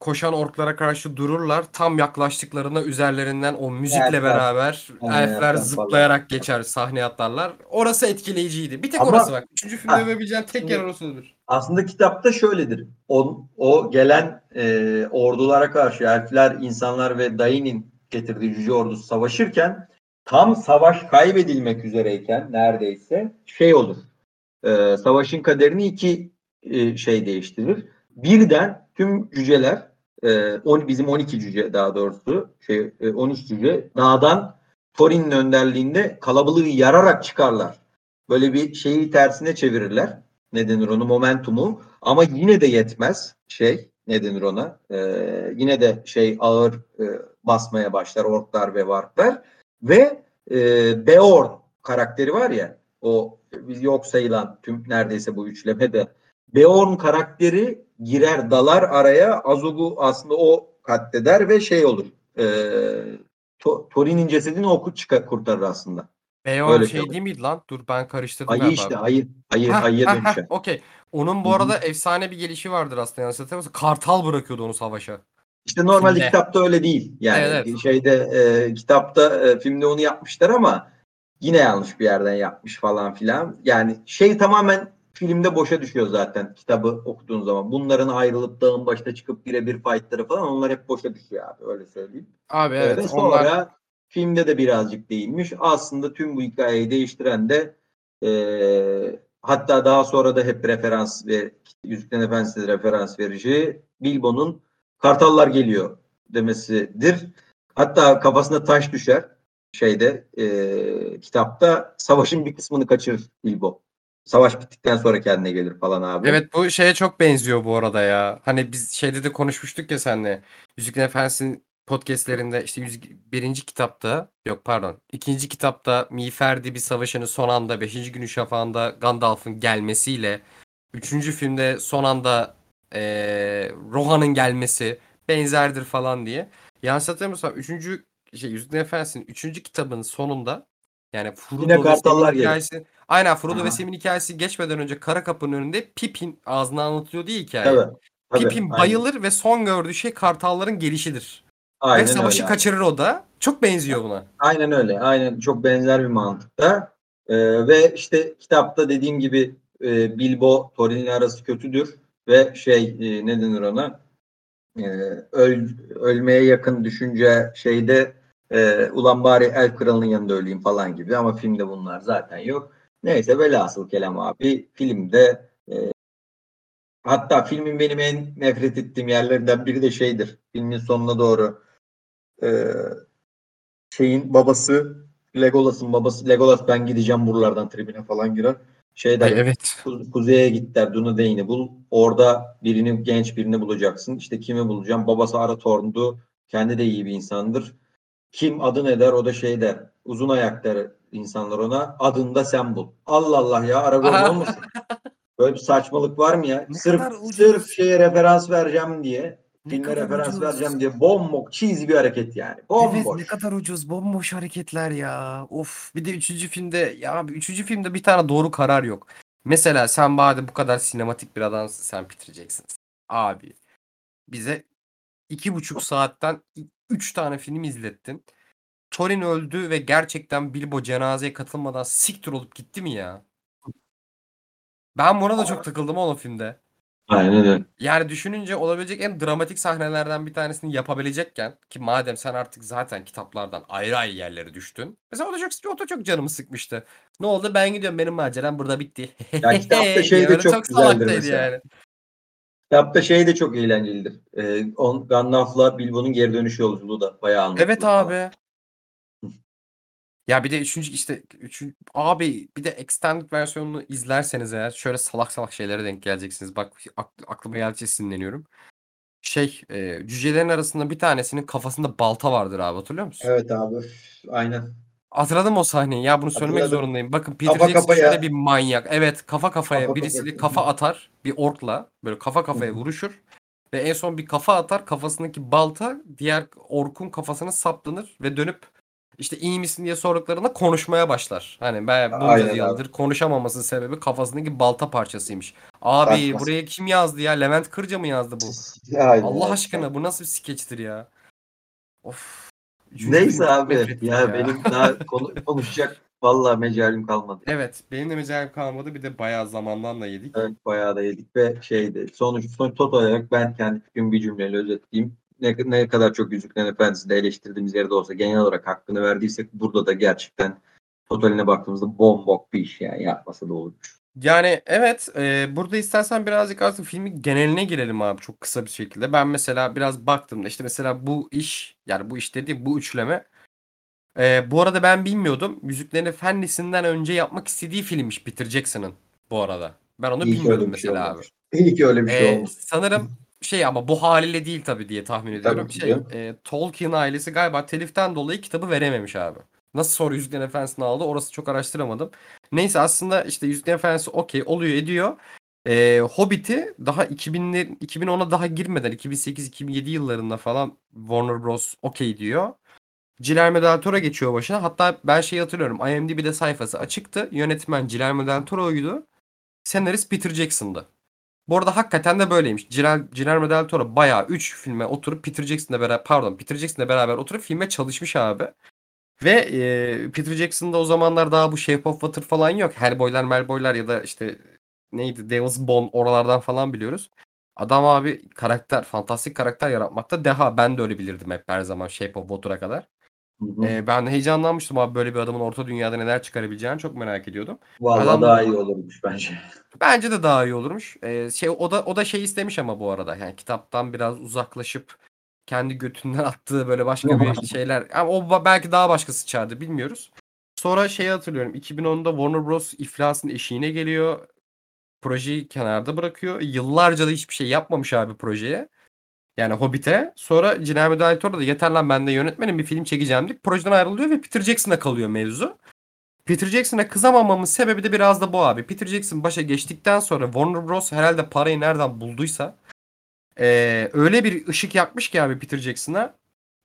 koşan orklara karşı dururlar. Tam yaklaştıklarında üzerlerinden o müzikle Elfler. beraber elfler elfler falan. zıplayarak geçer sahneye atlarlar. Orası etkileyiciydi. Bir tek Ama- orası bak. Üçüncü filmde Ha. övebileceğin tek yer Şimdi- orası olur. Aslında kitapta şöyledir. O, o gelen e, ordulara karşı elfler, insanlar ve Dain'in getirdiği cüce ordusu savaşırken tam savaş kaybedilmek üzereyken neredeyse şey olur. E, savaşın kaderini iki e, şey değiştirir. Birden tüm cüceler e, on, bizim 12 cüce daha doğrusu şey e, 13 cüce dağdan Thorin'in önderliğinde kalabalığı yararak çıkarlar. Böyle bir şeyi tersine çevirirler. Ne denir onu momentumu. Ama yine de yetmez şey ne denir ona? Ee, yine de şey ağır e, basmaya başlar orklar ve varklar. Ve e, Beorn karakteri var ya o yok sayılan tüm neredeyse bu üçlemede Beorn karakteri girer dalar araya Azog'u aslında o katleder ve şey olur e, To- Thorin'in cesedini o çıkar, kurtarır aslında. Beyon Öyle şey şey. değil miydi lan? Dur ben karıştırdım Ayı işte ayı ayı Hah, ayıya dönüşen. Okey. Onun bu arada efsane bir gelişi vardır aslında yanlış hatırlamıyorsam. Kartal bırakıyordu onu savaşa. İşte normalde Filmde. kitapta öyle değil. Yani Evet, evet. şeyde e, kitapta e, filmde onu yapmışlar ama yine yanlış bir yerden yapmış falan filan. Yani şey tamamen filmde boşa düşüyor zaten kitabı okuduğun zaman. Bunların ayrılıp dağın başına çıkıp birebir fightları falan onlar hep boşa düşüyor abi öyle söyleyeyim. Abi Ve evet sonra onlar filmde de birazcık değinmiş. Aslında tüm bu hikayeyi değiştiren de e, hatta daha sonra da hep referans ve Yüzüklerin Efendisi'ne referans verici Bilbo'nun Kartallar geliyor demesidir. Hatta kafasına taş düşer şeyde e, kitapta savaşın bir kısmını kaçırır Bilbo. Savaş bittikten sonra kendine gelir falan abi. Evet bu şeye çok benziyor bu arada ya. Hani biz şeyde de konuşmuştuk ya seninle. Yüzüklerin Efendisi'nin podcastlerinde işte 101. kitapta yok pardon ikinci kitapta Miğfer bir savaşının son anda 5. günün şafağında Gandalf'ın gelmesiyle üçüncü filmde son anda eee Rohan'ın gelmesi benzerdir falan diye. Yanlış hatırlamıyorsam 3. şey Yüzüklerin Efendisi'nin 3. kitabının sonunda yani Frodo Yine ve kartallar Sam'in gelir. Aynen Frodo Aha. ve Sam'in hikayesi geçmeden önce kara kapının önünde Pippin ağzına anlatıyor diye hikaye. Tabii. tabii, Pippin aynen. bayılır ve son gördüğü şey kartalların gelişidir. Aynen ve savaşı öyle kaçırır o da. Çok benziyor buna. Aynen öyle. Aynen çok benzer bir mantıkta. Ee, ve işte kitapta dediğim gibi e, Bilbo Thorin'le arası kötüdür ve şey e, ne denir ona e, öl, ölmeye yakın düşünce şeyde e, ulan bari Elf Kralı'nın yanında öleyim falan gibi ama filmde bunlar zaten yok. Neyse velhasıl kelam abi filmde e, hatta filmin benim en nefret ettiğim yerlerinden biri de şeydir. Filmin sonuna doğru e, şeyin babası Legolas'ın babası Legolas ben gideceğim buralardan tribüne falan girer. Şey der, Ay, evet. "Ku- kuzeye git der Dunedain'i bul. Orada birini genç birini bulacaksın. İşte kimi bulacağım? Babası Arathorn'du. Kendi de iyi bir insandır. Kim adı ne der? O da şey der. Uzun ayak der insanlar ona. Adını da sen bul. Allah Allah ya Aragorn olmasın? Böyle bir saçmalık var mı ya? Ne sırf sırf şeye referans vereceğim diye, filme referans ucuz. vereceğim diye bombok cheesy bir hareket yani. Evet Bomboş. ne kadar ucuz bomboş hareketler ya. Of bir de üçüncü filmde ya üçüncü filmde bir tane doğru karar yok. Mesela sen madem bu kadar sinematik bir adamsın sen Peter Jackson. Abi bize iki buçuk saatten üç tane film izlettin. Thorin öldü ve gerçekten Bilbo cenazeye katılmadan siktir olup gitti mi ya? Ben buna da çok takıldım oğlum filmde. Aynen öyle. Yani düşününce olabilecek en dramatik sahnelerden bir tanesini yapabilecekken ki madem sen artık zaten kitaplardan ayrı ayrı yerlere düştün. Mesela o da çok, o da çok canımı sıkmıştı. Ne oldu ben gidiyorum benim maceram burada bitti. Ya kitapta şey de böyle çok güzeldir mesela. yani. Kitapta şey de çok eğlencelidir. Ee, on, Gandalf'la Bilbo'nun geri dönüş yolculuğu da bayağı anlatılır. Evet abi. Ya bir de üçüncü işte üçüncü, abi bir de extended versiyonunu izlerseniz eğer şöyle salak salak şeylere denk geleceksiniz. Bak akl- aklıma geldikçe sinirleniyorum. Şey e, cücelerin arasında bir tanesinin kafasında balta vardır abi hatırlıyor musun? Evet abi. Aynen. Hatırladım o sahneyi. Ya bunu söylemek Hatırladım. zorundayım. Bakın Peter Kafa Jackson kafaya. şöyle bir manyak. Evet kafa kafaya Kafa birisiyle kafaya. kafa atar bir orkla. Böyle kafa kafaya vuruşur. Ve en son bir kafa atar. Kafasındaki balta diğer orkun kafasına saplanır ve dönüp işte iyi misin diye sorduklarında konuşmaya başlar. Hani ben bunca Aynen abi. yıldır konuşamamasının sebebi kafasındaki balta parçasıymış. Abi Saçma. buraya kim yazdı ya? Levent Kırca mı yazdı bu? Aynen. Allah aşkına bu nasıl bir skeçtir ya? Of. Üçüncü Neyse abi. ettim Ya, benim daha konu, konuşacak vallahi mecalim kalmadı. Evet, benim de mecalim kalmadı. Bir de bayağı zamandan da yedik. Evet bayağı da yedik ve şeydi. Sonuç, sonuç tot olarak ben kendi fikrimi bir cümleyle özetleyeyim. Ne, ne kadar çok Yüzüklerin Efendisi'nde eleştirdiğimiz yerde olsa genel olarak hakkını verdiysek burada da gerçekten totaline baktığımızda bombok bir iş yani yapmasa da olurmuş. Yani evet, e, burada istersen birazcık artık filmin geneline girelim abi çok kısa bir şekilde. Ben mesela biraz baktım da işte mesela bu iş, yani bu iş dediğim bu üçleme. e, bu arada ben bilmiyordum. Yüzüklerin Efendisi'nden önce yapmak istediği filmmiş Peter Jackson'ın bu arada. Ben onu İyi bilmiyordum şey mesela abi. olmamış. İyi ki öyle bir şey Ee, olmuş. sanırım şey ama bu haliyle değil tabii diye tahmin ediyorum. ki Şey, e, Tolkien ailesi galiba teliften dolayı kitabı verememiş abi. Nasıl sonra Yüzüklerin Efendisi'ni aldı orası çok araştıramadım. Neyse aslında işte Yüzüklerin Efendisi okey oluyor ediyor. Ee, Hobbit'i daha 2000'ler 2010'a daha girmeden 2008-2007 yıllarında falan Warner Bros. okey diyor. Guillermo del Toro geçiyor başına. Hatta ben şeyi hatırlıyorum. IMDb'de sayfası açıktı. Yönetmen Guillermo del Toro'ydu. Senarist Peter Jackson'dı. Bu arada hakikaten de böyleymiş. Guillermo del Toro bayağı 3 filme oturup Peter Jackson'la beraber pardon Peter Jackson'la beraber oturup filme çalışmış abi. Ve e, Peter Jackson'da o zamanlar daha bu Shape of Water falan yok. Hellboy'lar, Melboy'lar ya da işte neydi Devil's Bone oralardan falan biliyoruz. Adam abi karakter, fantastik karakter yaratmakta deha. Ben de öyle bilirdim hep her zaman Shape of Water'a kadar. Hı hı. E, ben heyecanlanmıştım abi böyle bir adamın orta dünyada neler çıkarabileceğini çok merak ediyordum. Vallahi adam- daha iyi olurmuş bence. Bence de daha iyi olurmuş. Ee, şey o da o da şey istemiş ama bu arada yani kitaptan biraz uzaklaşıp kendi götünden attığı böyle başka bir şeyler. Ama o belki daha başka sıçardı bilmiyoruz. Sonra şeyi hatırlıyorum. 2010'da Warner Bros. iflasın eşiğine geliyor. Projeyi kenarda bırakıyor. Yıllarca da hiçbir şey yapmamış abi projeye. Yani Hobbit'e. Sonra Guillermo del Toro da yeter lan ben de yönetmenim bir film çekeceğim deyip projeden ayrılıyor ve Peter Jackson'a kalıyor mevzu. Peter Jackson'a kızamamamın sebebi de biraz da bu abi. Peter Jackson başa geçtikten sonra Warner Bros. herhalde parayı nereden bulduysa eee, öyle bir ışık yakmış ki abi Peter Jackson'a.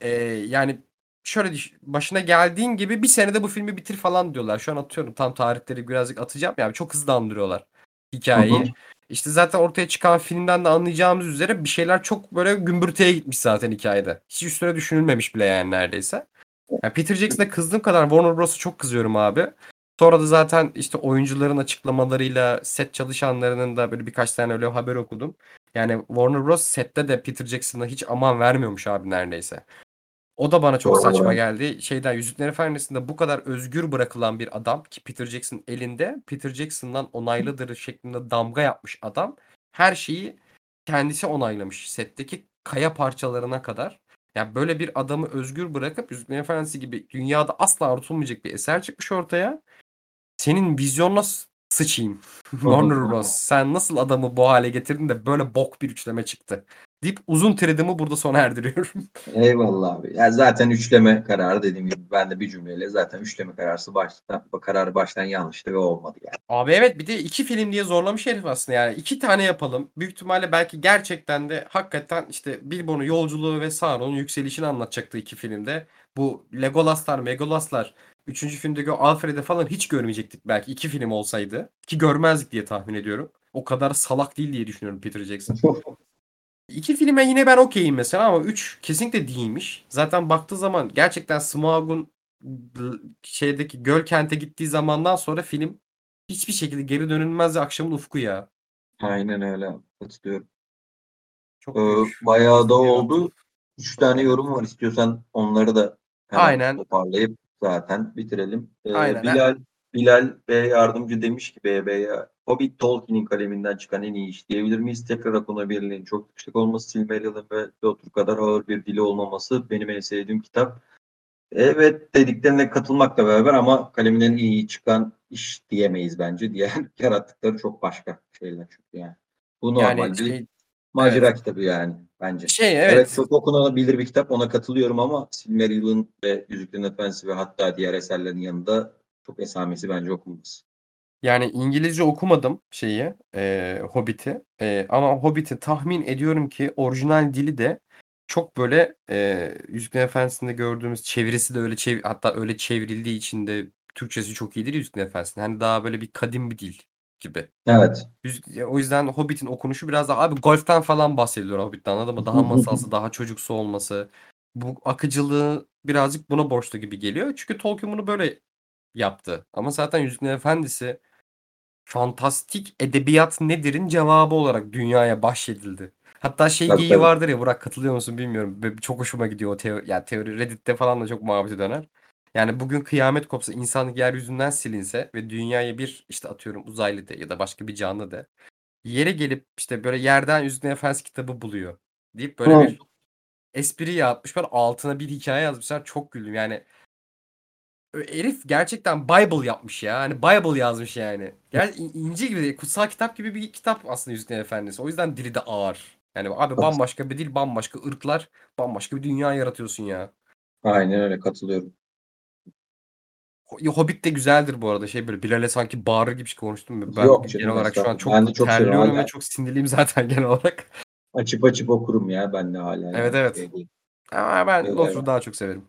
Eee, yani şöyle başına geldiğin gibi bir senede bu filmi bitir falan diyorlar. Şu an atıyorum tam tarihleri birazcık atacağım. Yani çok hızlı andırıyorlar hikayeyi. Hı hı. İşte zaten ortaya çıkan filmden de anlayacağımız üzere bir şeyler çok böyle gümbürtüye gitmiş zaten hikayede. Hiç üstüne düşünülmemiş bile yani neredeyse. Yani Peter Jackson'a kızdığım kadar Warner Bros'a çok kızıyorum abi. Sonra da zaten işte oyuncuların açıklamalarıyla set çalışanlarının da böyle birkaç tane öyle haber okudum. Yani Warner Bros. sette de Peter Jackson'a hiç aman vermiyormuş abi neredeyse. O da bana çok saçma geldi. Şeyden Yüzüklerin Efendisi'nde bu kadar özgür bırakılan bir adam ki Peter Jackson elinde Peter Jackson'dan onaylıdır şeklinde damga yapmış adam her şeyi kendisi onaylamış setteki kaya parçalarına kadar. Yani böyle bir adamı özgür bırakıp Yüzüklerin Efendisi gibi dünyada asla unutulmayacak bir eser çıkmış ortaya. Senin vizyonuna sıçayım. Warner Bros. Sen nasıl adamı bu hale getirdin de böyle bok bir üçleme çıktı. Deyip uzun tredimi burada sona erdiriyorum. Eyvallah abi. Ya zaten üçleme kararı dediğim gibi ben de bir cümleyle zaten üçleme kararı baştan kararı baştan yanlıştı ve olmadı yani. Abi evet bir de iki film diye zorlamış herif aslında yani. iki tane yapalım. Büyük ihtimalle belki gerçekten de hakikaten işte Bilbo'nun yolculuğu ve Sauron'un yükselişini anlatacaktı iki filmde. Bu Legolas'lar, Megolas'lar üçüncü filmdeki o Alfred'i falan hiç görmeyecektik belki iki film olsaydı. Ki görmezdik diye tahmin ediyorum. O kadar salak değil diye düşünüyorum Peter Jackson. İki filme yine ben okeyim mesela ama üç kesinlikle değilmiş. Zaten baktığı zaman gerçekten Smaug'un şeydeki göl kente gittiği zamandan sonra film hiçbir şekilde geri dönülmez akşamın ufku ya. Aynen öyle. Katılıyorum. Çok Ee, bayağı da oldu. Üç tane yorum var istiyorsan onları da hemen Aynen. toparlayıp zaten bitirelim. Ee, Aynen. Bilal Bilal ve yardımcı demiş ki BB'ye Hobbit Tolkien'in kaleminden çıkan en iyi iş diyebilir miyiz? Tekrar okunabilirliğinin çok yüksek olması, Silmarillion ve Lothar kadar ağır bir dili olmaması benim en sevdiğim kitap. Evet dediklerine katılmakla beraber ama kaleminden iyi çıkan iş diyemeyiz bence. Diğer yarattıkları çok başka şeyler çünkü yani. Bu normal Yani bir şey, macera kitabı yani bence. şey Evet. evet. çok okunabilir bir kitap ona katılıyorum ama Silmarillion ve Yüzüklerin Efendisi ve hatta diğer eserlerin yanında çok esamesi bence okunmaz. Yani İngilizce okumadım şeyi, e, Hobbit'i. E, ama Hobbit'i tahmin ediyorum ki orijinal dili de çok böyle e, Yüzüklerin Efendisi'nde gördüğümüz çevirisi de öyle çev hatta öyle çevrildiği için de Türkçesi çok iyidir Yüzüklerin Efendisi'nin. Hani daha böyle bir kadim bir dil gibi. Evet. Yüzük- O yüzden Hobbit'in okunuşu biraz daha abi golften falan bahsediliyor Hobbit'ten anladın mı? Daha masalsı, daha çocuksu olması. Bu akıcılığı birazcık buna borçlu gibi geliyor. Çünkü Tolkien bunu böyle yaptı. Ama zaten Yüzüklerin Efendisi fantastik edebiyat nedir'in cevabı olarak dünyaya bahşedildi. Hatta şey Tabii, geyiği tabii. vardır ya Burak katılıyor musun bilmiyorum. Çok hoşuma gidiyor o teori. Yani teori Reddit'te falan da çok muhabbeti döner. Yani bugün kıyamet kopsa insanlık yeryüzünden silinse ve dünyaya bir işte atıyorum uzaylı de ya da başka bir canlı de yere gelip işte böyle yerden Yüzüklerin Efendisi kitabı buluyor deyip böyle Hı. bir espri yapmışlar altına bir hikaye yazmışlar çok güldüm yani Herif gerçekten Bible yapmış ya. Hani Bible yazmış yani. Yani ince gibi, kutsal kitap gibi bir kitap aslında Yüzüklerin Efendisi. O yüzden dili de ağır. Yani abi bambaşka bir dil, bambaşka ırklar, bambaşka bir dünya yaratıyorsun ya. Aynen öyle katılıyorum. Ho- Hobbit de güzeldir bu arada. Şey böyle Bilal'e sanki bağırır gibi konuştum. mu? Ben Yok genel olarak şu an çok, Ben de çok terliyorum ve çok sinirliyim zaten genel olarak. Açıp açıp okurum ya ben de hala. Evet, evet. Şey. Ama ben evet. daha çok severim.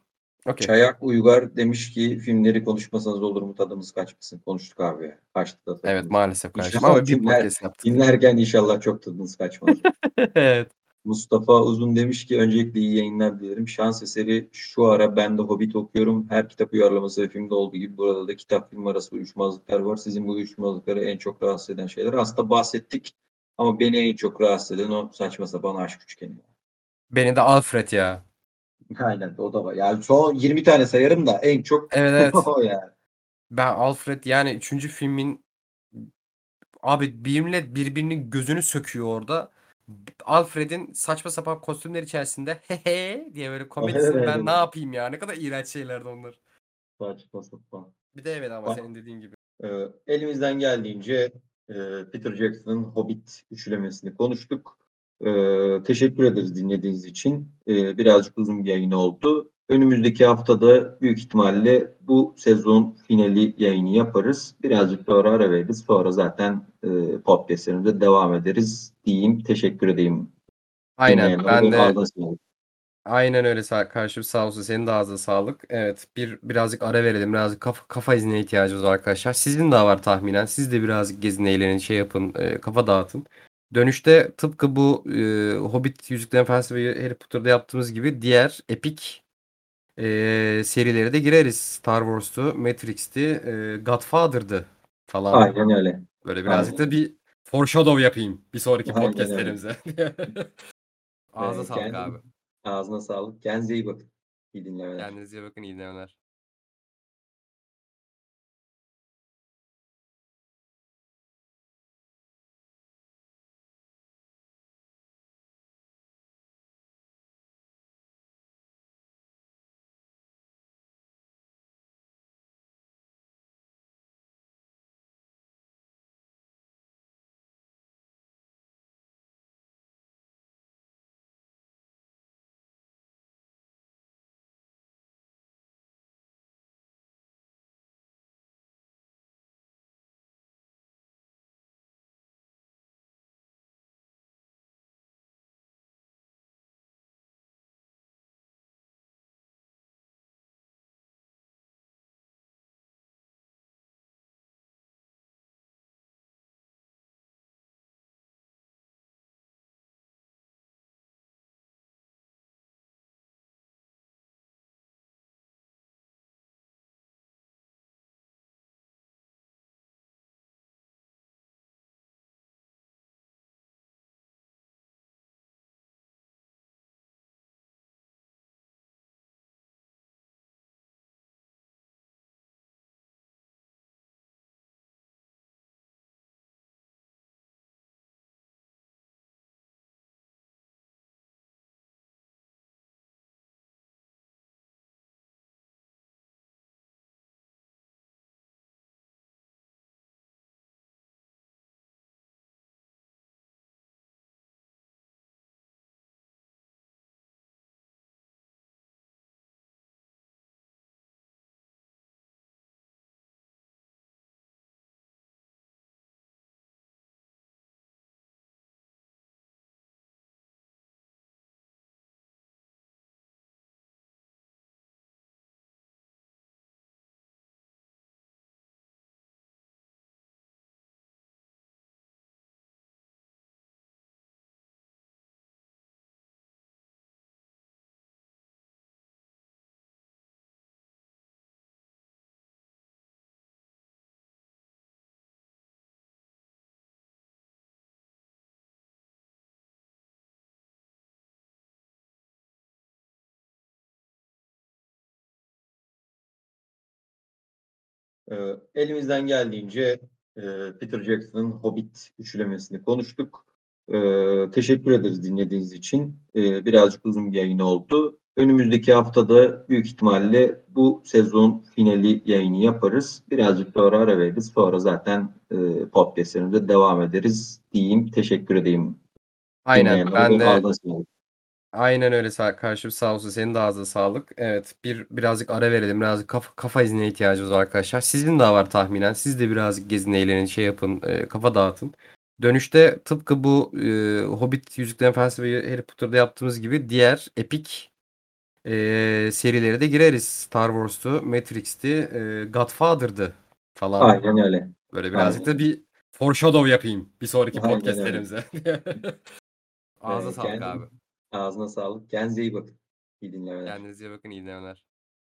Okey. Çayak Uygar demiş ki filmleri konuşmasanız olur mu tadımız kaçmasın. Konuştuk abi. Kaçtı da. Evet maalesef. İnşallah Ama bir dinler- yaptık. Dinlerken inşallah çok tadınız kaçmaz. evet. Mustafa Uzun demiş ki öncelikle iyi yayınlar dilerim. Şans eseri şu ara ben de Hobbit okuyorum. Her kitap uyarlaması ve filmde olduğu gibi burada da kitap film arası uyuşmazlıklar var. Sizin bu uyuşmazlıkları en çok rahatsız eden şeyler. Aslında bahsettik ama beni en çok rahatsız eden o saçma sapan aşk üçgeni. Beni de Alfred ya. Aynen o da var. Yani son 20 tane sayarım da en çok Evet evet. o yani. Ben Alfred yani üçüncü filmin abi bir millet birbirinin gözünü söküyor orada. Alfred'in saçma sapan kostümler içerisinde "he he" diye böyle komedisini Aynen ben öyle. ne yapayım ya? Ne kadar iğrenç şeylerdi onlar. Saçma sapan. Bir de evet ama Bak senin dediğin gibi. Eee, elimizden geldiğince, eee, Peter Jackson'ın Hobbit üçlemesini konuştuk. Eee, teşekkür ederiz dinlediğiniz için. Eee, birazcık uzun bir yayın oldu. Önümüzdeki haftada büyük ihtimalle bu sezon finali yayını yaparız. Birazcık sonra ara veririz. Sonra zaten, eee, podcast'lerimize devam ederiz diyeyim. Teşekkür edeyim Aynen. Ben de. Aynen öyle sa kardeşim sağ olsun. Senin de ağzına sağlık. Evet, bir birazcık ara verelim. Birazcık kafa kafa iznine ihtiyacımız var arkadaşlar. Sizin de var tahminen. Siz de birazcık gezin, eğlenin, şey yapın, eee, kafa dağıtın. Dönüşte tıpkı bu, eee, Hobbit, Yüzüklerin Efendisi ve Harry Potter'da yaptığımız gibi diğer epik, eee, serilere de gireriz. Star Wars'tu, Matrix'ti, eee, Godfather'dı falan. Aynen öyle. Böyle birazcık Aynen da bir foreshadow yapayım bir sonraki Aynen podcast'lerimize. Ağzına Eee, sağlık abi. ağzına sağlık. Kendinize iyi bakın. İyi dinlemeler. Kendinize iyi bakın. İyi dinlemeler. Eee, elimizden geldiğince, eee, Peter Jackson'ın Hobbit üçlemesini konuştuk. Eee, teşekkür ederiz dinlediğiniz için. Eee, birazcık uzun bir yayın oldu. Önümüzdeki haftada büyük ihtimalle bu sezon finali yayını yaparız. Birazcık sonra ara veririz. Sonra zaten, eee, podcast'lerimize devam ederiz diyeyim. Teşekkür edeyim Aynen. Ben de. Aynen öyle sa kardeşim sağ olsun. Senin de ağzına sağlık. Evet, bir birazcık ara verelim. Birazcık kafa kafa iznine ihtiyacımız var arkadaşlar. Sizin de var tahminen. Siz de birazcık gezin, eğlenin, şey yapın, eee, kafa dağıtın. Dönüşte tıpkı bu, eee, Hobbit, Yüzüklerin Efendisi ve Harry Potter'da yaptığımız gibi diğer epik, eee, serilere de gireriz. Star Wars'tu, Matrix'ti, eee, Godfather'dı falan. Aynen öyle. Böyle birazcık Aynen da bir foreshadow yapayım bir sonraki Aynen podcast'lerimize. Eee, sağlık abi. Ağzına sağlık. Kendinize iyi bakın. İyi dinlemeler. Kendinize iyi bakın. İyi dinlemeler.